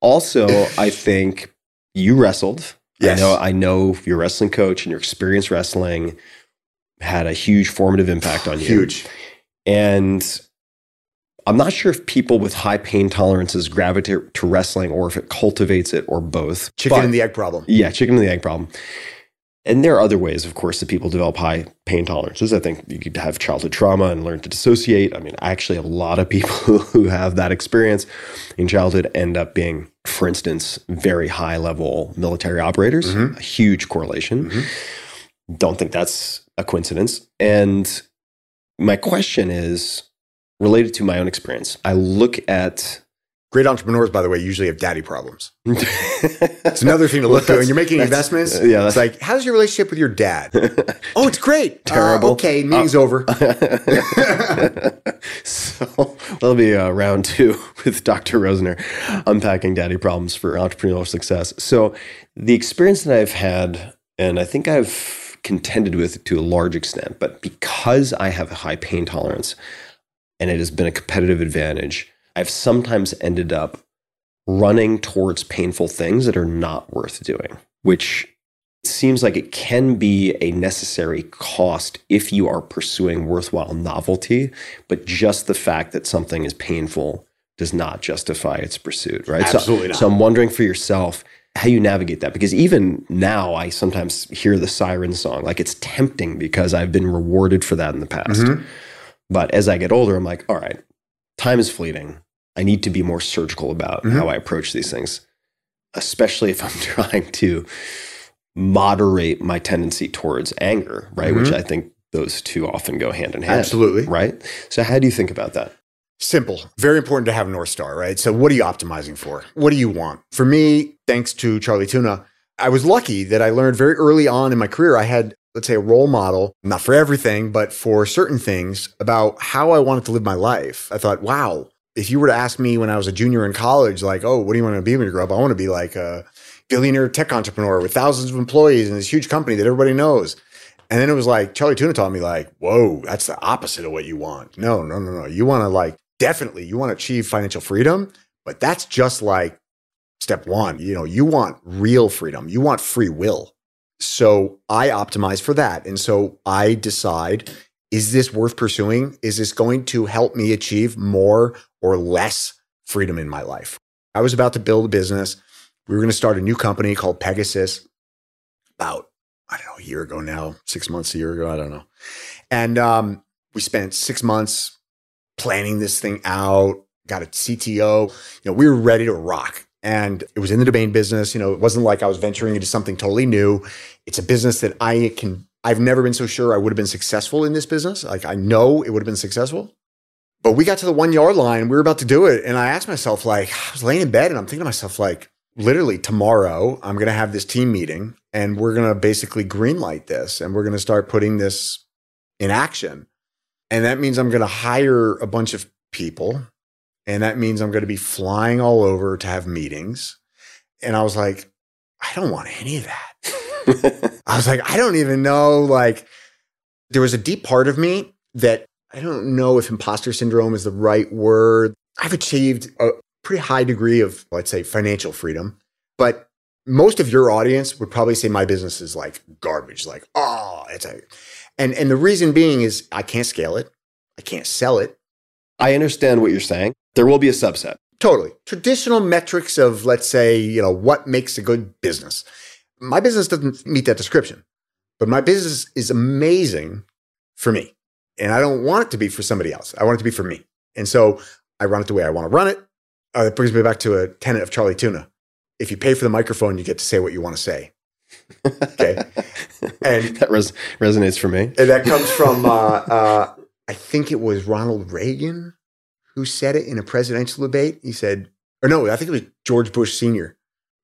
also I think you wrestled. Yes. I know I know your wrestling coach and your experience wrestling had a huge formative impact on you. Huge. And I'm not sure if people with high pain tolerances gravitate to wrestling or if it cultivates it or both. Chicken But- and the egg problem. yeah, chicken and the egg problem. And there are other ways, of course, that people develop high pain tolerances. I think you could have childhood trauma and learn to dissociate. I mean, actually a lot of people who have that experience in childhood end up being, for instance, very high level military operators, mm-hmm. a huge correlation. Mm-hmm. Don't think that's a coincidence. And my question is related to my own experience. I look at Great entrepreneurs, by the way, usually have daddy problems. It's another thing to look at when you're making investments. yeah, it's like, how's your relationship with your dad? oh, it's great. Terrible. Uh, okay, meeting's over. so that'll be uh, round two with Dr. Rosener unpacking daddy problems for entrepreneurial success. So the experience that I've had, and I think I've contended with it to a large extent, but because I have a high pain tolerance and it has been a competitive advantage, I've sometimes ended up running towards painful things that are not worth doing, which seems like it can be a necessary cost if you are pursuing worthwhile novelty, but just the fact that something is painful does not justify its pursuit, right? Absolutely so, not. so I'm wondering for yourself how you navigate that because even now I sometimes hear the siren song like it's tempting because I've been rewarded for that in the past. Mhm. But as I get older I'm like, all right, time is fleeting. I need to be more surgical about Mhm. how I approach these things, especially if I'm trying to moderate my tendency towards anger, right? Which I think those two often go hand in hand. Mm-hmm. Absolutely. Right? So how do you think about that? Simple. Very important to have a North Star, right? So, what are you optimizing for? What do you want? For me, thanks to Charlie Tuna, I was lucky that I learned very early on in my career. I had, let's say, a role model, not for everything, but for certain things about how I wanted to live my life. I thought, wow, if you were to ask me when I was a junior in college, like, oh, what do you want to be when you grow up? I want to be like a billionaire tech entrepreneur with thousands of employees and this huge company that everybody knows. And then it was like Charlie Tuna taught me like, whoa, that's the opposite of what you want. No, no, no, no. You want to like definitely you want to achieve financial freedom, but that's just like step one. You know, you want real freedom. You want free will. So I optimize for that. And so I decide, is this worth pursuing? Is this going to help me achieve more or less freedom in my life? I was about to build a business. We were going to start a new company called Pegasus about, I don't know, a year ago now, six months, a year ago, I don't know. And um, we spent six months planning this thing out, got a CTO. You know, we were ready to rock. And it was in the domain business. You know, it wasn't like I was venturing into something totally new. It's a business that I can, I've never been so sure I would have been successful in this business. Like I know it would have been successful. But we got to the one yard line, we were about to do it. And I asked myself, like, I was laying in bed and I'm thinking to myself, like, literally tomorrow, I'm going to have this team meeting and we're going to basically greenlight this and we're going to start putting this in action. And that means I'm going to hire a bunch of people. And that means I'm going to be flying all over to have meetings. And I was like, I don't want any of that. I was like, I don't even know. Like, there was a deep part of me that I don't know if imposter syndrome is the right word. I've achieved a pretty high degree of, let's say, financial freedom, but most of your audience would probably say my business is like garbage. Like, oh, it's a, and and the reason being is I can't scale it, I can't sell it. I understand what you're saying. There will be a subset. Totally. Traditional metrics of, let's say, you know, what makes a good business. My business doesn't meet that description, but my business is amazing for me. And I don't want it to be for somebody else. I want it to be for me. And so I run it the way I want to run it. Uh, it brings me back to a tenet of Charlie Tuna. If you pay for the microphone, you get to say what you want to say. Okay. and that res- resonates for me. and that comes from, uh, uh, I think it was Ronald Reagan who said it in a presidential debate. He said, or no, I think it was George Bush Sr.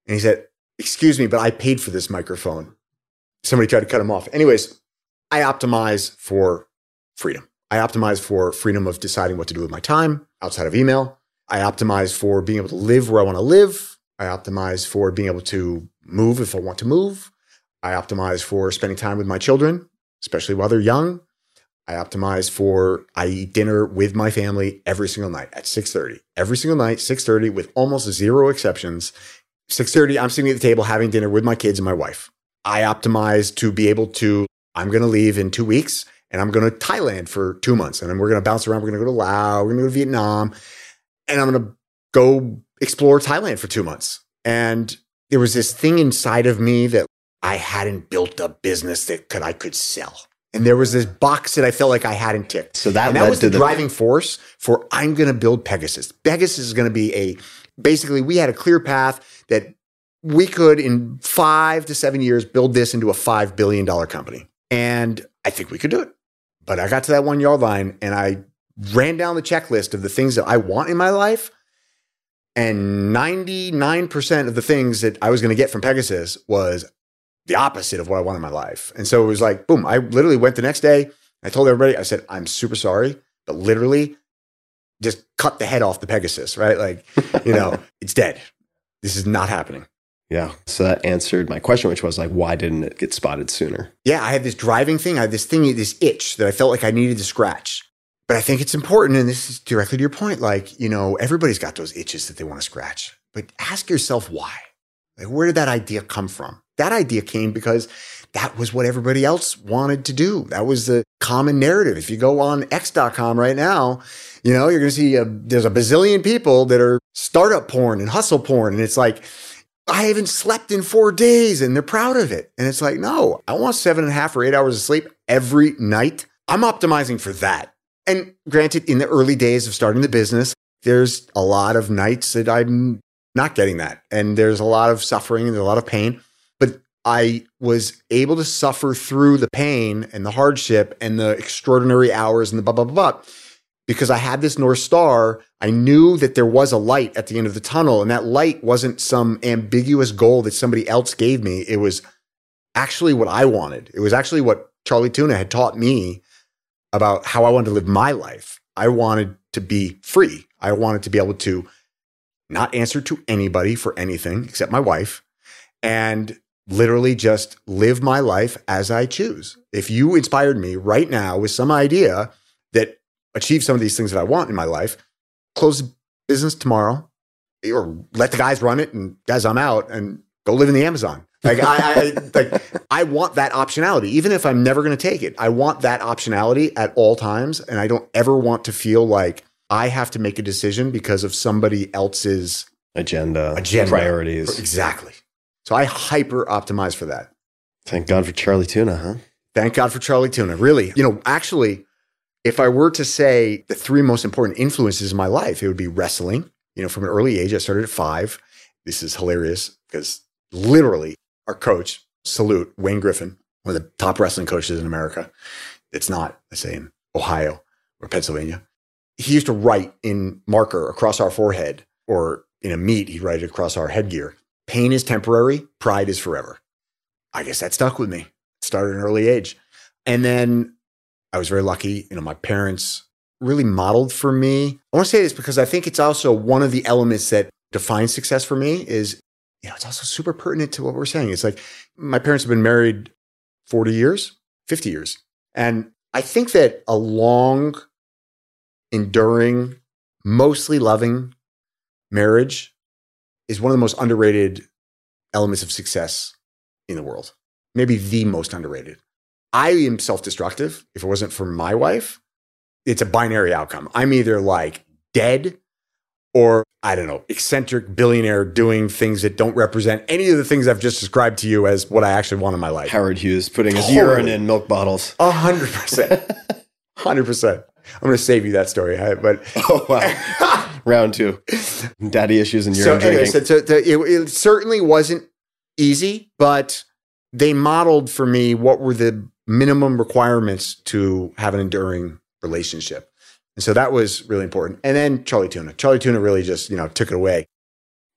And he said, Excuse me, but I paid for this microphone. Somebody tried to cut him off. Anyways, I optimize for freedom. I optimize for freedom of deciding what to do with my time outside of email. I optimize for being able to live where I want to live. I optimize for being able to move if I want to move. I optimize for spending time with my children, especially while they're young. I optimize for I eat dinner with my family every single night at 6:30. Every single night, 6:30 with almost zero exceptions. 6:30 I'm sitting at the table having dinner with my kids and my wife. I optimize to be able to I'm going to leave in 2 weeks and I'm going to Thailand for 2 months and then we're going to bounce around. We're going to go to Laos, we're going to go to Vietnam and I'm going to go explore Thailand for 2 months. And there was this thing inside of me that I hadn't built a business that could I could sell. And there was this box that I felt like I hadn't ticked. So that and that was the the- driving force for I'm going to build Pegasus. Pegasus is going to be a basically we had a clear path that we could in 5 to 7 years build this into a 5 billion dollar company. And I think we could do it. But I got to that 1 yard line and I ran down the checklist of the things that I want in my life and 99% of the things that I was going to get from Pegasus was the opposite of what I wanted in my life. And so it was like, boom, I literally went the next day. I told everybody, I said, I'm super sorry, but literally just cut the head off the Pegasus, right? Like, you know, it's dead. This is not happening. Yeah. So that answered my question, which was like, why didn't it get spotted sooner? Yeah, I had this driving thing. I had this thing, this itch that I felt like I needed to scratch. But I think it's important, and this is directly to your point. Like, you know, everybody's got those itches that they want to scratch. But ask yourself why. Like, where did that idea come from? That idea came because that was what everybody else wanted to do. That was the common narrative. If you go on X.com right now, you know, you're going to see a, there's a bazillion people that are startup porn and hustle porn. And it's like, I haven't slept in four days and they're proud of it. And it's like, no, I want seven and a half or eight hours of sleep every night. I'm optimizing for that. And granted, in the early days of starting the business, there's a lot of nights that I'm not getting that. And there's a lot of suffering and a lot of pain. I was able to suffer through the pain and the hardship and the extraordinary hours and the blah, blah, blah, blah. Because I had this North Star, I knew that there was a light at the end of the tunnel. And that light wasn't some ambiguous goal that somebody else gave me. It was actually what I wanted. It was actually what Charlie Tuna had taught me about how I wanted to live my life. I wanted to be free. I wanted to be able to not answer to anybody for anything except my wife and literally just live my life as I choose. If you inspired me right now with some idea that achieves some of these things that I want in my life, close the business tomorrow or let the guys run it and guys, I'm out and go live in the Amazon. Like I, I like I want that optionality, even if I'm never going to take it. I want that optionality at all times, and I don't ever want to feel like I have to make a decision because of somebody else's Agenda, agenda, priorities. Exactly. So I hyper optimize for that. Thank God for Charlie Tuna, huh? Thank God for Charlie Tuna. Really, you know, actually, if I were to say the three most important influences in my life, it would be wrestling. You know, from an early age, I started at five. This is hilarious because literally our coach, salute Wayne Griffin, one of the top wrestling coaches in America. It's not, I say, in Ohio or Pennsylvania. He used to write in marker across our forehead or in a meet, he'd write it across our headgear. Pain is temporary, pride is forever. I guess that stuck with me. It started at an early age. And then I was very lucky. You know, my parents really modeled for me. I want to say this because I think it's also one of the elements that defines success for me is you know, it's also super pertinent to what we're saying. It's like my parents have been married 40 years, 50 years. And I think that a long, enduring, mostly loving marriage is one of the most underrated elements of success in the world. Maybe the most underrated. I am self destructive. If it wasn't for my wife, it's a binary outcome. I'm either like dead or I don't know, eccentric billionaire doing things that don't represent any of the things I've just described to you as what I actually want in my life. Howard Hughes putting his Totally. urine in milk bottles. A hundred percent. Hundred percent. I'm going to save you that story, but Oh wow! Round two, daddy issues and so urine anyway, drinking. so, so it, it certainly wasn't easy, but they modeled for me what were the minimum requirements to have an enduring relationship. And so that was really important. And then Charlie Tuna. Charlie Tuna really just, you know, took it away.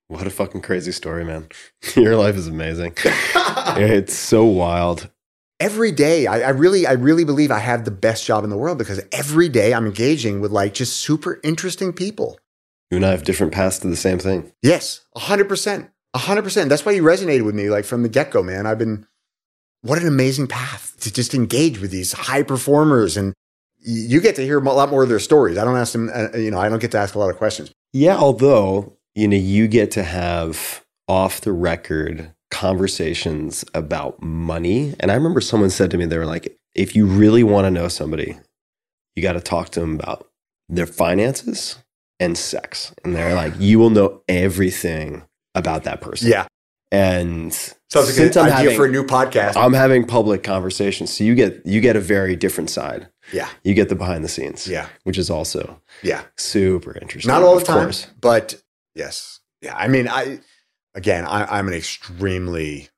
what a fucking crazy story, man! Your life is amazing. it's so wild. every day I, I really i really believe i have the best job in the world because every day i'm engaging with like just super interesting people You and I have different paths to the same thing. yes 100% 100% that's why you resonated with me like from the get-go man. I've been what an amazing path to just engage with these high performers. And you get to hear a lot more of their stories. I don't ask them uh, you know i don't get to ask a lot of questions. Yeah, although you know you get to have off the record conversations about money, and I remember someone said to me they were like, if you really want to know somebody, you got to talk to them about their finances and sex, and they're like, you will know everything about that person. yeah and sounds like since an I'm idea having, for a new podcast I'm having public conversations, so you get you get a very different side. yeah You get the behind the scenes, yeah which is also yeah super interesting. Not all the of time, course. but yes. Yeah. I mean, I, again, I, I'm an extremely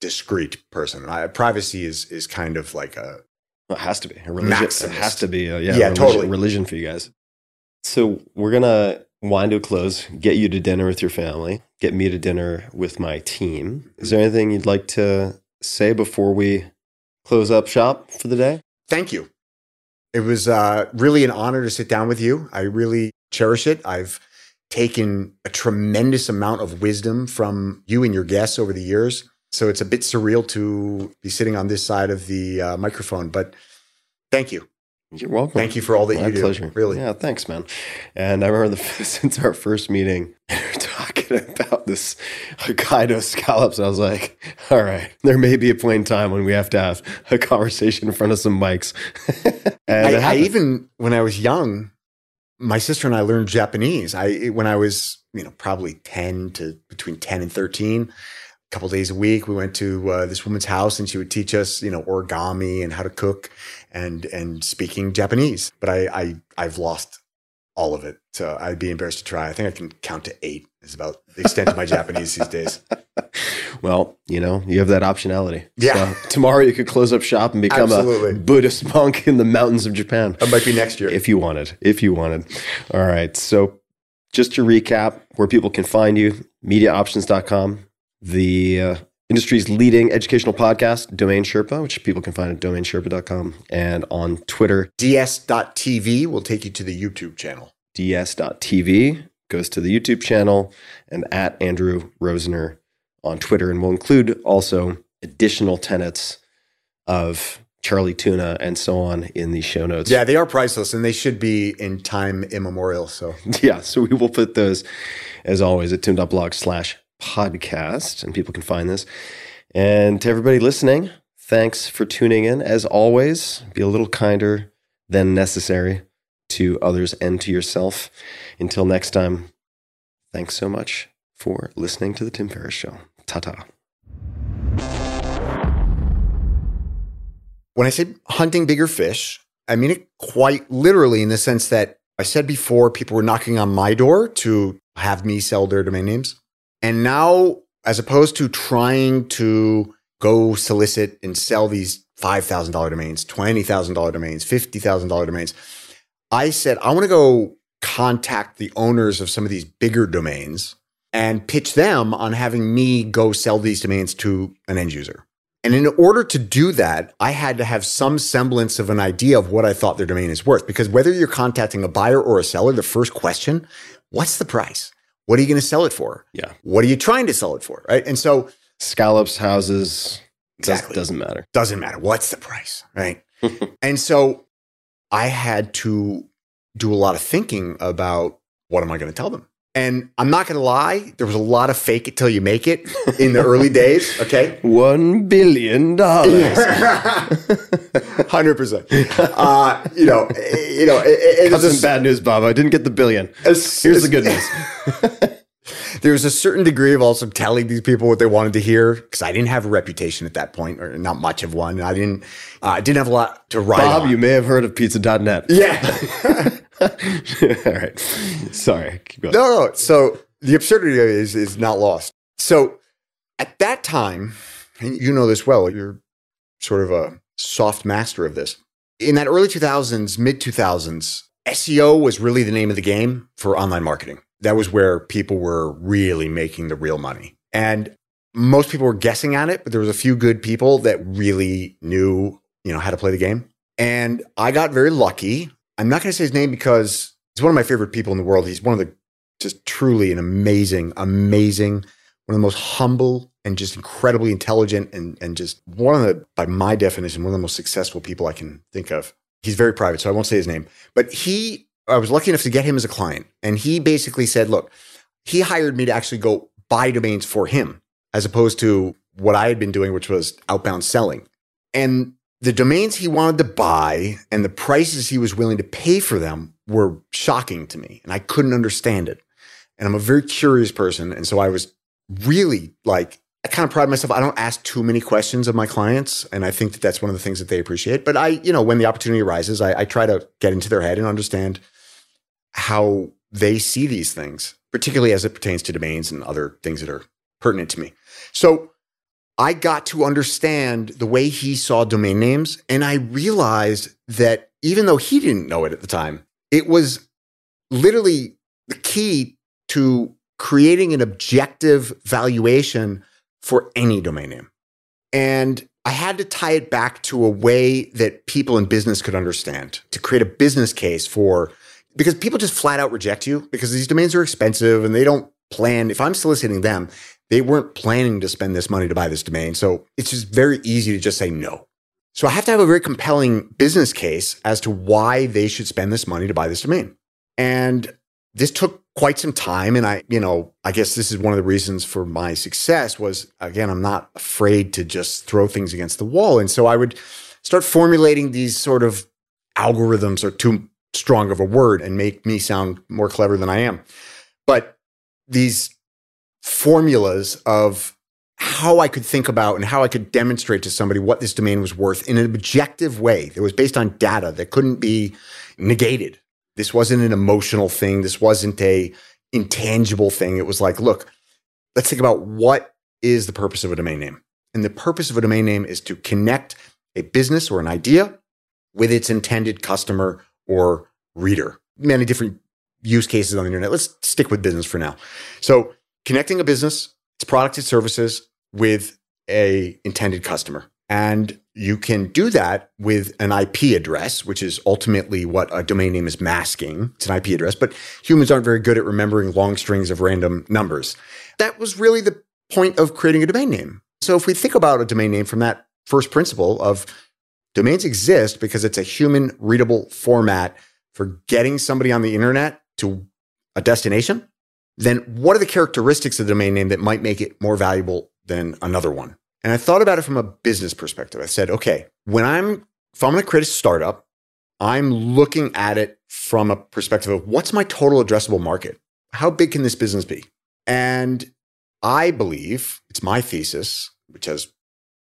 discreet person. I, privacy is, is kind of like a, Well, it has to be a religion. It has to be a, yeah, Yeah, religion, totally. religion for you guys. So we're gonna wind to a close. Get you to dinner with your family. Get me to dinner with my team. Is there anything you'd like to say before we close up shop for the day? thank you. It was uh, really an honor to sit down with you. I really cherish it. I've taken a tremendous amount of wisdom from you and your guests over the years. So it's a bit surreal to be sitting on this side of the uh, microphone, but thank you. You're welcome. Thank you for all that My you do. pleasure. Really. Yeah, thanks, man. And I remember the, since our first meeting, we were talking about this Hokkaido scallops. I was like, all right, there may be a point in time when we have to have a conversation in front of some mics. and I, I even when I was young, my sister and I learned Japanese. I when I was you know probably ten to between ten and thirteen. A couple days a week, we went to uh, this woman's house, and she would teach us you know origami and how to cook and and speaking Japanese. But I, I I've lost all of it, so I'd be embarrassed to try. I think I can count to eight. Is about the extent of my Japanese these days. well, you know, you have that optionality. Yeah. So tomorrow you could close up shop and become Absolutely. a Buddhist monk in the mountains of Japan. That might be next year. if you wanted if you wanted all right so just to recap where people can find you mediaoptions.com the uh, industry's leading educational podcast domain sherpa which people can find at domainsherpa.com and on twitter DS.TV will take you to the YouTube channel. ds.tv goes to the youtube channel and at andrew rosener on twitter and we'll include also additional tenets of charlie tuna and so on in the show notes Yeah, they are priceless and they should be in time immemorial. So Yeah, so we will put those as always at tim.blog slash podcast, and people can find this. And to everybody listening, thanks for tuning in. As always, be a little kinder than necessary to others and to yourself. Until next time, thanks so much for listening to The Tim Ferriss Show. Ta ta. when I say hunting bigger fish, I mean it quite literally in the sense that I said before people were knocking on my door to have me sell their domain names. And now, as opposed to trying to go solicit and sell these $5,000 domains, $20,000 domains, $50,000 domains, I said, I want to go contact the owners of some of these bigger domains and pitch them on having me go sell these domains to an end user. And in order to do that, I had to have some semblance of an idea of what I thought their domain is worth. Because whether you're contacting a buyer or a seller, the first question, what's the price? What are you going to sell it for? Yeah. What are you trying to sell it for? Right. And so Scallops, houses, does, Exactly. doesn't matter. doesn't matter. What's the price? Right. and so I had to do a lot of thinking about what am I going to tell them? And I'm not going to lie, there was a lot of fake it till you make it in the early days. Okay. One billion dollars. Hundred percent. Uh, you know, you know, it, it, it's some bad news, Bob. I didn't get the billion. Here's the good news. there was a certain degree of also telling these people what they wanted to hear because I didn't have a reputation at that point, or not much of one. I didn't. uh, I didn't have a lot to write. Bob, on. you may have heard of pizza.net. yeah. All right. Sorry. Keep going. no, no. So the absurdity is is not lost. So at that time, and you know this well. You're sort of a soft master of this. In that early 2000s, mid 2000s, SEO was really the name of the game for online marketing. That was where people were really making the real money. And most people were guessing at it, but there was a few good people that really knew, you know, how to play the game. And I got very lucky. I'm not going to say his name because he's one of my favorite people in the world. He's one of the just truly an amazing, amazing, one of the most humble and just incredibly intelligent and, and just one of the, by my definition, one of the most successful people I can think of. He's very private, so I won't say his name. But he, I was lucky enough to get him as a client. And he basically said, look, he hired me to actually go buy domains for him as opposed to what I had been doing, which was outbound selling. And the domains he wanted to buy and the prices he was willing to pay for them were shocking to me. And I couldn't understand it. And I'm a very curious person. And so I was really like, I kind of pride myself. I don't ask too many questions of my clients. And I think that that's one of the things that they appreciate. But I, you know, when the opportunity arises, I, I try to get into their head and understand how they see these things, particularly as it pertains to domains and other things that are pertinent to me. So I got to understand the way he saw domain names. And I realized that even though he didn't know it at the time, it was literally the key to creating an objective valuation for any domain name. And I had to tie it back to a way that people in business could understand to create a business case for, because people just flat out reject you because these domains are expensive and they don't plan. If I'm soliciting them, they weren't planning to spend this money to buy this domain. So it's just very easy to just say no. So I have to have a very compelling business case as to why they should spend this money to buy this domain. And this took quite some time. And I, you know, I guess this is one of the reasons for my success was again, I'm not afraid to just throw things against the wall. And so I would start formulating these sort of algorithms or too strong of a word and make me sound more clever than I am. But these formulas of how I could think about and how I could demonstrate to somebody what this domain was worth in an objective way that was based on data that couldn't be negated. This wasn't an emotional thing. This wasn't a intangible thing. It was like, look, let's think about what is the purpose of a domain name. And the purpose of a domain name is to connect a business or an idea with its intended customer or reader. Many different use cases on the internet. Let's stick with business for now. So connecting a business, its products and services with a intended customer. And you can do that with an IP address, which is ultimately what a domain name is masking. It's an IP address, but humans aren't very good at remembering long strings of random numbers. That was really the point of creating a domain name. So if we think about a domain name from that first principle of domains exist because it's a human readable format for getting somebody on the internet to a destination, then what are the characteristics of the domain name that might make it more valuable than another one? And I thought about it from a business perspective. I said, okay, when I'm, if I'm going to create a startup, I'm looking at it from a perspective of what's my total addressable market? How big can this business be? And I believe it's my thesis, which has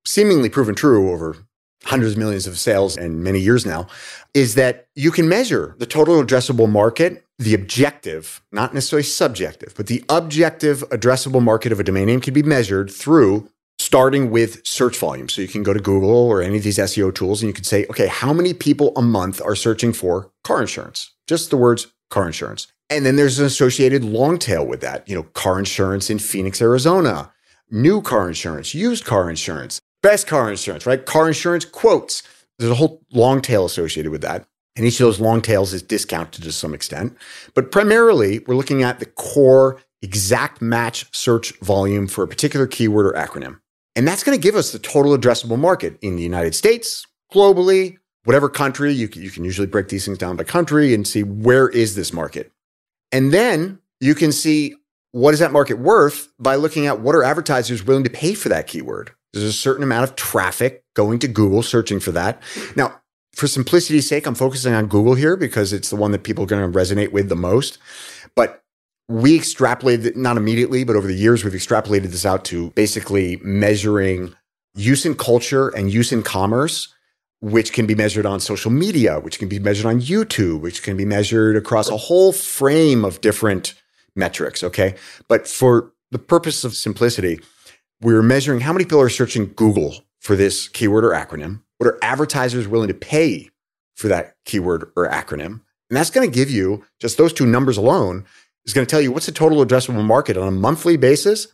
seemingly proven true over hundreds of millions of sales and many years now, is that you can measure the total addressable market, the objective, not necessarily subjective, but the objective addressable market of a domain name can be measured through starting with search volume. So you can go to Google or any of these SEO tools and you can say, okay, how many people a month are searching for car insurance? Just the words car insurance. And then there's an associated long tail with that, you know, car insurance in Phoenix, Arizona, new car insurance, used car insurance, best car insurance, right? Car insurance quotes. There's a whole long tail associated with that. And each of those long tails is discounted to some extent. But primarily, we're looking at the core exact match search volume for a particular keyword or acronym. And that's going to give us the total addressable market in the United States, globally, whatever country. You can, you can usually break these things down by country and see where is this market. And then you can see what is that market worth by looking at what are advertisers willing to pay for that keyword. There's a certain amount of traffic going to Google searching for that. Now, for simplicity's sake, I'm focusing on Google here because it's the one that people are going to resonate with the most. But we extrapolated not immediately, but over the years, we've extrapolated this out to basically measuring use in culture and use in commerce, which can be measured on social media, which can be measured on YouTube, which can be measured across a whole frame of different metrics. Okay. But for the purpose of simplicity, we're measuring how many people are searching Google for this keyword or acronym. What are advertisers willing to pay for that keyword or acronym? And that's going to give you just those two numbers alone is going to tell you what's the total addressable market on a monthly basis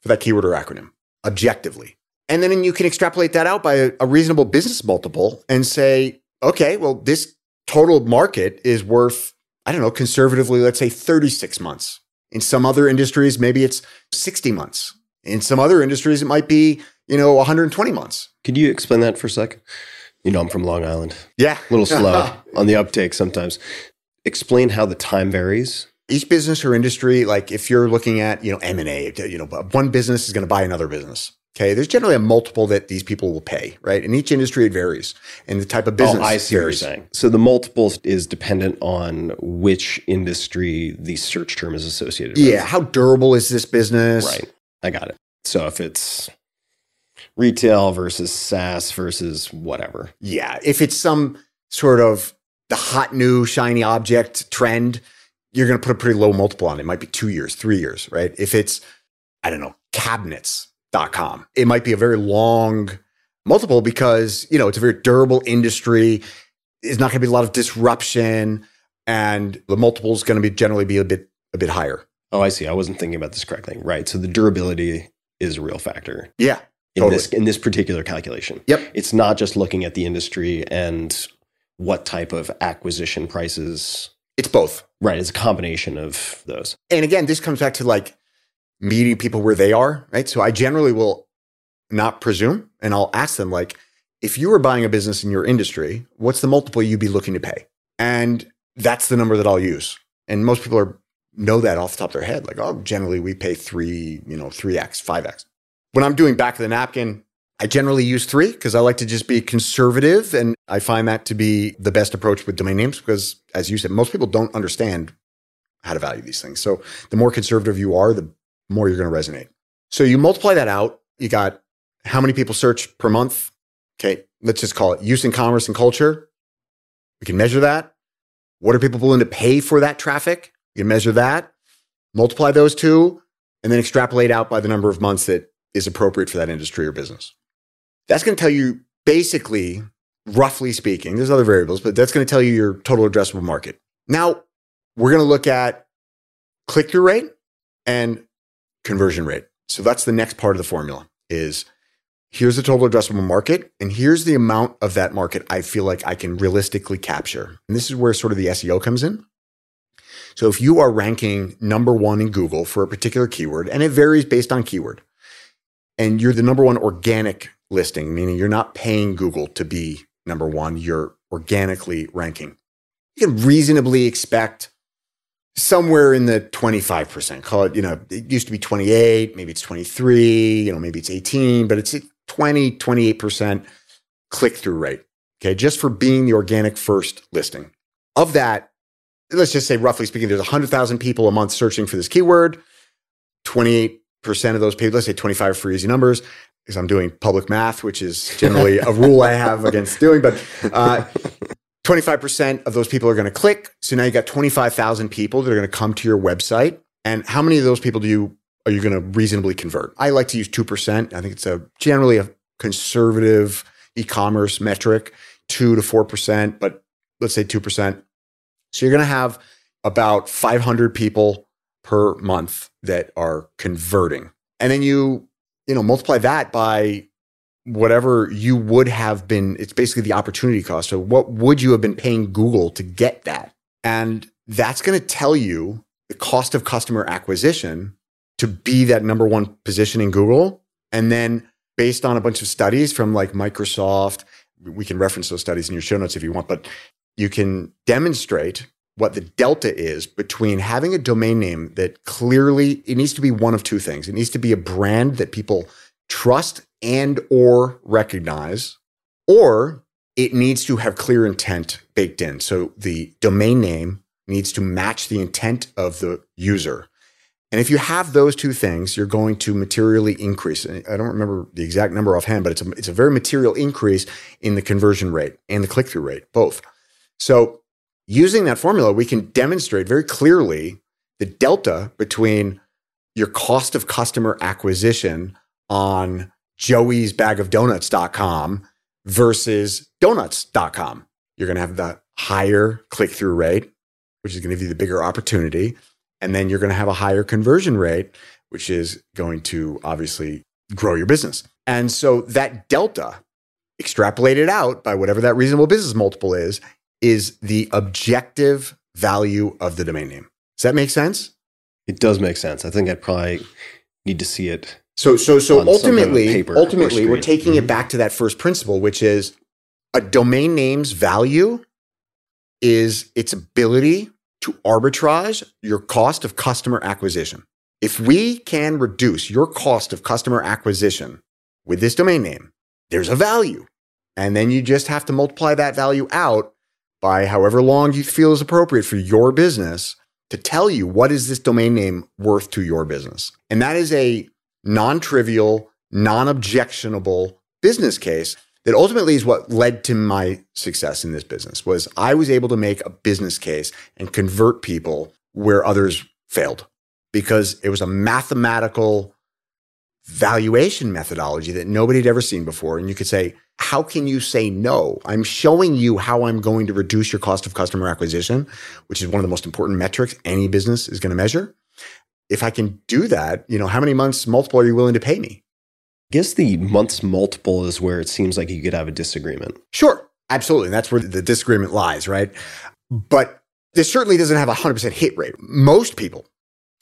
for that keyword or acronym objectively. And then you can extrapolate that out by a, a reasonable business multiple and say, okay, well, this total market is worth, I don't know, conservatively, let's say 36 months. In some other industries, maybe it's 60 months. In some other industries, it might be, you know, 120 months. Could you explain that for a second? You know, I'm from Long Island. Yeah. A little slow on the uptake sometimes. Explain how the time varies. Each business or industry, like if you're looking at, you know, M&A, you know, one business is going to buy another business. Okay. There's generally a multiple that these people will pay, right? In each industry, it varies. And the type of business. Oh, I see what you're varies. saying. So the multiple is dependent on which industry the search term is associated with. Yeah. How durable is this business? Right. I got it. So if it's retail versus SaaS versus whatever. Yeah. If it's some sort of the hot new shiny object trend, you're going to put a pretty low multiple on it. It might be two years, three years, right? If it's, I don't know, cabinets.com, it might be a very long multiple because, you know, it's a very durable industry. There's not going to be a lot of disruption and the multiple is going to be generally be a bit, a bit higher. Oh, I see. I wasn't thinking about this correctly. Right. So the durability is a real factor Yeah. in Totally. this in this particular calculation. Yep. It's not just looking at the industry and what type of acquisition prices. It's both. Right. It's a combination of those. and again, this comes back to like meeting people where they are, right? So I generally will not presume and I'll ask them, like, if you were buying a business in your industry, what's the multiple you'd be looking to pay? And that's the number that I'll use. And most people are know that off the top of their head. Like, oh, generally we pay three, you know, 3x, 5x. When I'm doing back of the napkin, I generally use three because I like to just be conservative. And I find that to be the best approach with domain names because, as you said, most people don't understand how to value these things. So the more conservative you are, the more you're going to resonate. So you multiply that out. You got how many people search per month? Okay, let's just call it use in commerce and culture. We can measure that. What are people willing to pay for that traffic? You measure that, multiply those two, and then extrapolate out by the number of months that is appropriate for that industry or business. That's going to tell you basically, roughly speaking, there's other variables, but that's going to tell you your total addressable market. Now, we're going to look at click through rate and conversion rate. So that's the next part of the formula is here's the total addressable market and here's the amount of that market I feel like I can realistically capture. And this is where sort of the SEO comes in. So if you are ranking number 1 in Google for a particular keyword and it varies based on keyword and you're the number 1 organic listing, meaning you're not paying Google to be number 1, you're organically ranking. You can reasonably expect somewhere in the 25%. Call it, you know, it used to be 28, maybe it's 23, you know, maybe it's 18, but it's 20, 28% click through rate. Okay. Just for being the organic first listing. Of that, let's just say roughly speaking, there's 100,000 people a month searching for this keyword. 28% of those people, let's say 25 for easy numbers, because I'm doing public math, which is generally a rule I have against doing, but uh, 25% of those people are going to click. So now you've got 25,000 people that are going to come to your website. And how many of those people do you are you going to reasonably convert? I like to use 2%. I think it's a generally a conservative e-commerce metric, 2 to 4%, but let's say 2%. So you're going to have about 500 people per month that are converting. And then you, you know, multiply that by whatever you would have been, it's basically the opportunity cost. So, what would you have been paying Google to get that? And that's going to tell you the cost of customer acquisition to be that number one position in Google. And then based on a bunch of studies from like Microsoft, we can reference those studies in your show notes if you want, but you can demonstrate what the delta is between having a domain name that clearly it needs to be one of two things. It needs to be a brand that people trust and or recognize or it needs to have clear intent baked in. So the domain name needs to match the intent of the user. And if you have those two things, you're going to materially increase. I don't remember the exact number offhand, but it's a, it's a very material increase in the conversion rate and the click through rate, both. So using that formula, we can demonstrate very clearly the delta between your cost of customer acquisition on joey'sbagofdonuts.com versus donuts.com. You're going to have the higher click through rate, which is going to give you the bigger opportunity. And then you're going to have a higher conversion rate, which is going to obviously grow your business. And so that delta, extrapolated out by whatever that reasonable business multiple is, is the objective value of the domain name. Does that make sense? It does make sense. I think I'd probably need to see it. So so so On some kind of ultimately ultimately we're taking it Mhm. back to that first principle which is a domain name's value is its ability to arbitrage your cost of customer acquisition. If we can reduce your cost of customer acquisition with this domain name, there's a value. And then you just have to multiply that value out by however long you feel is appropriate for your business to tell you what is this domain name worth to your business. And that is a non-trivial, non-objectionable business case that ultimately is what led to my success in this business was I was able to make a business case and convert people where others failed because it was a mathematical valuation methodology that nobody had ever seen before and you could say how can you say no i'm showing you how i'm going to reduce your cost of customer acquisition which is one of the most important metrics any business is going to measure if i can do that you know how many months multiple are you willing to pay me I guess the months multiple is where it seems like you could have a disagreement. Sure, absolutely. And that's where the disagreement lies, right? But this certainly doesn't have a 100% hit rate. Most people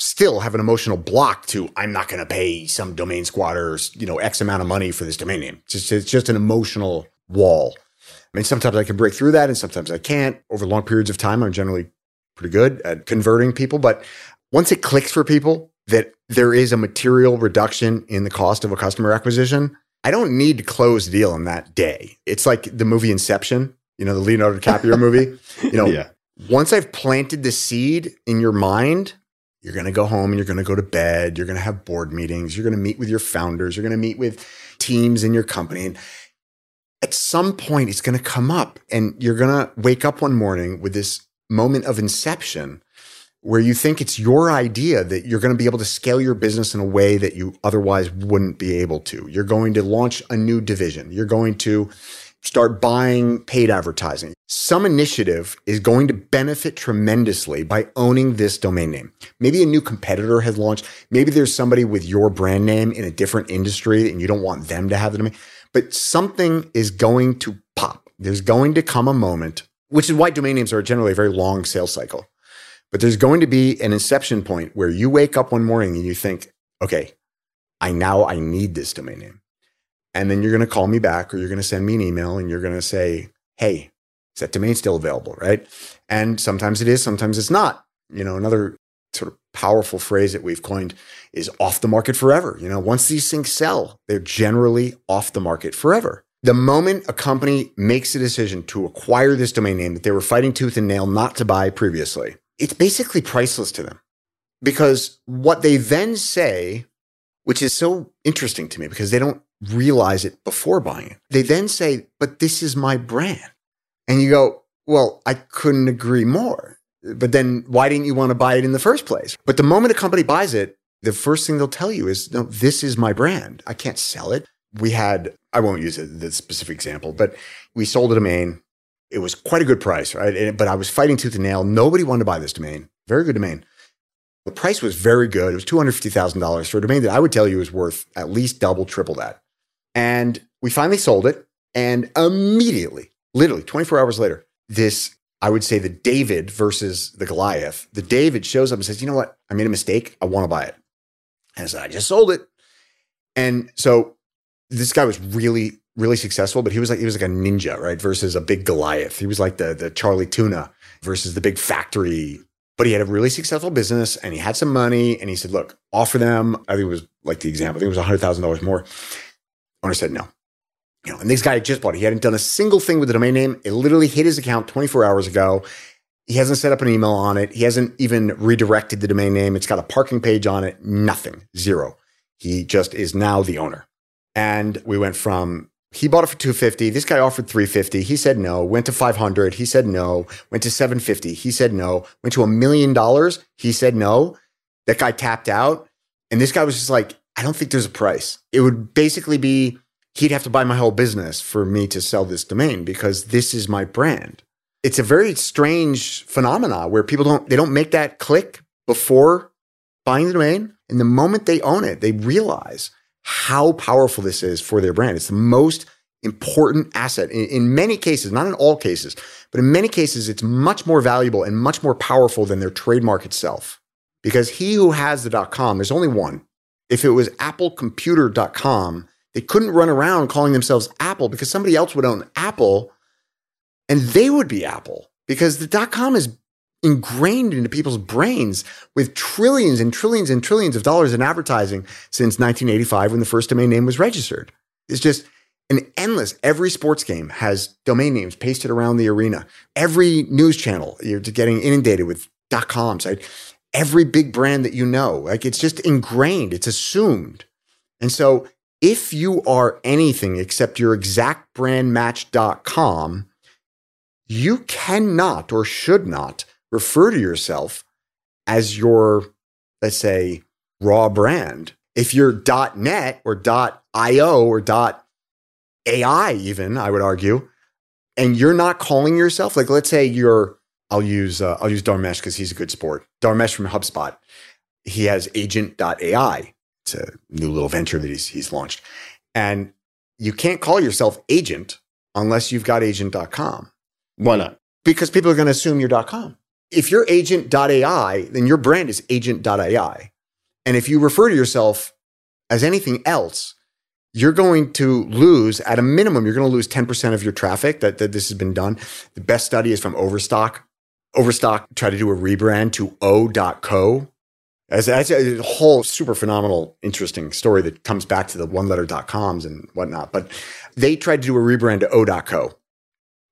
still have an emotional block to, I'm not going to pay some domain squatters, you know, X amount of money for this domain name. It's just, it's just an emotional wall. I mean, sometimes I can break through that and sometimes I can't. Over long periods of time, I'm generally pretty good at converting people. But once it clicks for people that there is a material reduction in the cost of a customer acquisition, I don't need to close the deal on that day. It's like the movie Inception, you know, the Leonardo DiCaprio movie. You know, yeah. once I've planted the seed in your mind, you're going to go home and you're going to go to bed. You're going to have board meetings. You're going to meet with your founders. You're going to meet with teams in your company. And at some point, it's going to come up and you're going to wake up one morning with this moment of inception where you think it's your idea that you're going to be able to scale your business in a way that you otherwise wouldn't be able to. You're going to launch a new division. You're going to start buying paid advertising. Some initiative is going to benefit tremendously by owning this domain name. Maybe a new competitor has launched. Maybe there's somebody with your brand name in a different industry and you don't want them to have the domain. But something is going to pop. There's going to come a moment, which is why domain names are generally a very long sales cycle. But there's going to be an inception point where you wake up one morning and you think, okay, I now I need this domain name. And then you're going to call me back or you're going to send me an email and you're going to say, hey, is that domain still available? Right. And sometimes it is, sometimes it's not. You know, another sort of powerful phrase that we've coined is off the market forever. You know, once these things sell, they're generally off the market forever. The moment a company makes a decision to acquire this domain name that they were fighting tooth and nail not to buy previously, it's basically priceless to them because what they then say, which is so interesting to me because they don't realize it before buying it, they then say, but this is my brand. And you go, well, I couldn't agree more. But then why didn't you want to buy it in the first place? But the moment a company buys it, the first thing they'll tell you is, no, this is my brand. I can't sell it. We had, I won't use the specific example, but we sold a domain. It was quite a good price, right? But I was fighting tooth and nail. Nobody wanted to buy this domain. Very good domain. The price was very good. It was $250,000 for a domain that I would tell you is worth at least double, triple that. And we finally sold it. And immediately, literally 24 hours later, this I would say the David versus the Goliath. The David shows up and says, you know what? I made a mistake. I want to buy it. And I said, I just sold it. And so this guy was really, really successful, but he was like, he was like a ninja, right? Versus a big Goliath. He was like the, the Charlie Tuna versus the big factory. But he had a really successful business and he had some money. And he said, look, offer them. I think it was like the example. I think it was $100,000 more. Owner said no. You know, and this guy just bought it. He hadn't done a single thing with the domain name. It literally hit his account 24 hours ago. He hasn't set up an email on it. He hasn't even redirected the domain name. It's got a parking page on it. Nothing. Zero. He just is now the owner. And we went from he bought it for 250. This guy offered 350. He said no. Went to 500. He said no. Went to 750. He said no. Went to a million dollars. He said no. That guy tapped out. And this guy was just like, I don't think there's a price. It would basically be he'd have to buy my whole business for me to sell this domain because this is my brand. It's a very strange phenomena where people don't they don't make that click before buying the domain. And the moment they own it, they realize how powerful this is for their brand. It's the most important asset in, in, many cases, not in all cases, but in many cases, it's much more valuable and much more powerful than their trademark itself. Because he who has the .com, there's only one. If it was applecomputer.com, they couldn't run around calling themselves Apple because somebody else would own Apple and they would be Apple because the dot com is ingrained into people's brains with trillions and trillions and trillions of dollars in advertising since 1985 when the first domain name was registered. It's just an endless, every sports game has domain names pasted around the arena. Every news channel, you're getting inundated with .coms, right? Every big brand that you know, like it's just ingrained, it's assumed. And so if you are anything except your exact brand match.com, you cannot or should not refer to yourself as your, let's say, raw brand. If you're .net or .io or .ai even, I would argue, and you're not calling yourself like, let's say you're, I'll use uh, I'll use Dharmesh because he's a good sport. Dharmesh from HubSpot, he has Agent.ai. It's a new little venture that he's he's launched, and you can't call yourself Agent unless you've got Agent.com. Why not? Because people are going to assume you're .com if you're agent.ai, then your brand is agent.ai. And if you refer to yourself as anything else, you're going to lose at a minimum, you're going to lose 10% of your traffic that, that this has been done. The best study is from Overstock. Overstock tried to do a rebrand to O.co. As, that's a whole super phenomenal, interesting story that comes back to the one letter.coms and whatnot. But they tried to do a rebrand to O.co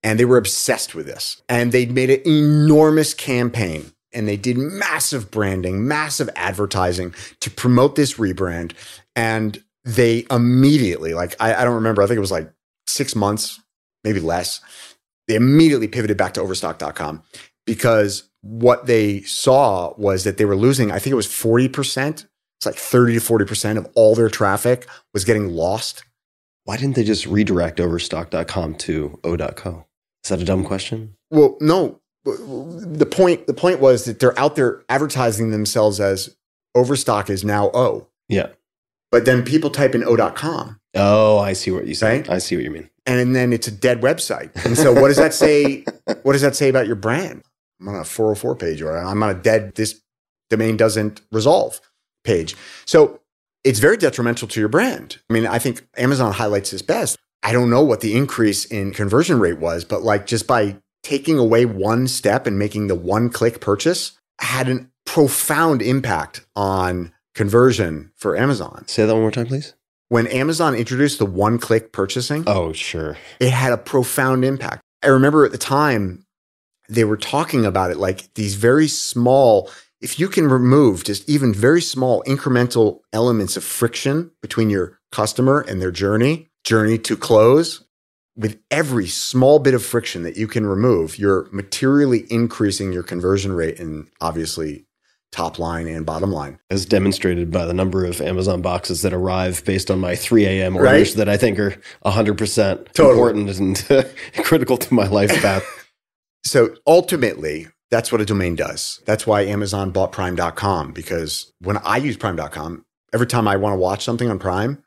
and they were obsessed with this. And they made an enormous campaign and they did massive branding, massive advertising to promote this rebrand. And they immediately, like, I, I, don't remember, I think it was like six months, maybe less. They immediately pivoted back to overstock.com because what they saw was that they were losing, I think it was 40%. It's like 30 to 40% of all their traffic was getting lost. Why didn't they just redirect overstock.com to o.co? Is that a dumb question? Well, no. The point the point was that they're out there advertising themselves as Overstock is now O. Yeah. But then people type in O.com. Oh, I see what you say. Right? I see what you mean. And then it's a dead website. And so what does that say? what does that say about your brand? I'm on a 404 page or I'm on a dead this domain doesn't resolve page. So it's very detrimental to your brand. I mean, I think Amazon highlights this best. I don't know what the increase in conversion rate was, but like just by taking away one step and making the one click purchase had a profound impact on conversion for Amazon. Say that one more time, please. When Amazon introduced the one click purchasing, oh, sure. It had a profound impact. I remember at the time they were talking about it like these very small, if you can remove just even very small incremental elements of friction between your customer and their journey, journey to close, with every small bit of friction that you can remove, you're materially increasing your conversion rate and obviously top line and bottom line. As demonstrated by the number of Amazon boxes that arrive based on my 3 a.m. orders right? that I think are 100% totally. important and critical to my life path. So ultimately, that's what a domain does. That's why Amazon bought Prime.com because when I use Prime.com, every time I want to watch something on Prime,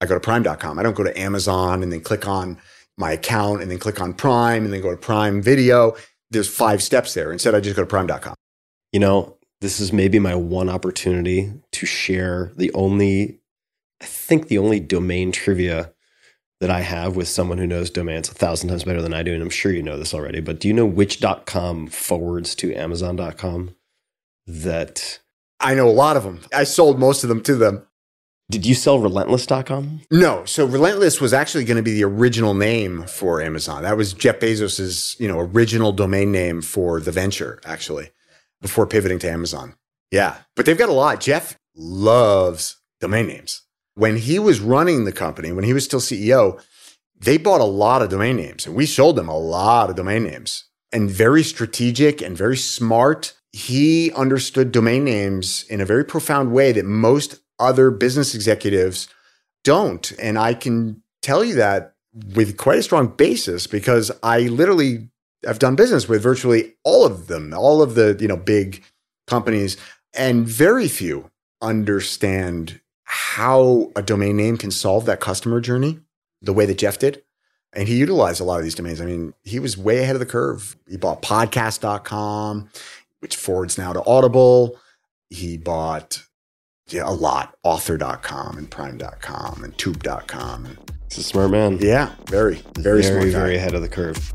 I go to prime.com. I don't go to Amazon and then click on my account and then click on Prime and then go to Prime Video. there's five steps there. Instead, I just go to prime.com. You know, this is maybe my one opportunity to share the only, I think the only domain trivia that I have with someone who knows domains a thousand times better than I do. And I'm sure you know this already, but do you know which .com forwards to Amazon.com that I know a lot of them. I sold most of them to them. did you sell relentless.com? No, so Relentless was actually going to be the original name for Amazon. That was Jeff Bezos's, you know, original domain name for the venture, actually, before pivoting to Amazon. Yeah, but they've got a lot. Jeff loves domain names. When he was running the company, when he was still CEO, they bought a lot of domain names, and we sold them a lot of domain names. And very strategic and very smart. He understood domain names in a very profound way that most other business executives don't. And I can tell you that with quite a strong basis because I literally have done business with virtually all of them, all of the, you know, big companies, and very few understand how a domain name can solve that customer journey the way that Jeff did. And he utilized a lot of these domains. I mean, he was way ahead of the curve. He bought podcast.com, which forwards now to Audible. He bought yeah, a lot, author.com and prime.com and tube.com. It's a smart man. yeah, very, very, very, very ahead of the curve.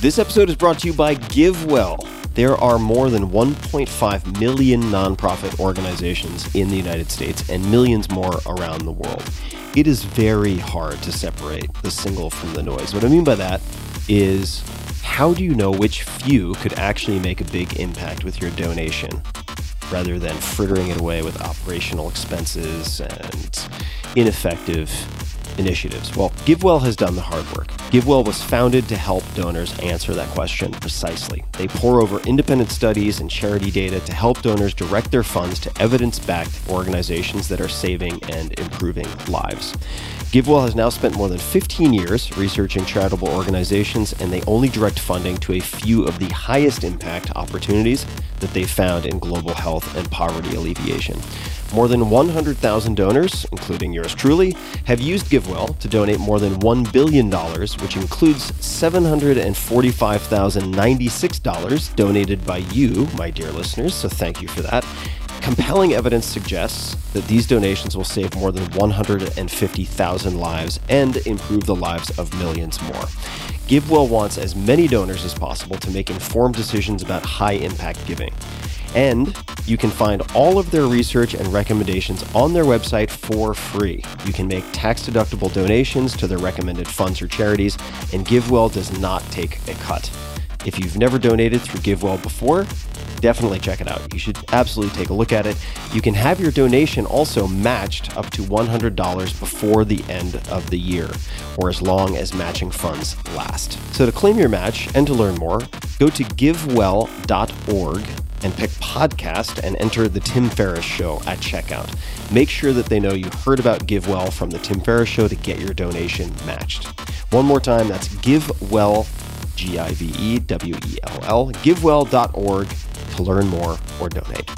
This episode is brought to you by GiveWell. There are more than 1.5 million nonprofit organizations in the United States and millions more around the world. It is very hard to separate the single from the noise. What I mean by that is how do you know which few could actually make a big impact with your donation rather than frittering it away with operational expenses and ineffective initiatives? Well, GiveWell has done the hard work. GiveWell was founded to help donors answer that question precisely. They pore over independent studies and charity data to help donors direct their funds to evidence backed organizations that are saving and improving lives. GiveWell has now spent more than 15 years researching charitable organizations, and they only direct funding to a few of the highest impact opportunities that they found in global health and poverty alleviation. More than 100,000 donors, including yours truly, have used GiveWell to donate more than $1 billion, which includes $745,096 donated by you, my dear listeners, so thank you for that. Compelling evidence suggests that these donations will save more than 150,000 lives and improve the lives of millions more. GiveWell wants as many donors as possible to make informed decisions about high impact giving. And you can find all of their research and recommendations on their website for free. You can make tax deductible donations to their recommended funds or charities, and GiveWell does not take a cut. If you've never donated through GiveWell before, definitely check it out. You should absolutely take a look at it. You can have your donation also matched up to $100 before the end of the year, or as long as matching funds last. So to claim your match and to learn more, go to givewell.org and pick podcast and enter the Tim Ferriss Show at checkout. Make sure that they know you heard about GiveWell from the Tim Ferriss Show to get your donation matched. One more time, that's GiveWell, G I V E W E L L, givewell.org to learn more or donate.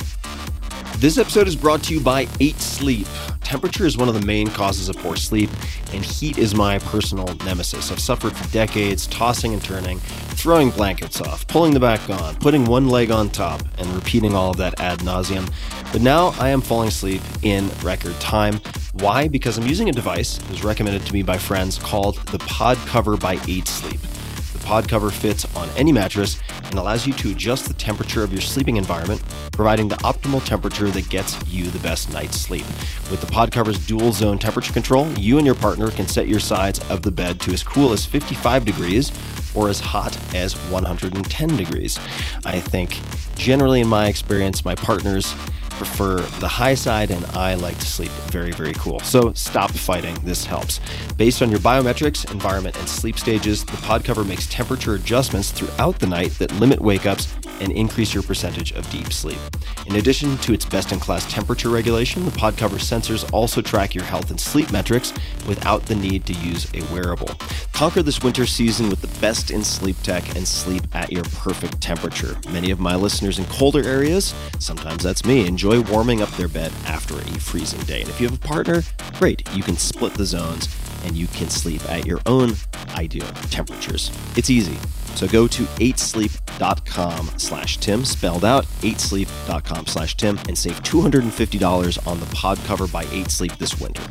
This episode is brought to you by 8 Sleep. Temperature is one of the main causes of poor sleep, and heat is my personal nemesis. I've suffered for decades, tossing and turning, throwing blankets off, pulling the back on, putting one leg on top, and repeating all of that ad nauseum. But now I am falling asleep in record time. Why? Because I'm using a device that was recommended to me by friends called the Pod Cover by 8 Sleep. Pod Cover fits on any mattress and allows you to adjust the temperature of your sleeping environment, providing the optimal temperature that gets you the best night's sleep. With the Pod Cover's dual zone temperature control, you and your partner can set your sides of the bed to as cool as 55 degrees or as hot as 110 degrees. I think generally in my experience, my partners prefer the high side and I like to sleep very, very cool. So stop fighting. This helps. Based on your biometrics, environment, and sleep stages, the pod cover makes temperature adjustments throughout the night that limit wake ups and increase your percentage of deep sleep. In addition to its best in class temperature regulation, the pod cover sensors also track your health and sleep metrics without the need to use a wearable. Conquer this winter season with the best in sleep tech and sleep at your perfect temperature. Many of my listeners in colder areas, sometimes that's me, enjoy warming up their bed after a freezing day. And if you have a partner, great, you can split the zones and you can sleep at your own ideal temperatures. It's easy. So go to 8sleep.com slash Tim, spelled out 8sleep.com slash Tim, and save $250 on the pod cover by 8sleep this winter.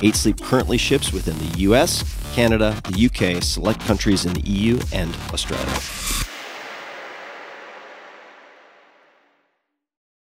8sleep currently ships within the US, Canada, the UK, select countries in the EU, and Australia.